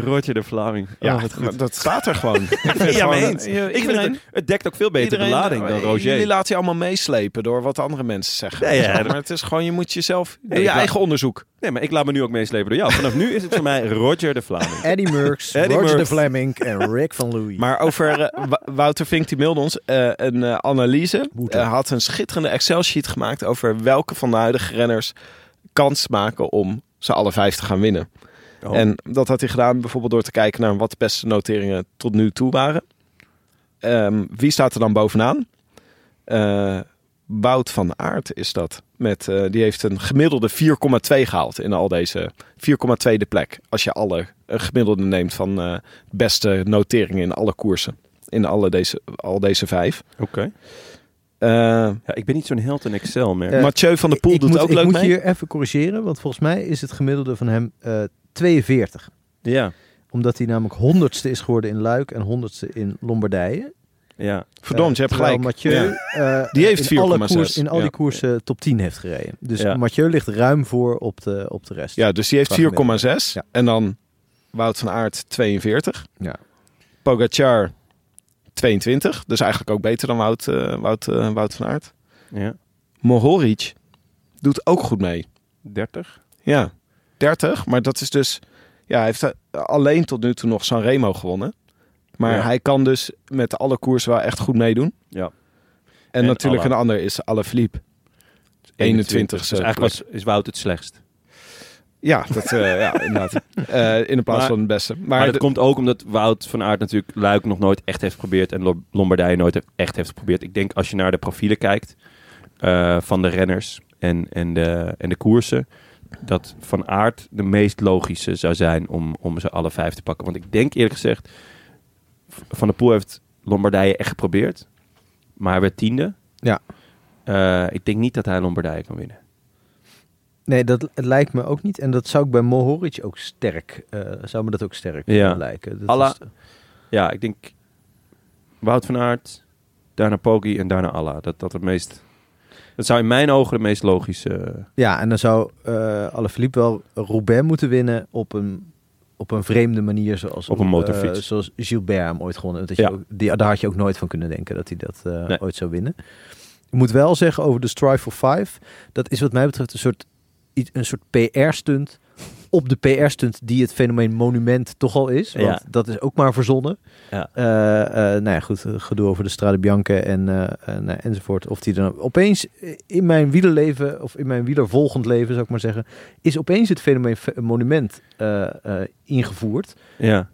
[SPEAKER 2] Roger de Vlaming.
[SPEAKER 4] Ja,
[SPEAKER 2] Oh, goed.
[SPEAKER 4] dat- staat er gewoon. Ik vind
[SPEAKER 2] Ja,
[SPEAKER 4] gewoon-
[SPEAKER 2] maar eens. Ik vind het, het dekt ook veel beter
[SPEAKER 4] iedereen-
[SPEAKER 2] de lading dan
[SPEAKER 4] eh,
[SPEAKER 2] Roger.
[SPEAKER 4] Jullie laten je allemaal meeslepen door wat andere mensen zeggen.
[SPEAKER 2] Nee, ja,
[SPEAKER 4] maar het is gewoon, je moet jezelf...
[SPEAKER 2] Ik
[SPEAKER 4] je
[SPEAKER 2] laat-
[SPEAKER 4] eigen onderzoek.
[SPEAKER 2] Nee, maar ik laat me nu ook meeslepen door jou. Vanaf nu is het voor mij Roger de Vlaming.
[SPEAKER 3] Eddie Merckx,
[SPEAKER 2] Eddie
[SPEAKER 3] Roger de. Fleming en Rick van Louis.
[SPEAKER 4] Maar over eh, Wouter Vink, die mailde ons eh, een eh, analyse. Hij had een schitterende Excel-sheet gemaakt over welke van de huidige renners kans maken om ze alle vijf te gaan winnen.
[SPEAKER 2] Oh.
[SPEAKER 4] En dat had hij gedaan bijvoorbeeld door te kijken naar wat de beste noteringen tot nu toe waren. Ehm, wie staat er dan bovenaan? Eh Wout van Aert is dat. Met, eh, die heeft een gemiddelde 4,2 gehaald in al deze 4,2 de plek. Als je alle eh, gemiddelde neemt van eh, beste noteringen in alle koersen. In alle deze, al deze vijf.
[SPEAKER 2] Oké.
[SPEAKER 4] Eh,
[SPEAKER 2] Ja, ik ben niet zo'n held in Excel meer.
[SPEAKER 4] Mathieu van der Poel
[SPEAKER 3] ik
[SPEAKER 4] doet
[SPEAKER 3] moet,
[SPEAKER 4] ook
[SPEAKER 3] ik
[SPEAKER 4] leuk
[SPEAKER 3] moet
[SPEAKER 4] mee.
[SPEAKER 3] hier even corrigeren, want volgens mij is het gemiddelde van hem eh 42.
[SPEAKER 2] Ja,
[SPEAKER 3] Omdat hij namelijk honderdste is geworden in Luik en honderdste in Lombardije.
[SPEAKER 2] ja.
[SPEAKER 4] Verdomd, je
[SPEAKER 3] Eh,
[SPEAKER 4] hebt
[SPEAKER 3] terwijl
[SPEAKER 4] gelijk.
[SPEAKER 3] Mathieu
[SPEAKER 4] Ja.
[SPEAKER 3] eh,
[SPEAKER 4] Die heeft
[SPEAKER 3] in alle,
[SPEAKER 4] 4,6.
[SPEAKER 3] koers, in al die
[SPEAKER 4] Ja.
[SPEAKER 3] koersen top 10 heeft gereden. Dus
[SPEAKER 2] Ja.
[SPEAKER 3] Mathieu ligt ruim voor op de, op de rest.
[SPEAKER 4] Ja, dus die heeft
[SPEAKER 3] Qua gemiddelde.
[SPEAKER 4] 4,6.
[SPEAKER 3] Ja.
[SPEAKER 4] En dan Wout van Aert 42.
[SPEAKER 3] Ja.
[SPEAKER 4] Pogacar 22. Dus eigenlijk ook beter dan Wout, eh, Wout, eh, Wout van Aert.
[SPEAKER 2] ja.
[SPEAKER 4] Mohoric doet ook goed mee.
[SPEAKER 2] 30.
[SPEAKER 4] Ja, 30. Maar dat is dus... Ja, hij heeft eh, alleen tot nu toe nog Sanremo gewonnen. Maar
[SPEAKER 2] Ja.
[SPEAKER 4] hij kan dus met alle koersen wel echt goed meedoen.
[SPEAKER 2] Ja.
[SPEAKER 4] En,
[SPEAKER 2] En
[SPEAKER 4] natuurlijk
[SPEAKER 2] Alla.
[SPEAKER 4] een ander is Alaphilippe. 21
[SPEAKER 2] Dus eigenlijk was, is Wout het slechtst.
[SPEAKER 4] Ja, dat, eh, ja inderdaad. Eh, in de plaats
[SPEAKER 2] Maar-
[SPEAKER 4] van de beste. Maar,
[SPEAKER 2] Maar, dat
[SPEAKER 4] de-
[SPEAKER 2] komt ook omdat Wout van Aert natuurlijk Luik nog nooit echt heeft geprobeerd. En Lo- Lombardije nooit echt heeft geprobeerd. Ik denk als je naar de profielen kijkt van de renners en, en, de, en de koersen. Dat Van Aert de meest logische zou zijn om, om ze alle vijf te pakken. Want ik denk eerlijk gezegd Van der Poel heeft Lombardije echt geprobeerd. Maar hij werd tiende.
[SPEAKER 3] Ja.
[SPEAKER 2] Eh, ik denk niet dat hij Lombardije kan winnen.
[SPEAKER 3] Nee, dat het lijkt me ook niet. En dat zou ik bij Mohoric ook sterk, eh, zou me dat ook sterk
[SPEAKER 2] Ja.
[SPEAKER 3] eh, lijken. Dat
[SPEAKER 2] Alla-
[SPEAKER 3] is-
[SPEAKER 2] Ja, ik denk Wout van Aert, daarna Poggi en daarna Allah. Dat dat het meest... Dat zou in mijn ogen de meest logische...
[SPEAKER 3] ja, en dan zou eh Alaphilippe wel Roubaix moeten winnen op een, op een vreemde manier. Zoals,
[SPEAKER 2] Op een
[SPEAKER 3] eh,
[SPEAKER 2] motorfiets.
[SPEAKER 3] zoals Gilbert hem ooit gewonnen. Dat je
[SPEAKER 2] Ja.
[SPEAKER 3] ook, die, daar had je ook nooit van kunnen denken dat hij dat eh,
[SPEAKER 2] Nee.
[SPEAKER 3] ooit zou winnen. Ik moet wel zeggen over de Strive for Five. Dat is wat mij betreft een soort, een soort PR-stunt. Op de PR-stunt die het fenomeen monument toch al is. Want
[SPEAKER 2] Ja.
[SPEAKER 3] dat is ook maar verzonnen.
[SPEAKER 2] Ja.
[SPEAKER 3] Eh, eh, nou ja, goed, eh, gedoe over de Strade Bianca en, nou, enzovoort. Of die dan opeens in mijn wielerleven, of in mijn wielervolgend leven, zou ik maar zeggen, is opeens het fenomeen fe- monument ingevoerd.
[SPEAKER 2] Ja,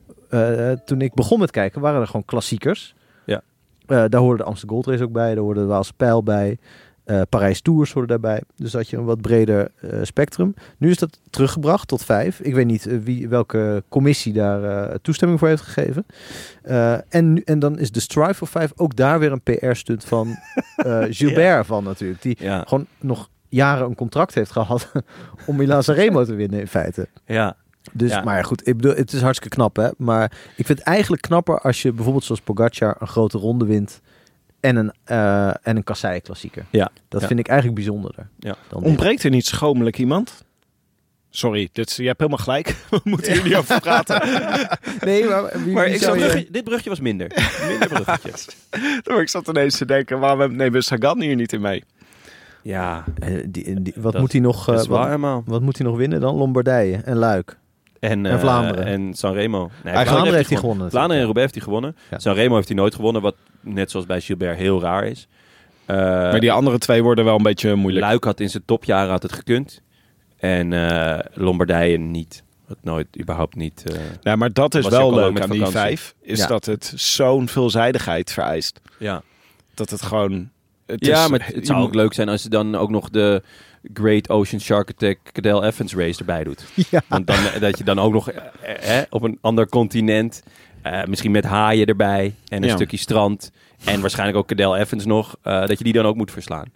[SPEAKER 3] toen ik begon met kijken, waren er gewoon klassiekers.
[SPEAKER 2] Ja.
[SPEAKER 3] Daar hoorde de Amsterdam Gold Race ook bij, daar hoorde de Waalse Pijl bij. Eh, Parijs Tours hoorde daarbij. Dus dat had je een wat breder eh, spectrum. Nu is dat teruggebracht tot vijf. Ik weet niet eh, wie, welke commissie daar toestemming voor heeft gegeven. En, nu- en dan is de Strive for Five ook daar weer een PR-stunt van Gilbert van natuurlijk. Die
[SPEAKER 2] ja,
[SPEAKER 3] gewoon nog jaren een contract heeft gehad om Milan Sanremo te winnen in feite.
[SPEAKER 2] ja.
[SPEAKER 3] Dus,
[SPEAKER 2] Ja.
[SPEAKER 3] maar goed, ik bedoel, het is hartstikke knap, hè. Maar ik vind het eigenlijk knapper als je bijvoorbeeld zoals Pogacar een grote ronde wint en een, eh en een kassei-klassieker.
[SPEAKER 2] Ja.
[SPEAKER 3] Dat
[SPEAKER 2] Ja.
[SPEAKER 3] vind ik eigenlijk bijzonderder.
[SPEAKER 2] Ja.
[SPEAKER 3] Dan dit.
[SPEAKER 4] Ontbreekt er niet schromelijk iemand? Sorry, dit, je hebt helemaal gelijk. We moeten hier niet over praten.
[SPEAKER 3] Nee, maar, wie,
[SPEAKER 2] Maar
[SPEAKER 3] wie
[SPEAKER 2] ik
[SPEAKER 3] zou
[SPEAKER 2] zou
[SPEAKER 3] je-
[SPEAKER 2] brugje- dit brugje was minder. Minder bruggetje.
[SPEAKER 4] Maar ik zat ineens te denken, waarom hebben- nemen Sagan hier niet in mee?
[SPEAKER 2] Ja,
[SPEAKER 3] Eh, die, die- wat,
[SPEAKER 2] Dat
[SPEAKER 3] moet hij nog, eh,
[SPEAKER 2] waar
[SPEAKER 3] wat,
[SPEAKER 2] helemaal.
[SPEAKER 3] wat moet hij nog winnen dan? Lombardije en Luik.
[SPEAKER 2] En,
[SPEAKER 3] En
[SPEAKER 2] eh,
[SPEAKER 3] Vlaanderen.
[SPEAKER 2] En Sanremo. Nee,
[SPEAKER 3] Vlaanderen heeft hij gewonnen.
[SPEAKER 2] Vlaanderen en Roubaix heeft hij gewonnen.
[SPEAKER 3] Ja.
[SPEAKER 2] Sanremo heeft hij nooit gewonnen, wat net zoals bij Gilbert heel raar is. Eh,
[SPEAKER 4] maar die andere twee worden wel een beetje moeilijk.
[SPEAKER 2] Luik had in zijn topjaren had het gekund. En eh, Lombardije niet. Wat nooit, überhaupt niet. eh,
[SPEAKER 4] Ja, maar dat is wel leuk aan die vijf. Is
[SPEAKER 3] Ja.
[SPEAKER 4] dat het zo'n veelzijdigheid vereist.
[SPEAKER 2] ja,
[SPEAKER 4] Dat het gewoon... Het
[SPEAKER 2] ja
[SPEAKER 4] is-
[SPEAKER 2] maar het, het zou ook leuk zijn als je dan ook nog de Great Ocean Shark Attack Cadel Evans race erbij doet.
[SPEAKER 3] Ja.
[SPEAKER 2] Want dan, dat je dan ook nog eh, eh, op een ander continent, eh, misschien met haaien erbij en een
[SPEAKER 4] Ja.
[SPEAKER 2] stukje strand en waarschijnlijk ook Cadel Evans nog, eh, dat je die dan ook moet verslaan.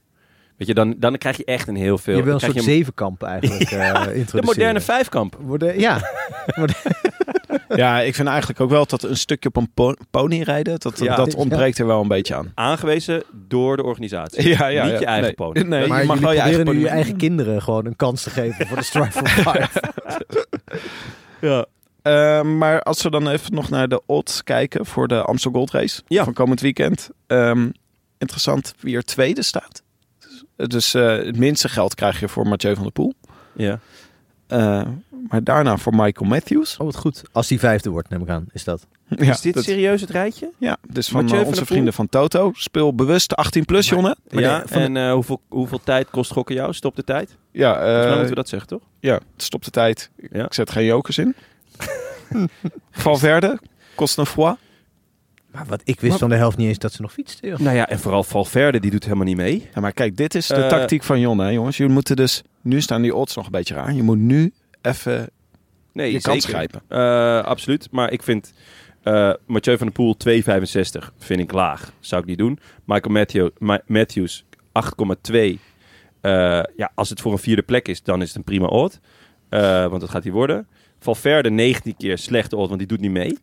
[SPEAKER 2] Weet je, dan, dan krijg je echt een heel veel.
[SPEAKER 3] Je wil een soort
[SPEAKER 2] je
[SPEAKER 3] zevenkamp eigenlijk eh introduceren.
[SPEAKER 2] de moderne vijfkamp.
[SPEAKER 3] Worden, ja,
[SPEAKER 4] Ja, ik vind eigenlijk ook wel dat een stukje op een po- pony rijden, dat,
[SPEAKER 2] Ja.
[SPEAKER 4] dat ontbreekt er wel een beetje aan.
[SPEAKER 2] Aangewezen door de organisatie.
[SPEAKER 4] Ja, ja,
[SPEAKER 2] Niet
[SPEAKER 4] ja.
[SPEAKER 2] je eigen
[SPEAKER 4] Nee.
[SPEAKER 2] pony.
[SPEAKER 4] Nee,
[SPEAKER 3] maar
[SPEAKER 4] je mag
[SPEAKER 3] jullie
[SPEAKER 4] wel je eigen
[SPEAKER 3] proberen nu je eigen kinderen gewoon een kans te geven voor de Strive for Five.
[SPEAKER 4] Ja. Eh, maar als we dan even nog naar de odds kijken voor de Amstel Gold Race
[SPEAKER 2] Ja.
[SPEAKER 4] van komend weekend. Ehm, interessant wie er tweede staat. Dus, dus eh, het minste geld krijg je voor Mathieu van der Poel.
[SPEAKER 2] Ja.
[SPEAKER 4] Eh, maar daarna voor Michael Matthews.
[SPEAKER 3] Oh, wat goed. Als die vijfde wordt, neem ik aan, is dat.
[SPEAKER 4] Ja,
[SPEAKER 2] is dit
[SPEAKER 4] dat-
[SPEAKER 2] serieus het rijtje?
[SPEAKER 4] ja dus van
[SPEAKER 2] Mathieu
[SPEAKER 4] eh,
[SPEAKER 2] van
[SPEAKER 4] onze vrienden van Toto. Speel bewust 18 plus, jongen.
[SPEAKER 3] Maar
[SPEAKER 2] ja,
[SPEAKER 3] de-
[SPEAKER 2] en eh, hoeveel, hoeveel tijd kost gokken jou? Stop de tijd?
[SPEAKER 4] Ja, eh,
[SPEAKER 2] moeten we dat zeggen, toch?
[SPEAKER 4] ja, stop de tijd.
[SPEAKER 2] Ja.
[SPEAKER 4] Ik zet geen jokers in. Valverde, Cosnefroid.
[SPEAKER 3] Maar wat ik wist
[SPEAKER 2] Maar-
[SPEAKER 3] van de helft niet eens dat ze nog fietsten. joh.
[SPEAKER 2] Nou ja, en vooral Valverde, die doet helemaal niet mee.
[SPEAKER 4] Ja, maar kijk, dit is de
[SPEAKER 2] Eh,
[SPEAKER 4] tactiek van Jon, hè, jongens. Jullie moeten dus... Nu staan die odds nog een beetje raar. Je moet nu even
[SPEAKER 2] Nee,
[SPEAKER 4] je kans
[SPEAKER 2] zeker.
[SPEAKER 4] grijpen.
[SPEAKER 2] Eh, absoluut. Maar ik vind eh Mathieu van der Poel 2,65 vind ik laag. Zou ik niet doen. Michael Matthew, Ma- Matthews 8,2. Eh, ja, als het voor een vierde plek is, dan is het een prima odd. Eh, want dat gaat hij worden. Valverde 19 keer slechte odd, want die doet niet mee.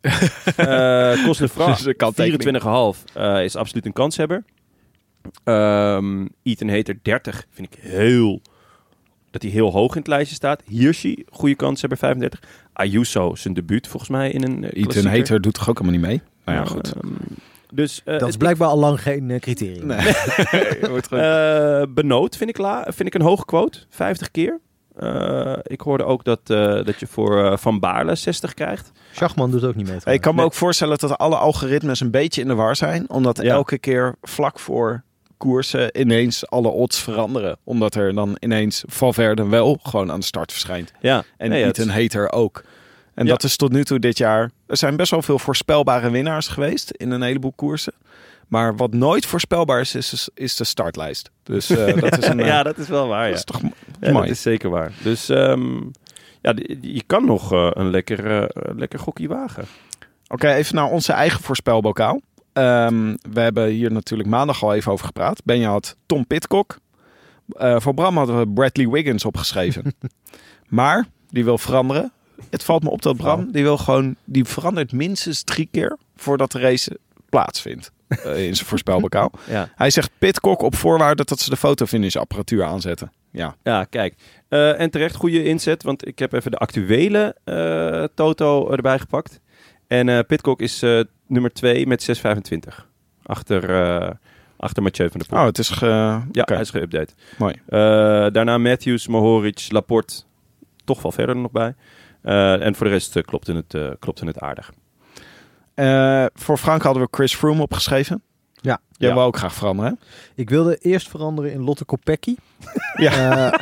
[SPEAKER 4] Een kanttekening.
[SPEAKER 2] 24,5 eh, is absoluut een kanshebber. Ehm Ethan Hater 30 vind ik heel... Dat hij heel hoog in het lijstje staat. Hirschi, goede kanshebber 35. Ayuso, zijn debuut volgens mij in een uh,
[SPEAKER 4] Ethan Hater doet toch ook helemaal niet mee? Nou ja,
[SPEAKER 2] Eh,
[SPEAKER 4] goed.
[SPEAKER 2] dus eh,
[SPEAKER 3] Dat is blijkbaar al lang geen eh, criterium.
[SPEAKER 4] Nee.
[SPEAKER 2] Eh, Benoot vind ik, la, vind ik een hoge quote. 50 keer. Eh, ik hoorde ook dat, eh, dat je voor eh, Van Baarle 60 krijgt.
[SPEAKER 3] Schachman doet ook niet mee.
[SPEAKER 4] ik kan me
[SPEAKER 2] Nee.
[SPEAKER 4] ook voorstellen dat alle algoritmes een beetje in de war zijn. Omdat
[SPEAKER 2] Ja.
[SPEAKER 4] elke keer vlak voor koersen ineens alle odds veranderen. Omdat er dan ineens Valverde wel gewoon aan de start verschijnt.
[SPEAKER 2] Ja,
[SPEAKER 4] En
[SPEAKER 2] nee,
[SPEAKER 4] Ethan
[SPEAKER 2] het-
[SPEAKER 4] Hater ook. En
[SPEAKER 2] Ja.
[SPEAKER 4] dat is tot nu toe dit jaar... Er zijn best wel veel voorspelbare winnaars geweest in een heleboel koersen. Maar wat nooit voorspelbaar is, is, is de startlijst. Dus eh, dat is een... eh,
[SPEAKER 2] ja, dat is wel waar.
[SPEAKER 4] dat
[SPEAKER 2] Ja.
[SPEAKER 4] is toch
[SPEAKER 2] Ja,
[SPEAKER 4] mooi.
[SPEAKER 2] dat is zeker waar. Dus ehm, ja, je kan nog eh, een lekker, eh, lekker gokkie wagen.
[SPEAKER 4] Oké, even naar onze eigen voorspelbokaal. Ehm, we hebben hier natuurlijk maandag al even over gepraat. Benja had Tom Pitcock. Voor Bram hadden we Bradley Wiggins opgeschreven. maar die wil veranderen. Het valt me op dat Bram, die wil gewoon, die verandert minstens drie keer voordat de race plaatsvindt. Eh, in zijn voorspelbokaal.
[SPEAKER 2] Ja.
[SPEAKER 4] Hij zegt Pitcock op voorwaarde dat ze de fotofinish apparatuur aanzetten. Ja,
[SPEAKER 2] Ja, kijk. Eh, en terecht goede inzet, want ik heb even de actuele eh, Toto erbij gepakt. En Pitcock is nummer 2 met 6,25. Achter, achter Mathieu van der Poel.
[SPEAKER 4] oh, het is ge...
[SPEAKER 2] ja, hij is geüpdate.
[SPEAKER 4] mooi.
[SPEAKER 2] Daarna Matthews, Mohoric, Laporte. Toch wel verder nog bij. En voor de rest klopte, het, klopte het aardig.
[SPEAKER 4] Eh, voor Frank hadden we Chris Froome opgeschreven.
[SPEAKER 3] Ja.
[SPEAKER 4] Jij
[SPEAKER 2] Ja.
[SPEAKER 4] wil ook graag veranderen, hè?
[SPEAKER 3] Ik wilde eerst veranderen in Lotte Kopecky.
[SPEAKER 4] Ja.
[SPEAKER 3] Eh,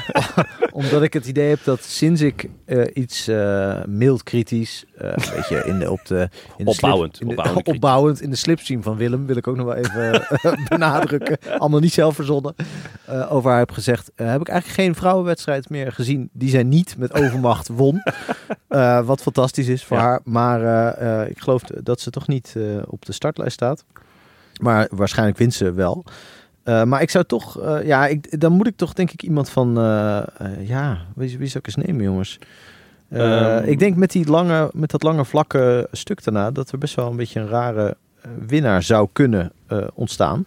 [SPEAKER 3] omdat ik het idee heb dat sinds ik eh, iets eh, mild kritisch, eh, een beetje in de, op de, in de
[SPEAKER 2] Opbouwend,
[SPEAKER 3] slip- in de-
[SPEAKER 2] opbouwend
[SPEAKER 3] in de slipstream van Willem, wil ik ook nog wel even benadrukken. Allemaal niet zelf verzonnen. eh, over haar heb gezegd, heb ik eigenlijk geen vrouwenwedstrijd meer gezien die zij niet met overmacht won. Eh, wat fantastisch is voor
[SPEAKER 2] Ja.
[SPEAKER 3] haar. Maar eh, eh, ik geloof dat ze toch niet eh, op de startlijst staat. Maar waarschijnlijk wint ze wel. Eh, maar ik zou toch, eh, ja, ik, dan moet ik toch denk ik iemand van, eh, eh, ja, wie, wie zou ik eens nemen, jongens? Eh,
[SPEAKER 2] Ehm.
[SPEAKER 3] ik denk met, die lange, met dat lange vlakke stuk daarna, dat er best wel een beetje een rare winnaar zou kunnen eh, ontstaan.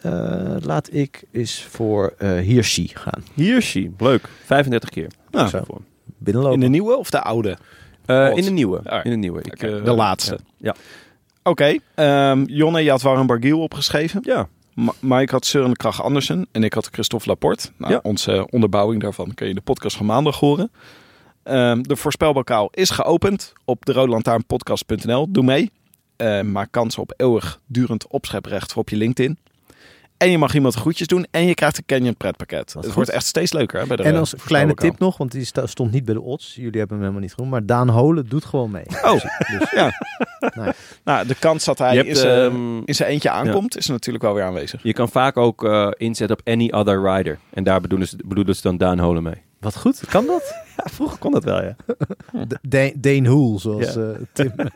[SPEAKER 3] Eh, laat ik eens voor eh Hirschi gaan.
[SPEAKER 2] Hirschi, leuk. 35 keer.
[SPEAKER 4] Nou,
[SPEAKER 2] Zo.
[SPEAKER 3] Binnenlopen.
[SPEAKER 4] in de nieuwe of de oude?
[SPEAKER 2] Eh, in de nieuwe.
[SPEAKER 4] Ah,
[SPEAKER 2] In de nieuwe. Ik,
[SPEAKER 4] De laatste.
[SPEAKER 2] Ja.
[SPEAKER 4] Oké, ehm, Jonne, je had Warren Bargiel opgeschreven.
[SPEAKER 2] ja.
[SPEAKER 4] Ma Mike had Søren Krach Andersen en ik had Christophe Laporte. Nou,
[SPEAKER 2] Ja.
[SPEAKER 4] Onze onderbouwing daarvan kun je in de podcast van maandag horen. Ehm, de voorspelbokaal is geopend op de roodlantaarnpodcast.nl. Doe mee. Eh, maak kans op eeuwig durend opscheprecht voor op je LinkedIn. En je mag iemand groetjes doen en je krijgt een Canyon pretpakket. Het
[SPEAKER 3] goed.
[SPEAKER 4] wordt echt steeds leuker hè, bij de
[SPEAKER 3] En als kleine tip nog, want die stond niet bij de odds. Jullie hebben hem helemaal niet genoemd. Maar Daan Holen doet gewoon mee.
[SPEAKER 4] Oh,
[SPEAKER 3] Dus,
[SPEAKER 4] ja.
[SPEAKER 3] Nou.
[SPEAKER 4] Nou, de kans dat hij in zijn-
[SPEAKER 2] ehm,
[SPEAKER 4] in zijn eentje aankomt is natuurlijk wel weer aanwezig.
[SPEAKER 2] Je kan vaak ook eh, inzetten op any other rider. En daar bedoelen ze, bedoelen ze dan Daan Holen mee.
[SPEAKER 3] wat goed, kan dat?
[SPEAKER 2] Vroeger kon dat wel, ja.
[SPEAKER 3] D- Dane, Hoel, zoals
[SPEAKER 2] Ja.
[SPEAKER 3] eh, Tim.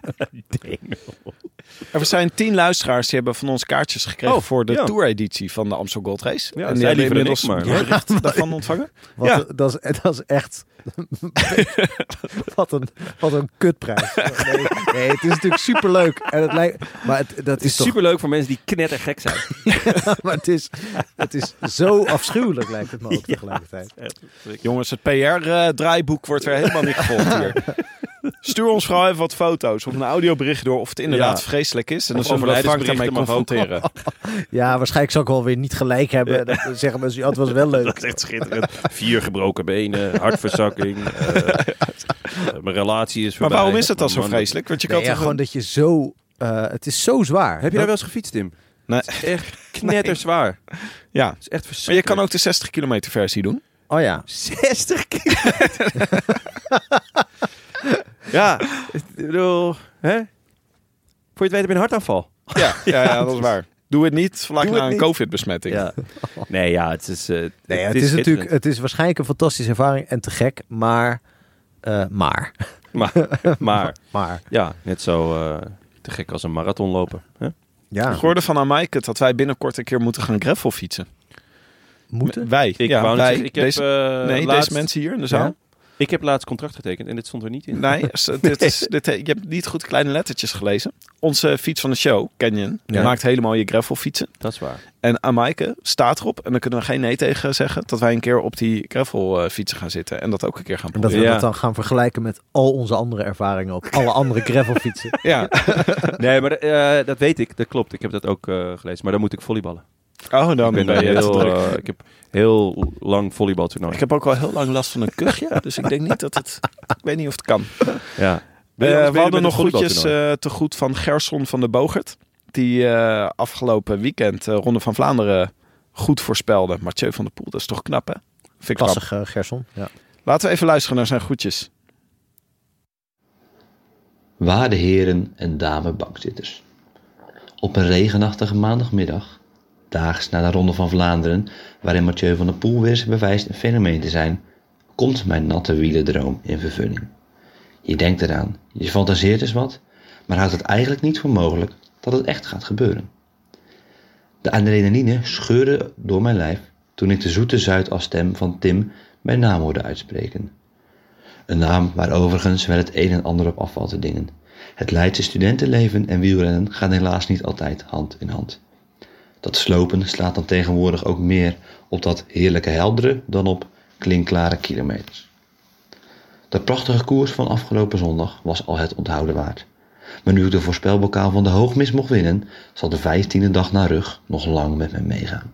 [SPEAKER 4] Er zijn tien luisteraars die hebben van ons kaartjes gekregen
[SPEAKER 2] Oh,
[SPEAKER 4] voor de
[SPEAKER 2] ja.
[SPEAKER 4] tour-editie van de Amstel Gold Race.
[SPEAKER 2] Ja,
[SPEAKER 4] en die
[SPEAKER 2] zij
[SPEAKER 4] hebben inmiddels
[SPEAKER 2] maar-
[SPEAKER 4] bericht daarvan ontvangen.
[SPEAKER 3] Wat,
[SPEAKER 4] Ja.
[SPEAKER 3] dat, is, dat is echt. wat, een, wat een kutprijs. Nee, nee, het is natuurlijk superleuk. En het lijkt, maar het, dat
[SPEAKER 2] Het is
[SPEAKER 3] is toch,
[SPEAKER 2] superleuk voor mensen die knettergek zijn.
[SPEAKER 3] maar het is, het is zo afschuwelijk, lijkt het me ook tegelijkertijd.
[SPEAKER 4] Jongens, het PR-draaiboek wordt weer helemaal niet gevolgd hier. Stuur ons vooral even wat foto's of een audiobericht door of het inderdaad
[SPEAKER 2] Ja.
[SPEAKER 4] vreselijk is. En dan zullen we Frank daarmee confronteren.
[SPEAKER 3] Ja, waarschijnlijk zou ik wel weer niet gelijk hebben. Dan zeggen mensen, ja, het was wel leuk.
[SPEAKER 2] Dat is echt schitterend. Vier gebroken benen, hartverzakking. eh, mijn relatie is
[SPEAKER 4] Maar
[SPEAKER 2] voorbij.
[SPEAKER 4] waarom is het dan zo vreselijk? Want je kan
[SPEAKER 3] Nee, ja,
[SPEAKER 4] toch
[SPEAKER 3] gewoon dat je zo... eh, het is zo zwaar.
[SPEAKER 2] Heb je daar wel eens gefietst, Tim?
[SPEAKER 4] Nee.
[SPEAKER 2] Het is echt knetterzwaar.
[SPEAKER 4] Ja,
[SPEAKER 2] Het is echt
[SPEAKER 4] maar je
[SPEAKER 2] verschrikkelijk.
[SPEAKER 4] kan ook de 60 kilometer versie doen.
[SPEAKER 3] Oh ja.
[SPEAKER 2] 60 kilometer. Ja, ik bedoel, hè? Voor je het weet heb je een hartaanval.
[SPEAKER 4] Ja, ja, ja dat is waar. Doe het niet vlak
[SPEAKER 2] Doe
[SPEAKER 4] na
[SPEAKER 2] het
[SPEAKER 4] een
[SPEAKER 2] niet.
[SPEAKER 4] covid-besmetting.
[SPEAKER 2] Ja. Nee, ja, het is... eh,
[SPEAKER 3] Nee, ja, het, is, natuurlijk, het is waarschijnlijk een fantastische ervaring en te gek, maar... eh, maar.
[SPEAKER 2] Maar, maar,
[SPEAKER 3] Maar.
[SPEAKER 2] ja, net zo eh, te gek als een marathon lopen. Hè?
[SPEAKER 3] Ja,
[SPEAKER 4] Ik hoorde van Amaike dat wij binnenkort een keer moeten gaan gravel fietsen.
[SPEAKER 3] moeten.
[SPEAKER 4] Wij.
[SPEAKER 2] Ik
[SPEAKER 4] ja,
[SPEAKER 2] wou net
[SPEAKER 4] wij.
[SPEAKER 2] zeggen, ik heb,
[SPEAKER 4] deze,
[SPEAKER 2] eh,
[SPEAKER 4] nee,
[SPEAKER 2] laatst,
[SPEAKER 4] deze mensen hier in de zaal.
[SPEAKER 3] Ja?
[SPEAKER 2] Ik heb laatst contract getekend en dit stond er niet in.
[SPEAKER 4] Nee, dit is, dit, je hebt niet goed kleine lettertjes gelezen. Onze fiets van de show, Canyon, die
[SPEAKER 3] Ja.
[SPEAKER 4] maakt helemaal je gravel fietsen.
[SPEAKER 2] Dat is waar.
[SPEAKER 4] En Amaike staat erop, en daar kunnen we geen nee tegen zeggen, dat wij een keer op die gravel eh, fietsen gaan zitten en dat ook een keer gaan
[SPEAKER 3] En dat we
[SPEAKER 4] proberen.
[SPEAKER 2] Ja.
[SPEAKER 3] dat dan gaan vergelijken met al onze andere ervaringen op alle andere gravelfietsen.
[SPEAKER 4] Ja.
[SPEAKER 2] Nee, maar eh, dat weet ik. Dat klopt. Ik heb dat ook eh, gelezen. Maar dan moet ik volleyballen.
[SPEAKER 4] Oh, dan
[SPEAKER 2] ik, ben
[SPEAKER 4] je
[SPEAKER 2] heel, eh, ik heb heel lang volleybaltoernooi.
[SPEAKER 4] Ik heb ook al heel lang last van een kuchje, dus ik denk niet dat het... Ik weet niet of het kan.
[SPEAKER 2] Ja.
[SPEAKER 4] Eh, we hadden nog
[SPEAKER 2] goedjes.
[SPEAKER 4] groetjes eh, te goed van Gerson van de Bogert. Die eh, afgelopen weekend Ronde van Vlaanderen goed voorspelde. Mathieu van der Poel, dat is toch knap hè? Vind ik.
[SPEAKER 3] Klassig, Gerson. Ja.
[SPEAKER 4] Laten we even luisteren naar zijn groetjes.
[SPEAKER 6] Waarde heren en dame bankzitters. Op een regenachtige maandagmiddag, daags na de Ronde van Vlaanderen, waarin Mathieu van der Poel weer eens bewijst een fenomeen te zijn, komt mijn natte wielendroom in vervulling. Je denkt eraan, je fantaseert eens wat, maar houdt het eigenlijk niet voor mogelijk dat het echt gaat gebeuren. De adrenaline scheurde door mijn lijf toen ik de zoete Zuidasstem van Tim mijn naam hoorde uitspreken. Een naam waar overigens wel het een en ander op afvalt te dingen. Het Leidse studentenleven en wielrennen gaan helaas niet altijd hand in hand. Dat slopen slaat dan tegenwoordig ook meer op dat heerlijke heldere dan op klinkklare kilometers. De prachtige koers van afgelopen zondag was al het onthouden waard. Maar nu ik de voorspelbokaal van de hoogmis mocht winnen, zal de vijftiende dag naar rug nog lang met me meegaan.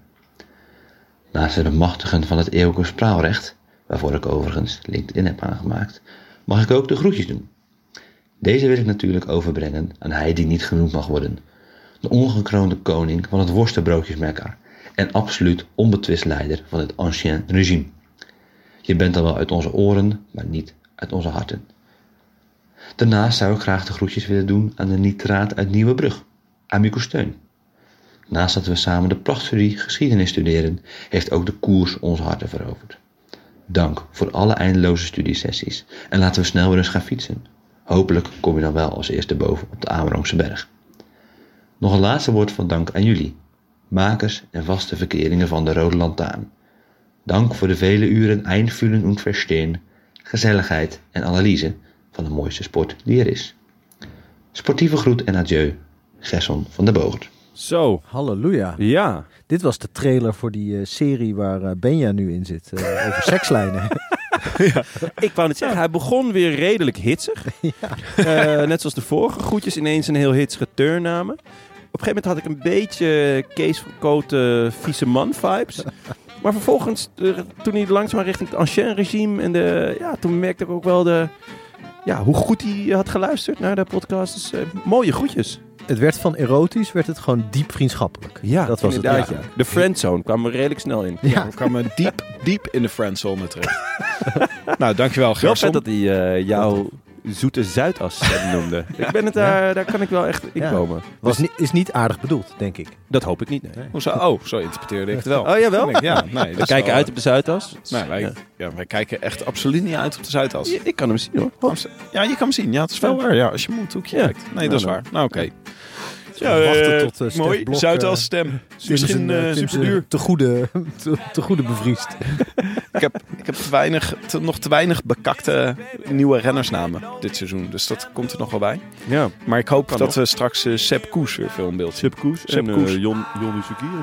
[SPEAKER 6] Naast het bemachtigen van het eeuwige spraalrecht, waarvoor ik overigens LinkedIn heb aangemaakt, mag ik ook de groetjes doen. Deze wil ik natuurlijk overbrengen aan hij die niet genoemd mag worden. De ongekroonde koning van het worstenbroodjesmekka en absoluut onbetwist leider van het ancien regime. Je bent dan wel uit onze oren, maar niet uit onze harten. Daarnaast zou ik graag de groetjes willen doen aan de nitraat uit Nieuwebrug, Amico Steun. Naast dat we samen de prachtserie geschiedenis studeren, heeft ook de koers onze harten veroverd. Dank voor alle eindeloze studiesessies en laten we snel weer eens gaan fietsen. Hopelijk kom je dan wel als eerste boven op de Amerongse berg. Nog een laatste woord van dank aan jullie, makers en vaste verkeringen van de Rode Lantaarn. Dank voor de vele uren einfühlen und verstehen, gezelligheid en analyse van de mooiste sport die er is. Sportieve groet en adieu, Gerson van der Bogert.
[SPEAKER 2] Zo,
[SPEAKER 3] Halleluja.
[SPEAKER 2] ja.
[SPEAKER 3] Dit was de trailer voor die eh, serie waar eh, Benja nu in zit. eh, over sekslijnen.
[SPEAKER 2] Ik wou net zeggen, hij begon weer redelijk hitsig. Eh, net zoals de vorige groetjes ineens een heel hitsige turn namen. Op een gegeven moment had ik een beetje Kees van Kooten vieze man vibes. Maar vervolgens, eh, toen hij langzaam richting het ancien regime... en de, ja, toen merkte ik ook wel de, ja, hoe goed hij had geluisterd naar de podcast. Dus, eh, mooie groetjes.
[SPEAKER 3] het werd van erotisch, werd het gewoon diep vriendschappelijk.
[SPEAKER 2] Ja,
[SPEAKER 3] dat was het.
[SPEAKER 2] inderdaad,
[SPEAKER 3] Ja.
[SPEAKER 2] ja. De friendzone kwam er redelijk snel in.
[SPEAKER 4] Ja, we kwamen diep, diep in de friendzone terecht. nou, dankjewel
[SPEAKER 2] Wel
[SPEAKER 4] Gerson.
[SPEAKER 2] vet dat hij eh, jouw zoete Zuidas noemde. Ik ben het daar, daar kan ik wel echt in
[SPEAKER 3] Ja.
[SPEAKER 2] komen.
[SPEAKER 3] Was niet, is niet aardig bedoeld, denk ik.
[SPEAKER 2] Dat hoop ik niet, nee.
[SPEAKER 4] Hoezo? Oh, zo interpreteerde ik het wel.
[SPEAKER 2] Oh, jawel?
[SPEAKER 4] Ja, nee.
[SPEAKER 2] We kijken
[SPEAKER 4] wel-
[SPEAKER 2] uit op de Zuidas.
[SPEAKER 4] Nee, wij,
[SPEAKER 2] Ja.
[SPEAKER 4] ja. wij kijken echt absoluut niet uit op de Zuidas.
[SPEAKER 2] Ja, Ik kan hem zien hoor.
[SPEAKER 4] Ja, je kan hem zien. Ja, het is wel waar. Ja, als je moet hoekje
[SPEAKER 2] Ja.
[SPEAKER 4] kijkt. Nee, dat is waar. Nou, oké.
[SPEAKER 3] We wachten tot, eh, Stef
[SPEAKER 4] mooi.
[SPEAKER 3] Blok,
[SPEAKER 4] Zuidas
[SPEAKER 3] eh,
[SPEAKER 4] stem. Misschien
[SPEAKER 3] zijn Te goede, te, te goede bevriest.
[SPEAKER 4] Ik heb, ik heb te weinig, te- nog te weinig bekakte nieuwe rennersnamen dit seizoen. Dus dat komt er nog wel bij.
[SPEAKER 2] Ja.
[SPEAKER 4] Maar ik hoop
[SPEAKER 2] Kan
[SPEAKER 4] dat
[SPEAKER 2] nog.
[SPEAKER 4] we straks Sepp Koes weer veel in beeld zien.
[SPEAKER 2] Sepp Koes
[SPEAKER 4] Sepp
[SPEAKER 2] en
[SPEAKER 4] Koes.
[SPEAKER 2] eh, Jon,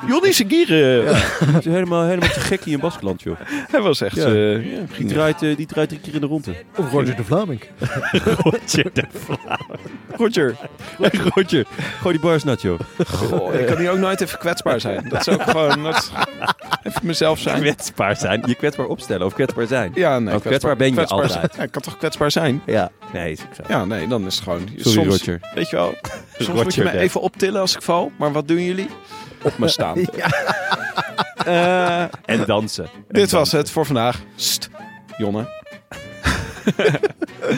[SPEAKER 2] Jonny
[SPEAKER 4] Segire.
[SPEAKER 2] Die is helemaal, helemaal te gek hier in Baskeland, joh.
[SPEAKER 4] Hij was echt...
[SPEAKER 2] Ja.
[SPEAKER 4] eh, ja,
[SPEAKER 2] Die
[SPEAKER 4] ging
[SPEAKER 2] draait, die draait drie keer in de ronde.
[SPEAKER 3] Of Roger de Vlaming.
[SPEAKER 2] Roger de
[SPEAKER 4] Roger.
[SPEAKER 2] Roger, gooi die
[SPEAKER 4] Goh, ik kan hier ook nooit even kwetsbaar zijn. Dat is ook gewoon... Dat even mezelf zijn.
[SPEAKER 2] Kwetsbaar zijn. Je kwetsbaar opstellen of kwetsbaar zijn.
[SPEAKER 4] Ja, nee.
[SPEAKER 2] Kwetsbaar ben je
[SPEAKER 4] kwetsbaar
[SPEAKER 2] altijd.
[SPEAKER 4] zijn. Ja, ik kan toch kwetsbaar zijn?
[SPEAKER 2] Ja. Nee, is ook zo.
[SPEAKER 4] Ja, nee, dan is het gewoon...
[SPEAKER 2] Sorry,
[SPEAKER 4] soms,
[SPEAKER 2] Roger.
[SPEAKER 4] Weet je wel, soms
[SPEAKER 2] Roger
[SPEAKER 4] moet je me even optillen als ik val. Maar wat doen jullie? Op me staan. Eh,
[SPEAKER 2] En dansen.
[SPEAKER 4] dit was het voor vandaag. St, Jonne.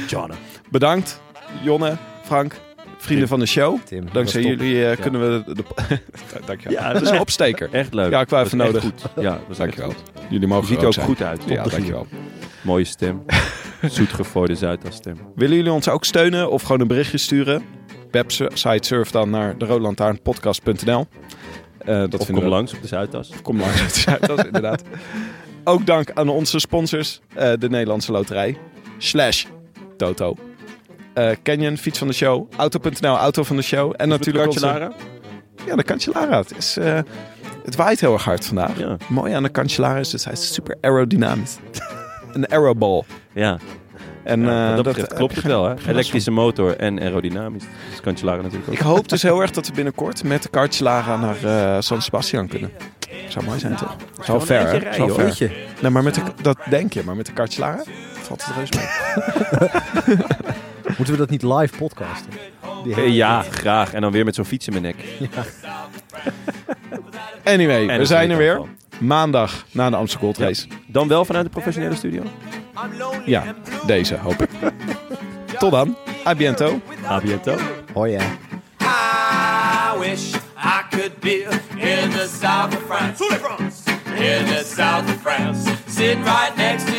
[SPEAKER 2] John.
[SPEAKER 4] Bedankt, Jonne, Frank, vrienden van de show.
[SPEAKER 3] Tim,
[SPEAKER 4] Dankzij jullie eh, kunnen we... De, de, Dankjewel.
[SPEAKER 2] Ja,
[SPEAKER 4] dat is een opsteker.
[SPEAKER 2] Echt leuk.
[SPEAKER 4] Ja, ik wou even nodig.
[SPEAKER 2] Goed. Ja, dat
[SPEAKER 4] Dankjewel. Jullie mogen
[SPEAKER 2] Je ziet
[SPEAKER 4] er
[SPEAKER 2] ook
[SPEAKER 4] zijn.
[SPEAKER 2] goed uit.
[SPEAKER 4] Ja, dankjewel.
[SPEAKER 2] Mooie stem. Zoetgevooide Zuidas-stem.
[SPEAKER 4] Willen jullie ons ook steunen of gewoon een berichtje sturen? Website surf dan naar de roodlantaarnpodcast.nl. Eh dat
[SPEAKER 2] Of
[SPEAKER 4] vinden
[SPEAKER 2] kom
[SPEAKER 4] we-
[SPEAKER 2] langs op de Zuidas.
[SPEAKER 4] Kom langs uit Zuidas, inderdaad. Ook dank aan onze sponsors. eh, de Nederlandse Loterij. Slash Toto. Eh, Canyon, fiets van de show. Auto.nl, auto van de show. En natuurlijk onze...
[SPEAKER 2] Lara.
[SPEAKER 4] Ja, de Cancellara. Het, is, eh, het waait heel erg hard vandaag.
[SPEAKER 2] Ja.
[SPEAKER 4] Mooi aan de Cancellara is dat hij is super aerodynamisch. een aeroball.
[SPEAKER 2] Ja,
[SPEAKER 4] En,
[SPEAKER 2] ja
[SPEAKER 4] eh,
[SPEAKER 2] dat klopt het wel. Hè? Elektrische motor en aerodynamisch. Dus Cancellara natuurlijk ook.
[SPEAKER 4] Ik hoop dus heel erg dat we binnenkort met de Cancellara naar San Sebastian kunnen. Zou mooi zijn, toch?
[SPEAKER 2] Een
[SPEAKER 4] ver, hè?
[SPEAKER 2] hoor.
[SPEAKER 4] ver. Nee, maar met de, dat denk je. Maar met de Cancellara valt het reus mee.
[SPEAKER 3] Moeten we dat niet live podcasten?
[SPEAKER 2] Eh, ja, graag. En dan weer met zo'n fiets in mijn nek.
[SPEAKER 4] Anyway,
[SPEAKER 2] En
[SPEAKER 4] we zijn er weer. Maandag na de Amsterdam Gold Race.
[SPEAKER 2] Dan wel vanuit de professionele studio.
[SPEAKER 4] Ja, deze hoop ik. Tot dan. A biento.
[SPEAKER 2] A biento.
[SPEAKER 3] Oh ja.
[SPEAKER 7] I wish I could be in the south of France. In the south of France. Sitting right next to